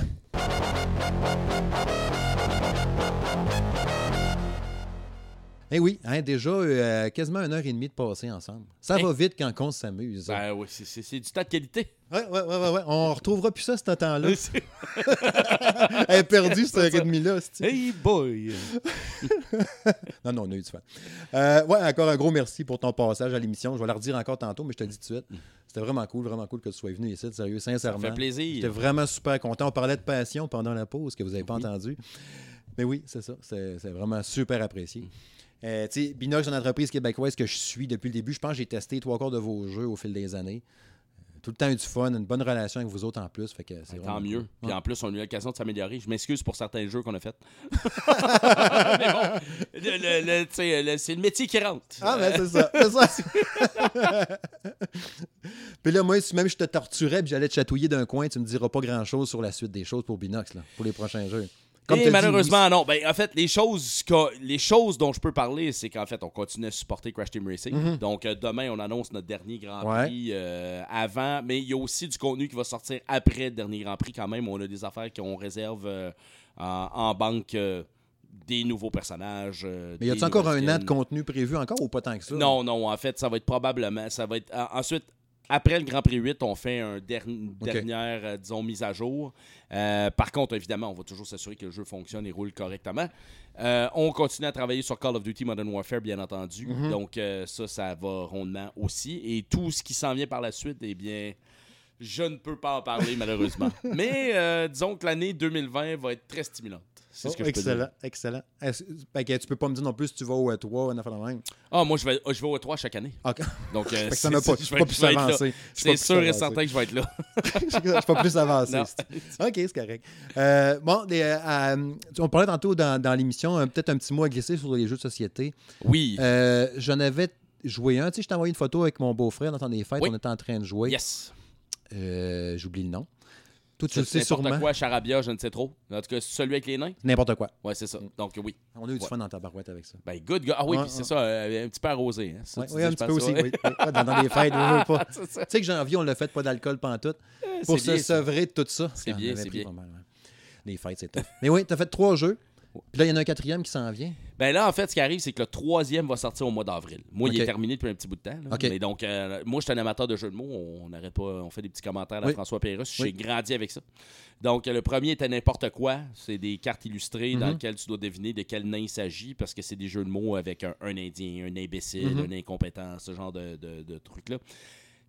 Eh oui, hein, déjà euh, quasiment une heure et demie de passer ensemble. Ça
Hey.
va vite quand on s'amuse.
Ben oui, c'est- du temps de qualité.
Ouais, ouais, ouais, ouais, ouais. On retrouvera plus ça, ce temps-là. <laughs> Elle est perdue, cette heure et demie-là.
hey boy! <laughs>
Non, non, on a eu du fun. Euh, ouais, encore un gros merci pour ton passage à l'émission. Je vais la redire encore tantôt, mais je te le dis tout de suite. C'était vraiment cool, vraiment cool que tu sois venu ici, sérieux,
Ça
sincèrement.
fait
J'étais
plaisir.
vraiment super content. On parlait de passion pendant la pause, que vous n'avez pas
Oui.
entendu. Mais oui, c'est ça. C'est vraiment super apprécié. Euh, Binox, une entreprise québécoise que je suis depuis le début. Je pense que j'ai testé trois quarts de vos jeux au fil des années. Euh, Tout le temps eu du fun, une bonne relation avec vous autres en plus. Fait que c'est
Tant mieux.
cool.
Puis en plus, on a eu l'occasion de s'améliorer. Je m'excuse pour certains jeux qu'on a faits. <laughs> <laughs> Mais bon, le- le- le- c'est le métier qui rentre.
Ah, ben c'est ça. C'est ça. <laughs> puis là, moi, si même je te torturais puis j'allais te chatouiller d'un coin, tu me diras pas grand-chose sur la suite des choses pour Binox, là, pour les prochains jeux.
Et
dit,
malheureusement, non. Ben, en fait, les choses, les choses dont je peux parler, c'est qu'en fait, on continue à supporter Crash Team Racing. Donc, euh, demain, on annonce notre dernier Grand.
Ouais.
Prix euh, avant. Mais il y a aussi du contenu qui va sortir après le dernier Grand Prix quand même. On a des affaires qu'on réserve euh, en, en banque. euh, des nouveaux personnages. euh,
Mais y
des
encore un an de contenu prévu encore ou pas tant que ça?
Non, non, en fait, ça va être probablement. Ça va être. en- ensuite, après le Grand Prix 8, on fait un der- une dernière, euh, disons, mise à jour. Euh, par contre, évidemment, on va toujours s'assurer que le jeu fonctionne et roule correctement. Euh, on continue à travailler sur Call of Duty Modern Warfare, bien entendu.
Mhm.
Donc, ça, ça va rondement aussi. Et tout ce qui s'en vient par la suite, eh bien. Je ne peux pas en parler, malheureusement. <laughs> Mais disons que l'année 2020 va être très stimulante. C'est ce que je peux dire.
excellent, excellent. Que tu peux pas me dire non plus si tu vas au E3 ou une affaire de même.
Ah, moi, je vais, je vais au 3 chaque année.
Ok.
Donc, euh, <laughs>
ça
c'est-
n'a pas,
je vais-
pas plus avancé.
C'est sûr et certain que je vais être là. <laughs>
Je suis pas plus avancé. OK, c'est correct. Euh, bon, euh, euh, on parlait tantôt dans, dans l'émission, peut-être un petit mot à glisser sur les jeux de société.
Oui.
Euh, J'en avais joué un. Tu sais, je t'ai envoyé une photo avec mon beau-frère dans le temps des fêtes.
Oui.
On était en train de jouer.
yes.
Euh, J'oublie le nom. Toi, tu
C'est
le sais
n'importe
sûrement.
quoi, charabia, je ne sais trop. En tout cas, celui avec les nains?
N'importe quoi.
Ouais, c'est ça. Donc, oui.
On a eu du
Ouais.
fun dans ta barouette avec ça.
Ben, good. gars. Ah oui,
Ouais,
puis c'est ça, euh, un petit peu arrosé. Hein, ça,
Ouais,
tu
oui,
dis,
un
je
petit peu aussi. oui. Dans, dans les fêtes, on veut pas. <laughs> Tu sais que janvier, on l'a fait pas d'alcool pantoute.
Euh,
Pour
c'est
se
bien,
sevrer de tout ça.
C'est bien, c'est bien.
pas mal, ouais. Les fêtes, c'est top. Mais oui, tu as fait trois jeux. Puis là, il y en a un quatrième qui s'en vient.
Ben là, en fait, ce qui arrive, c'est que le troisième va sortir au mois d'avril. Moi, il est terminé depuis un petit bout de temps. là. Mais donc, euh, moi, je suis un amateur de jeux de mots. On n'arrête pas, on fait des petits commentaires à
Oui.
François Pérusse. J'ai
Oui.
grandi avec ça. Donc, le premier était n'importe quoi. C'est des cartes illustrées dans
Mhm.
lesquelles tu dois deviner de quel nain il s'agit parce que c'est des jeux de mots avec un, un Indien, un imbécile,
Mhm.
un incompétent, ce genre de, de- de trucs-là.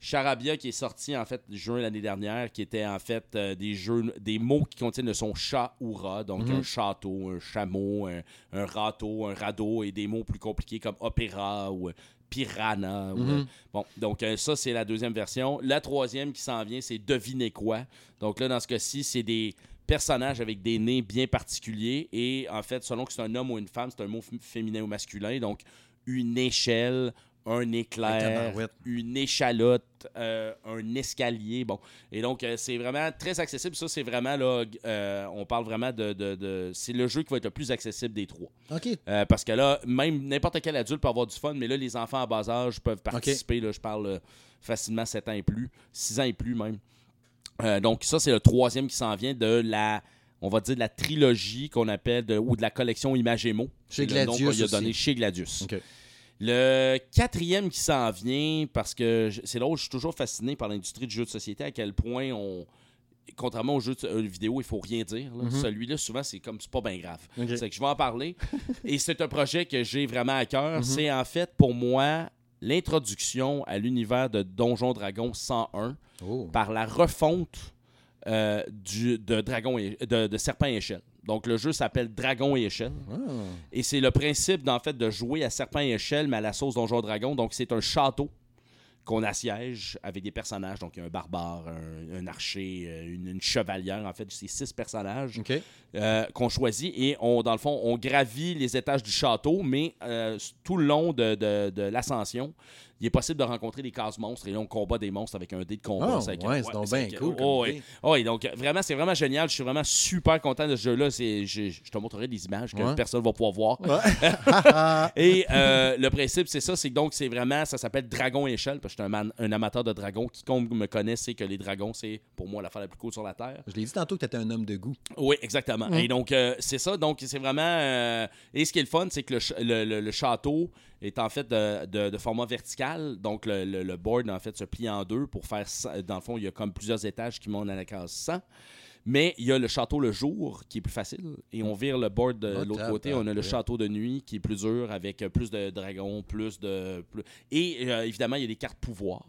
Charabia qui est sorti en fait juin l'année dernière, qui était en fait euh, des jeux, des mots qui contiennent le son chat ou rat, donc
Mhm.
un château, un chameau, un, un râteau, un radeau et des mots plus compliqués comme opéra ou euh, piranha.
Mhm.
euh, bon, donc euh, ça c'est la deuxième version. La troisième qui s'en vient, c'est devinez quoi. Donc là dans ce cas-ci, c'est des personnages avec des nez bien particuliers et en fait selon que c'est un homme ou une femme, c'est un mot féminin ou masculin. Donc une échelle, un éclair, une échalote, euh, un escalier. Bon. Et donc, euh, c'est vraiment très accessible. Ça, c'est vraiment, là, euh, on parle vraiment de. de- de- c'est le jeu qui va être le plus accessible des trois.
OK.
Parce que là, même n'importe quel adulte peut avoir du fun, mais là, les enfants à bas âge peuvent participer. Là, je parle facilement 7 ans et plus, 6 ans et plus même. Donc, ça, c'est le troisième qui s'en vient de la. On va dire de la trilogie qu'on appelle, de- ou de la collection Imagemo.
Chez
C'est le nom
Gladius
qu'on lui a
aussi.
donné chez Gladius.
OK.
Le quatrième qui s'en vient, parce que c'est là où je suis toujours fasciné par l'industrie du jeu de société, à quel point on. Contrairement aux jeux de euh, vidéo, il faut rien dire.
Mhm.
Celui-là, souvent, c'est comme c'est pas bien grave. C'est que je vais en parler. <laughs> Et c'est un projet que j'ai vraiment à cœur.
Mhm.
C'est en fait pour moi l'introduction à l'univers de Donjon Dragon 101
Oh.
par la refonte euh, du, de, Dragon et, de, de Serpent et Échelle. Donc le jeu s'appelle Dragon et Échelle.
Ah.
Et c'est le principe d'en fait de jouer à serpent et échelle, mais à la sauce Donjon Dragon. Donc c'est un château qu'on assiège avec des personnages. Donc il y a un barbare, un, un archer, euh, une, une chevalière. En fait, c'est six personnages euh, qu'on choisit et on, dans le fond, on gravit les étages du château, mais euh, tout le long de, de- de l'ascension, il est possible de rencontrer des cases monstres et là, on combat des monstres avec un dé de combat.
Ah,
C'est avec-
ouais, c'est donc bien cool
oh, ouais. Oh, ouais, donc vraiment, c'est vraiment génial. Je suis vraiment super content de ce jeu-là. Je, je te montrerai des images que
Ouais.
personne va pouvoir voir.
Ouais. <laughs> <laughs>
Et euh, le principe, c'est ça, c'est que donc c'est vraiment, ça s'appelle Dragon et Échelle, parce que je suis un, man- un amateur de dragons. Quiconque me connaît sait que les dragons, c'est pour moi l'affaire la plus cool sur la Terre.
Je l'ai dit tantôt que tu étais un homme de goût.
Oui, exactement.
Mm.
Et donc, euh, c'est ça. Donc, c'est vraiment. euh, et ce qui est le fun, c'est que le, ch- le- le- le château est en fait de, de- de format vertical. Donc, le, le- le board, en fait, se plie en deux pour faire. Dans le fond, il y a comme plusieurs étages qui montent à la case 100. Mais il y a le château le jour qui est plus facile. Et on vire le board de
Oh,
l'autre côté. On a le château de nuit qui est plus dur avec plus de dragons, plus de. plus- Et euh, évidemment, il y a des cartes pouvoir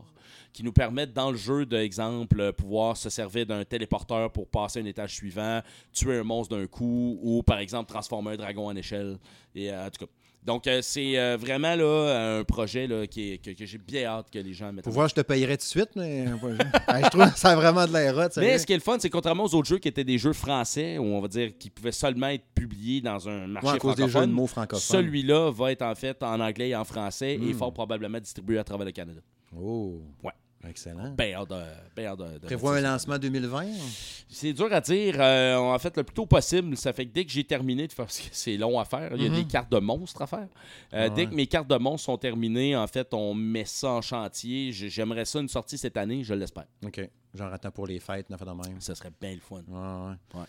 qui nous permettent dans le jeu, d'exemple, pouvoir se servir d'un téléporteur pour passer un étage suivant, tuer un monstre d'un coup, ou par exemple transformer un dragon en échelle. Et en tout cas. Donc, euh, c'est euh, vraiment là, un projet là, qui est- que, que j'ai bien hâte que les gens mettent
Pour voir, je te payerais tout de suite, mais Ouais, <laughs> je trouve que ça a vraiment de l'air hot.
Mais ce qui est le fun, c'est que contrairement aux autres jeux qui étaient des jeux français, où on va dire qui pouvaient seulement être publiés dans un marché
Ouais, à cause des jeux de
francophone,
mots francophones.
celui-là va être en fait en anglais et en français et
Mm.
fort probablement distribué à travers le Canada.
Oh.
Ouais.
Excellent.
Ben hâte de, de-
Prévois un lancement 2020.
C'est dur à dire. euh, en fait, le plus tôt possible, ça fait que dès que j'ai terminé de faire, parce que c'est long à faire, il y a
Mhm.
des cartes de monstres à faire. Euh,
Ah
Dès que mes cartes de monstres sont terminées, en fait, on met ça en chantier. J'aimerais ça une sortie cette année, je l'espère.
OK. Genre, attends pour les fêtes, n'a fait de même.
Ça serait bien le fun.
Ouais, ouais.
Ouais.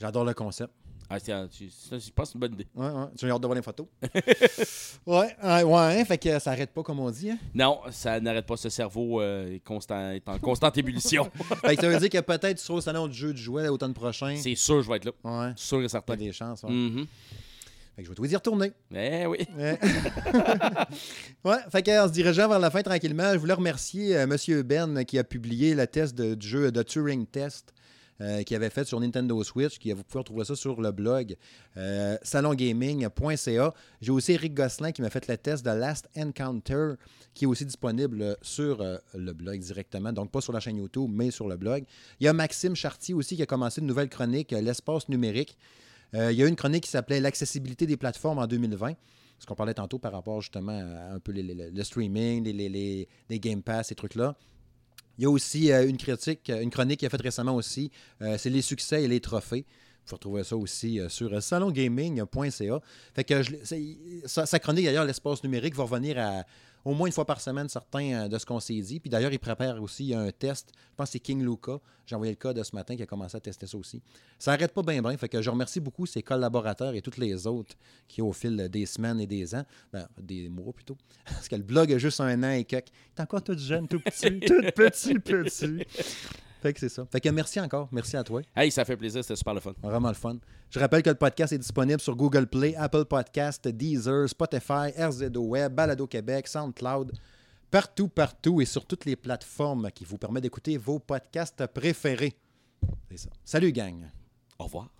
J'adore le concept.
Ah, c'est- je pense que c'est une bonne idée.
Ouais, ouais. J'ai hâte de voir les photos? <laughs> ouais, ouais, ouais. Fait que ça arrête pas, comme on dit. hein?
Non, ça n'arrête pas. Ce cerveau euh, est, constant, est en constante ébullition. <laughs>
Fait que ça veut dire que peut-être tu seras au salon du jeu du jouet l'automne prochain.
c'est sûr, je vais être là.
Ouais.
Sûr et certain.
des chances. Ouais.
Mhm.
Fait que je vais te dire retourner.
Eh oui. <laughs>
Ouais. ouais, fait qu'en se dirigeant vers la fin tranquillement, je voulais remercier euh, Monsieur Ben qui a publié le test de- du jeu de Turing Test. Euh, qu'il avait fait sur Nintendo Switch, qui vous pouvez retrouver ça sur le blog euh, salongaming.ca. J'ai aussi Eric Gosselin qui m'a fait le test de Last Encounter, qui est aussi disponible sur euh, le blog directement, donc pas sur la chaîne YouTube, mais sur le blog. Il y a Maxime Chartier aussi qui a commencé une nouvelle chronique, euh, L'espace numérique. Il y a une chronique qui s'appelait L'accessibilité des plateformes en 2020. Ce qu'on parlait tantôt par rapport justement à un peu le streaming, les- les Game Pass, ces trucs-là. Il y a aussi euh, une critique, une chronique qu'il a faite récemment aussi. euh, c'est les succès et les trophées. Vous pouvez retrouver ça aussi euh, sur salongaming.ca. Fait que je sa chronique, d'ailleurs, l'espace numérique, va revenir à au moins une fois par semaine, certains euh, de ce qu'on s'est dit. Puis d'ailleurs, il prépare aussi un test. Je pense que c'est King Luca. J'ai envoyé le code ce matin qui a commencé à tester ça aussi. Ça n'arrête pas bien, bien. Fait que je remercie beaucoup ses collaborateurs et tous les autres qui, au fil des semaines et des ans, ben, des mois plutôt, <laughs> parce que le blog a juste un an et quelques. T'es encore tout jeune, tout petit, tout petit, petit. Fait que c'est ça. Fait que merci encore. Merci à toi.
Hey, ça fait plaisir, c'était super le fun.
Vraiment le fun. Je rappelle que le podcast est disponible sur Google Play, Apple Podcast, Deezer, Spotify, RZO Web, Balado Québec, SoundCloud, partout, partout et sur toutes les plateformes qui vous permettent d'écouter vos podcasts préférés. C'est ça. Salut, gang.
Au revoir.